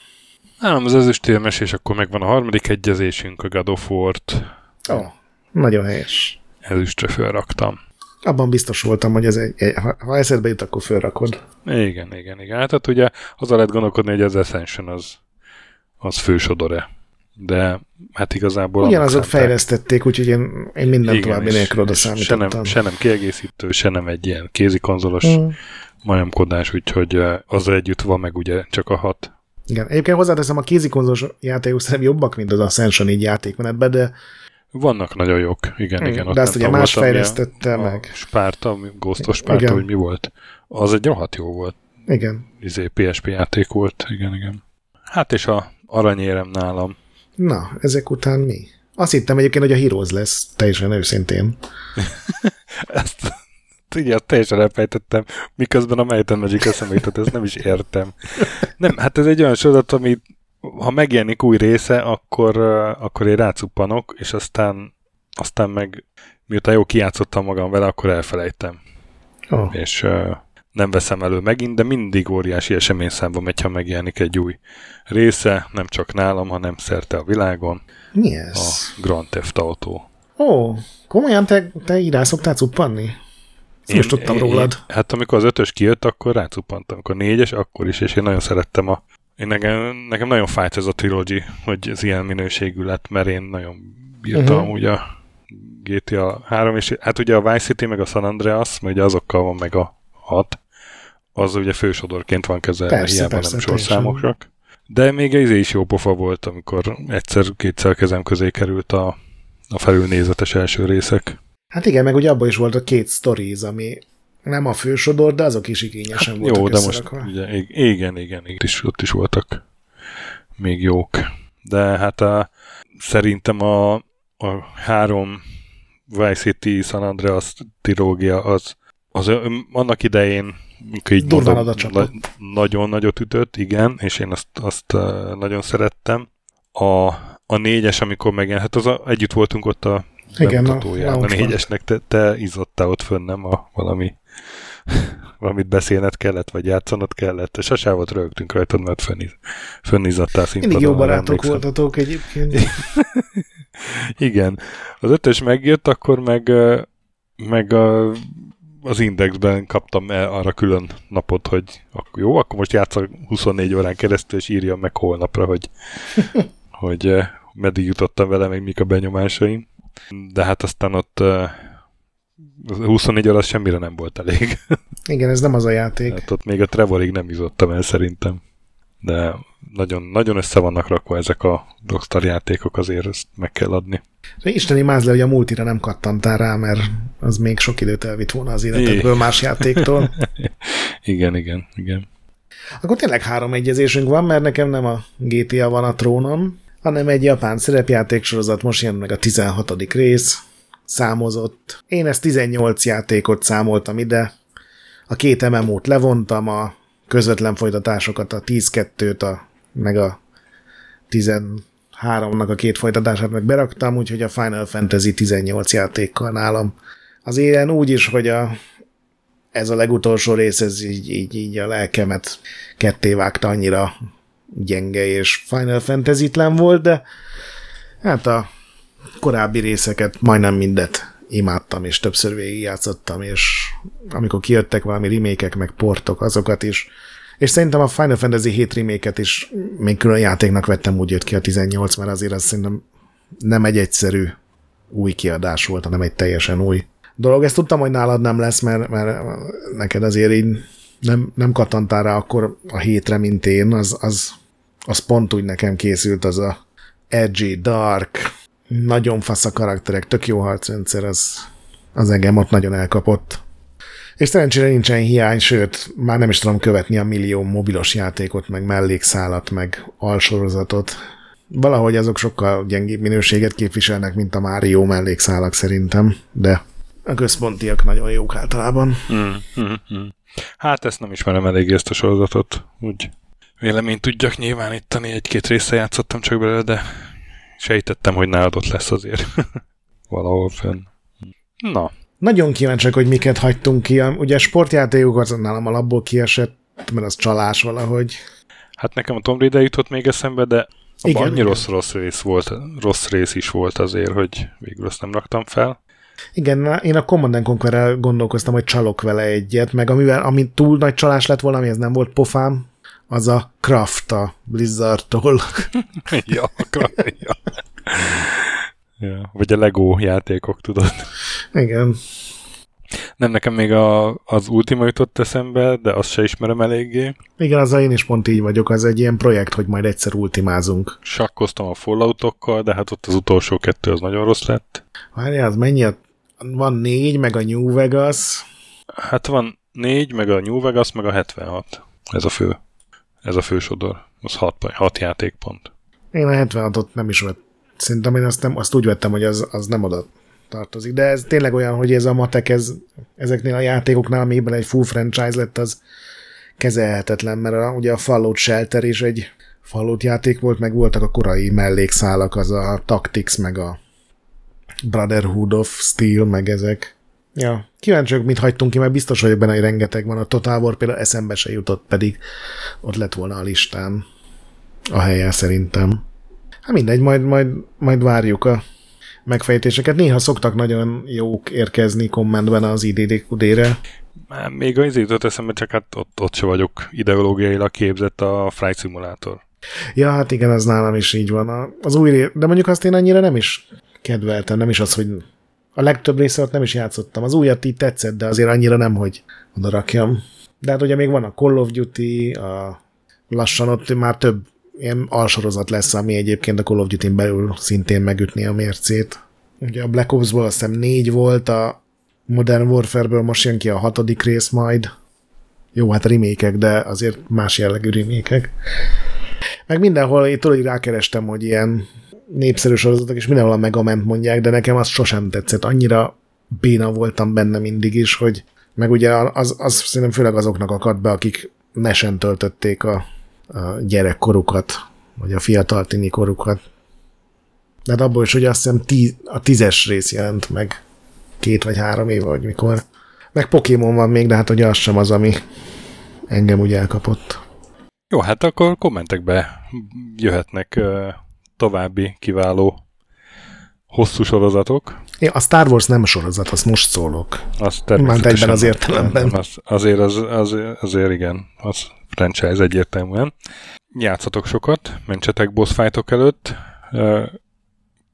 Nálam az ezüstérmes, és akkor megvan a harmadik egyezésünk, a God of War-t. Ó, oh, nagyon helyes. Ezüstre felraktam. Abban biztos voltam, hogy ez egy, ha eszedbe jut, akkor felrakod. Igen, igen, igen. Hát, hát ugye az lehet gondolkodni, hogy az Ascension az, az fősodor-e. De hát igazából... Ugyanazok fejlesztették, úgyhogy én, én minden igen, további nélkül oda számítottam. Se nem, se nem kiegészítő, se nem egy ilyen kézikonzolos mm majomkodás, úgyhogy azzal együtt van meg ugye csak a hat. Igen, egyébként hozzáteszem, a kézikonzolos játékok szerintem jobbak, mint az Ascension így játékmenetben, de vannak nagyon jók, igen, igen. igen de azt ugye más fejlesztette meg. Spárta, Ghostos Spárta, hogy mi volt. Az egy rohadt jó volt. Igen. Izé PSP játék volt, igen, igen. Hát és a aranyérem nálam. Na, ezek után mi? Azt hittem egyébként, hogy a Heroes lesz, teljesen őszintén. Ezt igen, teljesen elfejtettem, miközben a Might and Magic eszembe jutott, ezt nem is értem. Nem, hát ez egy olyan sorozat, ami ha megjelenik új része, akkor, akkor én rácuppanok, és aztán, aztán meg miután jó kijátszottam magam vele, akkor elfelejtem. Oh. És uh, nem veszem elő megint, de mindig óriási eseményszámba megy, ha megjelenik egy új része, nem csak nálam, hanem szerte a világon. Mi ez? A Grand Theft Auto. Ó, oh, komolyan te, te így szoktál cuppanni? Én, most tudtam rólad. Én, hát amikor az ötös kijött, akkor rácuppantam, akkor négyes, akkor is, és én nagyon szerettem a... Én nekem, nekem nagyon fájt ez a trilogy, hogy ez ilyen minőségű lett, mert én nagyon bírtam uh-huh. ugye a GTA 3, és hát ugye a Vice City meg a San Andreas, mert ugye azokkal van meg a 6, az ugye fősodorként van kezelve, persze, hiába persze, nem sorszámokrak. De még ez is jó pofa volt, amikor egyszer-kétszer kezem közé került a a felülnézetes első részek. Hát igen, meg ugye abban is volt a két stories, ami nem a fősodor, de azok is igényesen hát voltak Jó, de most ugye, igen, igen, igen, is, ott is voltak még jók. De hát a, szerintem a, a három Vice City San Andreas trilógia az, az annak idején így mondom, na, nagyon nagyot ütött, igen, és én azt, azt nagyon szerettem. A, a négyes, amikor megjelent, hát az a, együtt voltunk ott a igen, a, a négyesnek, te, te izottál ott fönn, nem a valami valamit beszélned kellett, vagy játszanod kellett, és sosem rögtünk rajtad, mert fönniz, fönnizattál színpadon. Mindig jó barátok emlékszem. voltatok egyébként. Igen. Az ötös megjött, akkor meg, meg a, az Indexben kaptam el arra külön napot, hogy akkor jó, akkor most játszok 24 órán keresztül, és írjam meg holnapra, hogy, hogy meddig jutottam vele, még mik a benyomásaim. De hát aztán ott 24 óra semmire nem volt elég. Igen, ez nem az a játék. Hát ott még a Trevorig nem izottam el szerintem. De nagyon, nagyon össze vannak rakva ezek a Rockstar játékok, azért ezt meg kell adni. Isteni mázle, hogy a multira nem kattantál rá, mert az még sok időt elvitt volna az életedből más játéktól. igen, igen, igen. Akkor tényleg három egyezésünk van, mert nekem nem a GTA van a trónom, hanem egy japán szerepjáték sorozat, most jön meg a 16. rész, számozott. Én ezt 18 játékot számoltam ide, a két MMO-t levontam, a közvetlen folytatásokat, a 10-2-t, a, meg a 13-nak a két folytatását meg beraktam, úgyhogy a Final Fantasy 18 játékkal nálam. Az élen úgy is, hogy a, ez a legutolsó rész, ez így, így, így a lelkemet ketté vágta, annyira gyenge és Final Fantasy-tlen volt, de hát a korábbi részeket, majdnem mindet imádtam, és többször végigjátszottam, és amikor kijöttek valami remékek, meg portok, azokat is. És szerintem a Final Fantasy 7 reméket is még külön játéknak vettem, úgy jött ki a 18, mert azért az szerintem nem egy egyszerű új kiadás volt, hanem egy teljesen új dolog. Ezt tudtam, hogy nálad nem lesz, mert, mert neked azért így nem, nem kattantál rá akkor a hétre, mint én, az, az, az pont úgy nekem készült, az a edgy, dark, nagyon fasz a karakterek, tök jó harcrendszer, az, az engem ott nagyon elkapott. És szerencsére nincsen hiány, sőt, már nem is tudom követni a millió mobilos játékot, meg mellékszálat, meg alsorozatot. Valahogy azok sokkal gyengébb minőséget képviselnek, mint a Mario mellékszálak szerintem, de a központiak nagyon jók általában. Mm, mm, mm. Hát ezt nem ismerem elég ezt a sorozatot, úgy véleményt tudjak nyilvánítani, egy-két része játszottam csak belőle, de sejtettem, hogy nálad ott lesz azért valahol fönn. Na. Nagyon kíváncsiak, hogy miket hagytunk ki. Ugye a sportjátékok az nálam alapból kiesett, mert az csalás valahogy. Hát nekem a Tomb Raider jutott még eszembe, de igen, annyi igen. rossz, rossz rész volt, rossz rész is volt azért, hogy végül azt nem raktam fel. Igen, én a Command conquer gondolkoztam, hogy csalok vele egyet, meg amivel, ami túl nagy csalás lett volna, ami ez nem volt pofám, az a Craft a Blizzardtól. ja, ja. ja. Vagy a Lego játékok, tudod. Igen. Nem, nekem még a, az Ultima jutott eszembe, de azt se ismerem eléggé. Igen, az én is pont így vagyok, az egy ilyen projekt, hogy majd egyszer ultimázunk. Sakkoztam a Falloutokkal, de hát ott az utolsó kettő az nagyon rossz lett. Várjál, az mennyi a... Van négy, meg a New Vegas. Hát van négy, meg a New Vegas, meg a 76. Ez a fő. Ez a fősodor. Az hat, hat játékpont. Én a 76-ot nem is vett. Szerintem én azt, nem, azt úgy vettem, hogy az, az nem oda tartozik. De ez tényleg olyan, hogy ez a matek, ez, ezeknél a játékoknál, amiben egy full franchise lett, az kezelhetetlen, mert a, ugye a Fallout Shelter is egy Fallout játék volt, meg voltak a korai mellékszálak, az a Tactics, meg a Brotherhood of Steel, meg ezek. Ja, kíváncsiak, mit hagytunk ki, mert biztos vagyok benne, hogy rengeteg van. A Total War például eszembe se jutott, pedig ott lett volna a listán a helye szerintem. Hát mindegy, majd, majd, majd várjuk a megfejtéseket. Néha szoktak nagyon jók érkezni kommentben az IDDQD-re. Még az jutott eszembe, csak hát ott, ott se vagyok ideológiailag képzett a Flight Simulator. Ja, hát igen, az nálam is így van. Az új, de mondjuk azt én annyira nem is kedveltem, nem is az, hogy a legtöbb része ott nem is játszottam. Az újat így tetszett, de azért annyira nem, hogy oda rakjam. De hát ugye még van a Call of Duty, a lassan ott már több ilyen alsorozat lesz, ami egyébként a Call of Duty-n belül szintén megütni a mércét. Ugye a Black Ops-ból azt hiszem négy volt, a Modern Warfare-ből most jön ki a hatodik rész majd. Jó, hát remékek, de azért más jellegű remékek. Meg mindenhol, én tudod, rákerestem, hogy ilyen népszerű sorozatok, és mindenhol a Megament mondják, de nekem az sosem tetszett. Annyira béna voltam benne mindig is, hogy meg ugye az, az szerintem főleg azoknak akadt be, akik nesen töltötték a, a gyerekkorukat, vagy a fiatal tini korukat. De hát abból is, hogy azt hiszem tíz, a tízes rész jelent meg két vagy három éve, vagy mikor. Meg Pokémon van még, de hát ugye az sem az, ami engem úgy elkapott. Jó, hát akkor kommentekbe jöhetnek további kiváló hosszú sorozatok. Ja, a Star Wars nem a sorozat, azt most szólok. Azt Már egyben az értelemben. Az, azért, az, az, azért igen, az franchise egyértelműen. Játszatok sokat, mentsetek boss fightok előtt,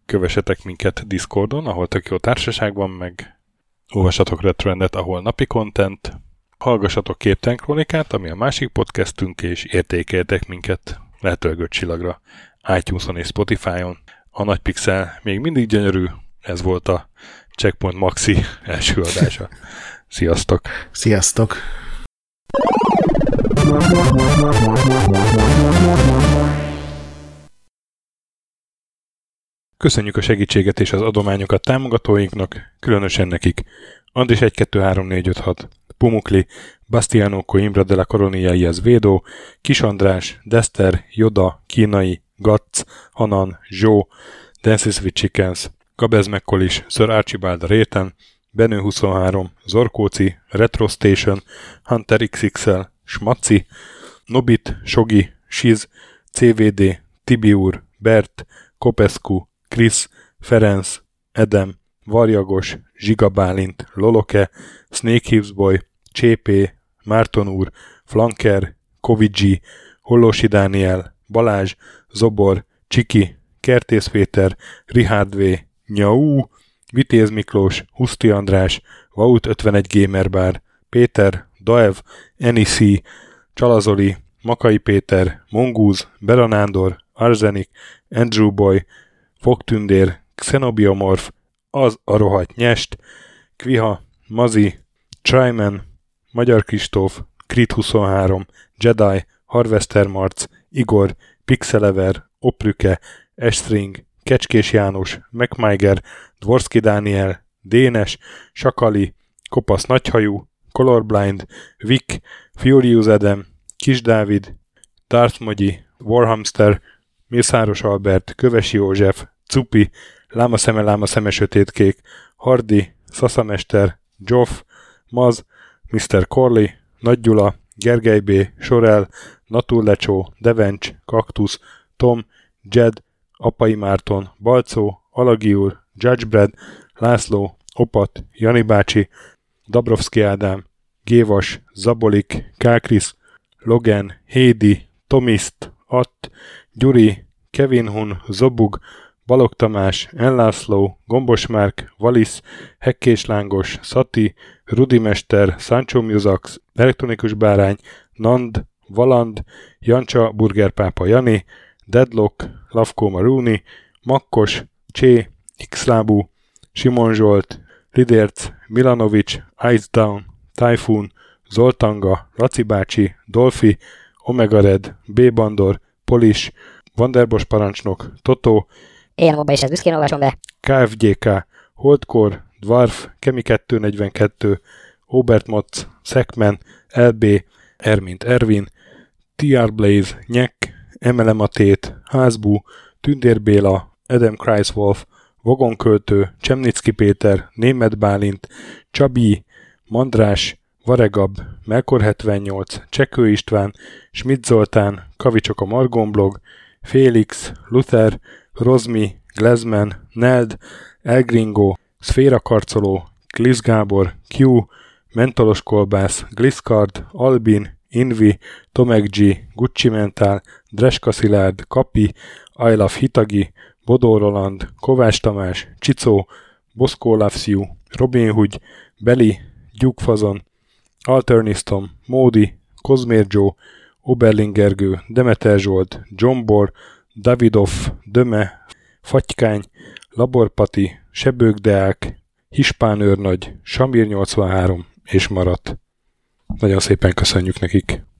kövessetek minket Discordon, ahol tök jó társaság van, meg olvassatok Retrendet, ahol napi content, hallgassatok Képten Kronikát, ami a másik podcastünk, és értékeltek minket lehetőleg öt csillagra iTunes-on és Spotify-on. A nagy pixel még mindig gyönyörű, ez volt a Checkpoint Maxi első adása. Sziasztok! Sziasztok! Köszönjük a segítséget és az adományokat támogatóinknak, különösen nekik. Andris 1 2 3 4 5 6, Pumukli, Bastiano Coimbra de la Coronia Iaz Védó, Kis András, Dester, Joda, Kínai, Gatz, Hanan, Zsó, Dances with Chickens, Gabez Mekkolis, Sir Archibald Réten, Benő 23, Zorkóci, Retro Station, Hunter XXL, Smaci, Nobit, Sogi, Siz, CVD, Tibiur, Bert, Kopescu, Krisz, Ferenc, Edem, Varjagos, Zsigabálint, Loloke, Snake Hips Boy, Csépé, Márton úr, Flanker, Kovicsi, Hollósi Dániel, Balázs, Zobor, Csiki, Kertész Péter, Richard V, Nyau, Vitéz Miklós, Huszti András, Vaut 51 Gamer Bar, Péter, Daev, Enisi, Csalazoli, Makai Péter, Mongúz, Beranándor, Arzenik, Andrew Boy, Fogtündér, Xenobiomorf, Az a rohadt nyest, Kviha, Mazi, Tryman, Magyar Kristóf, Krit 23, Jedi, Harvester Marc, Igor, Pixelever, Oprüke, Estring, Kecskés János, MacMiger, Dvorski Dániel, Dénes, Sakali, Kopasz Nagyhajú, Colorblind, Vic, Furious Edem, Kis Dávid, Darth Mogyi, Warhamster, Mészáros Albert, Kövesi József, Cupi, Láma Szeme, Láma Szeme Sötétkék, Hardi, Szaszamester, Joff, Maz, Mr. Corley, Nagy Gyula, Gergely B., Sorel, Lecsó, Devencs, Kaktusz, Tom, Jed, Apai Márton, Balcó, Alagi úr, Judgebred, László, Opat, Jani bácsi, Dabrowski Ádám, Gévas, Zabolik, Kákris, Logan, Hédi, Tomiszt, Att, Gyuri, Kevin Hun, Zobug, Balog Tamás, Enlászló, Gombos Márk, Valisz, Hekkés Lángos, Szati, Rudimester, Sancho Musax, Elektronikus Bárány, Nand, Valand, Jancsa, Burgerpápa Jani, Deadlock, Lavko Maruni, Makkos, Csé, Xlábú, Simon Zsolt, Lidérc, Milanovic, Ice Down, Typhoon, Zoltanga, Laci bácsi, Dolfi, Omega Red, B. Bandor, Polis, Vanderbos parancsnok, Toto, én abban is ezt büszkén olvasom be. KFGK, Holdkor, Dwarf, Kemi 242, Obert Motz, Szekmen, LB, Ermint Ervin, TR Blaze, Nyek, MLM Atét, Házbú, Tündér Béla, Adam Kreiswolf, Vagonköltő, Csemnicki Péter, Német Bálint, Csabi, Mandrás, Varegab, Melkor 78, Csekő István, Schmidt Zoltán, Kavicsok a Margonblog, Félix, Luther, Rozmi, Glezman, Neld, Elgringo, Szféra Karcoló, Glisz Gábor, Q, Mentolos Kolbász, Gliscard, Albin, Invi, Tomek G, Gucci Mentál, Dreska Szilárd, Kapi, I Hitagi, Bodó Roland, Kovács Tamás, Csicó, Boszkó You, Robin Hood, Beli, Gyugfazon, Alternisztom, Módi, Kozmér Joe, Oberlingergő, Demeter Zsolt, John Bor, Davidov, Döme, Fatykány, Laborpati, Sebőgdeák, Hispán őrnagy, Samir 83 és Marat. Nagyon szépen köszönjük nekik.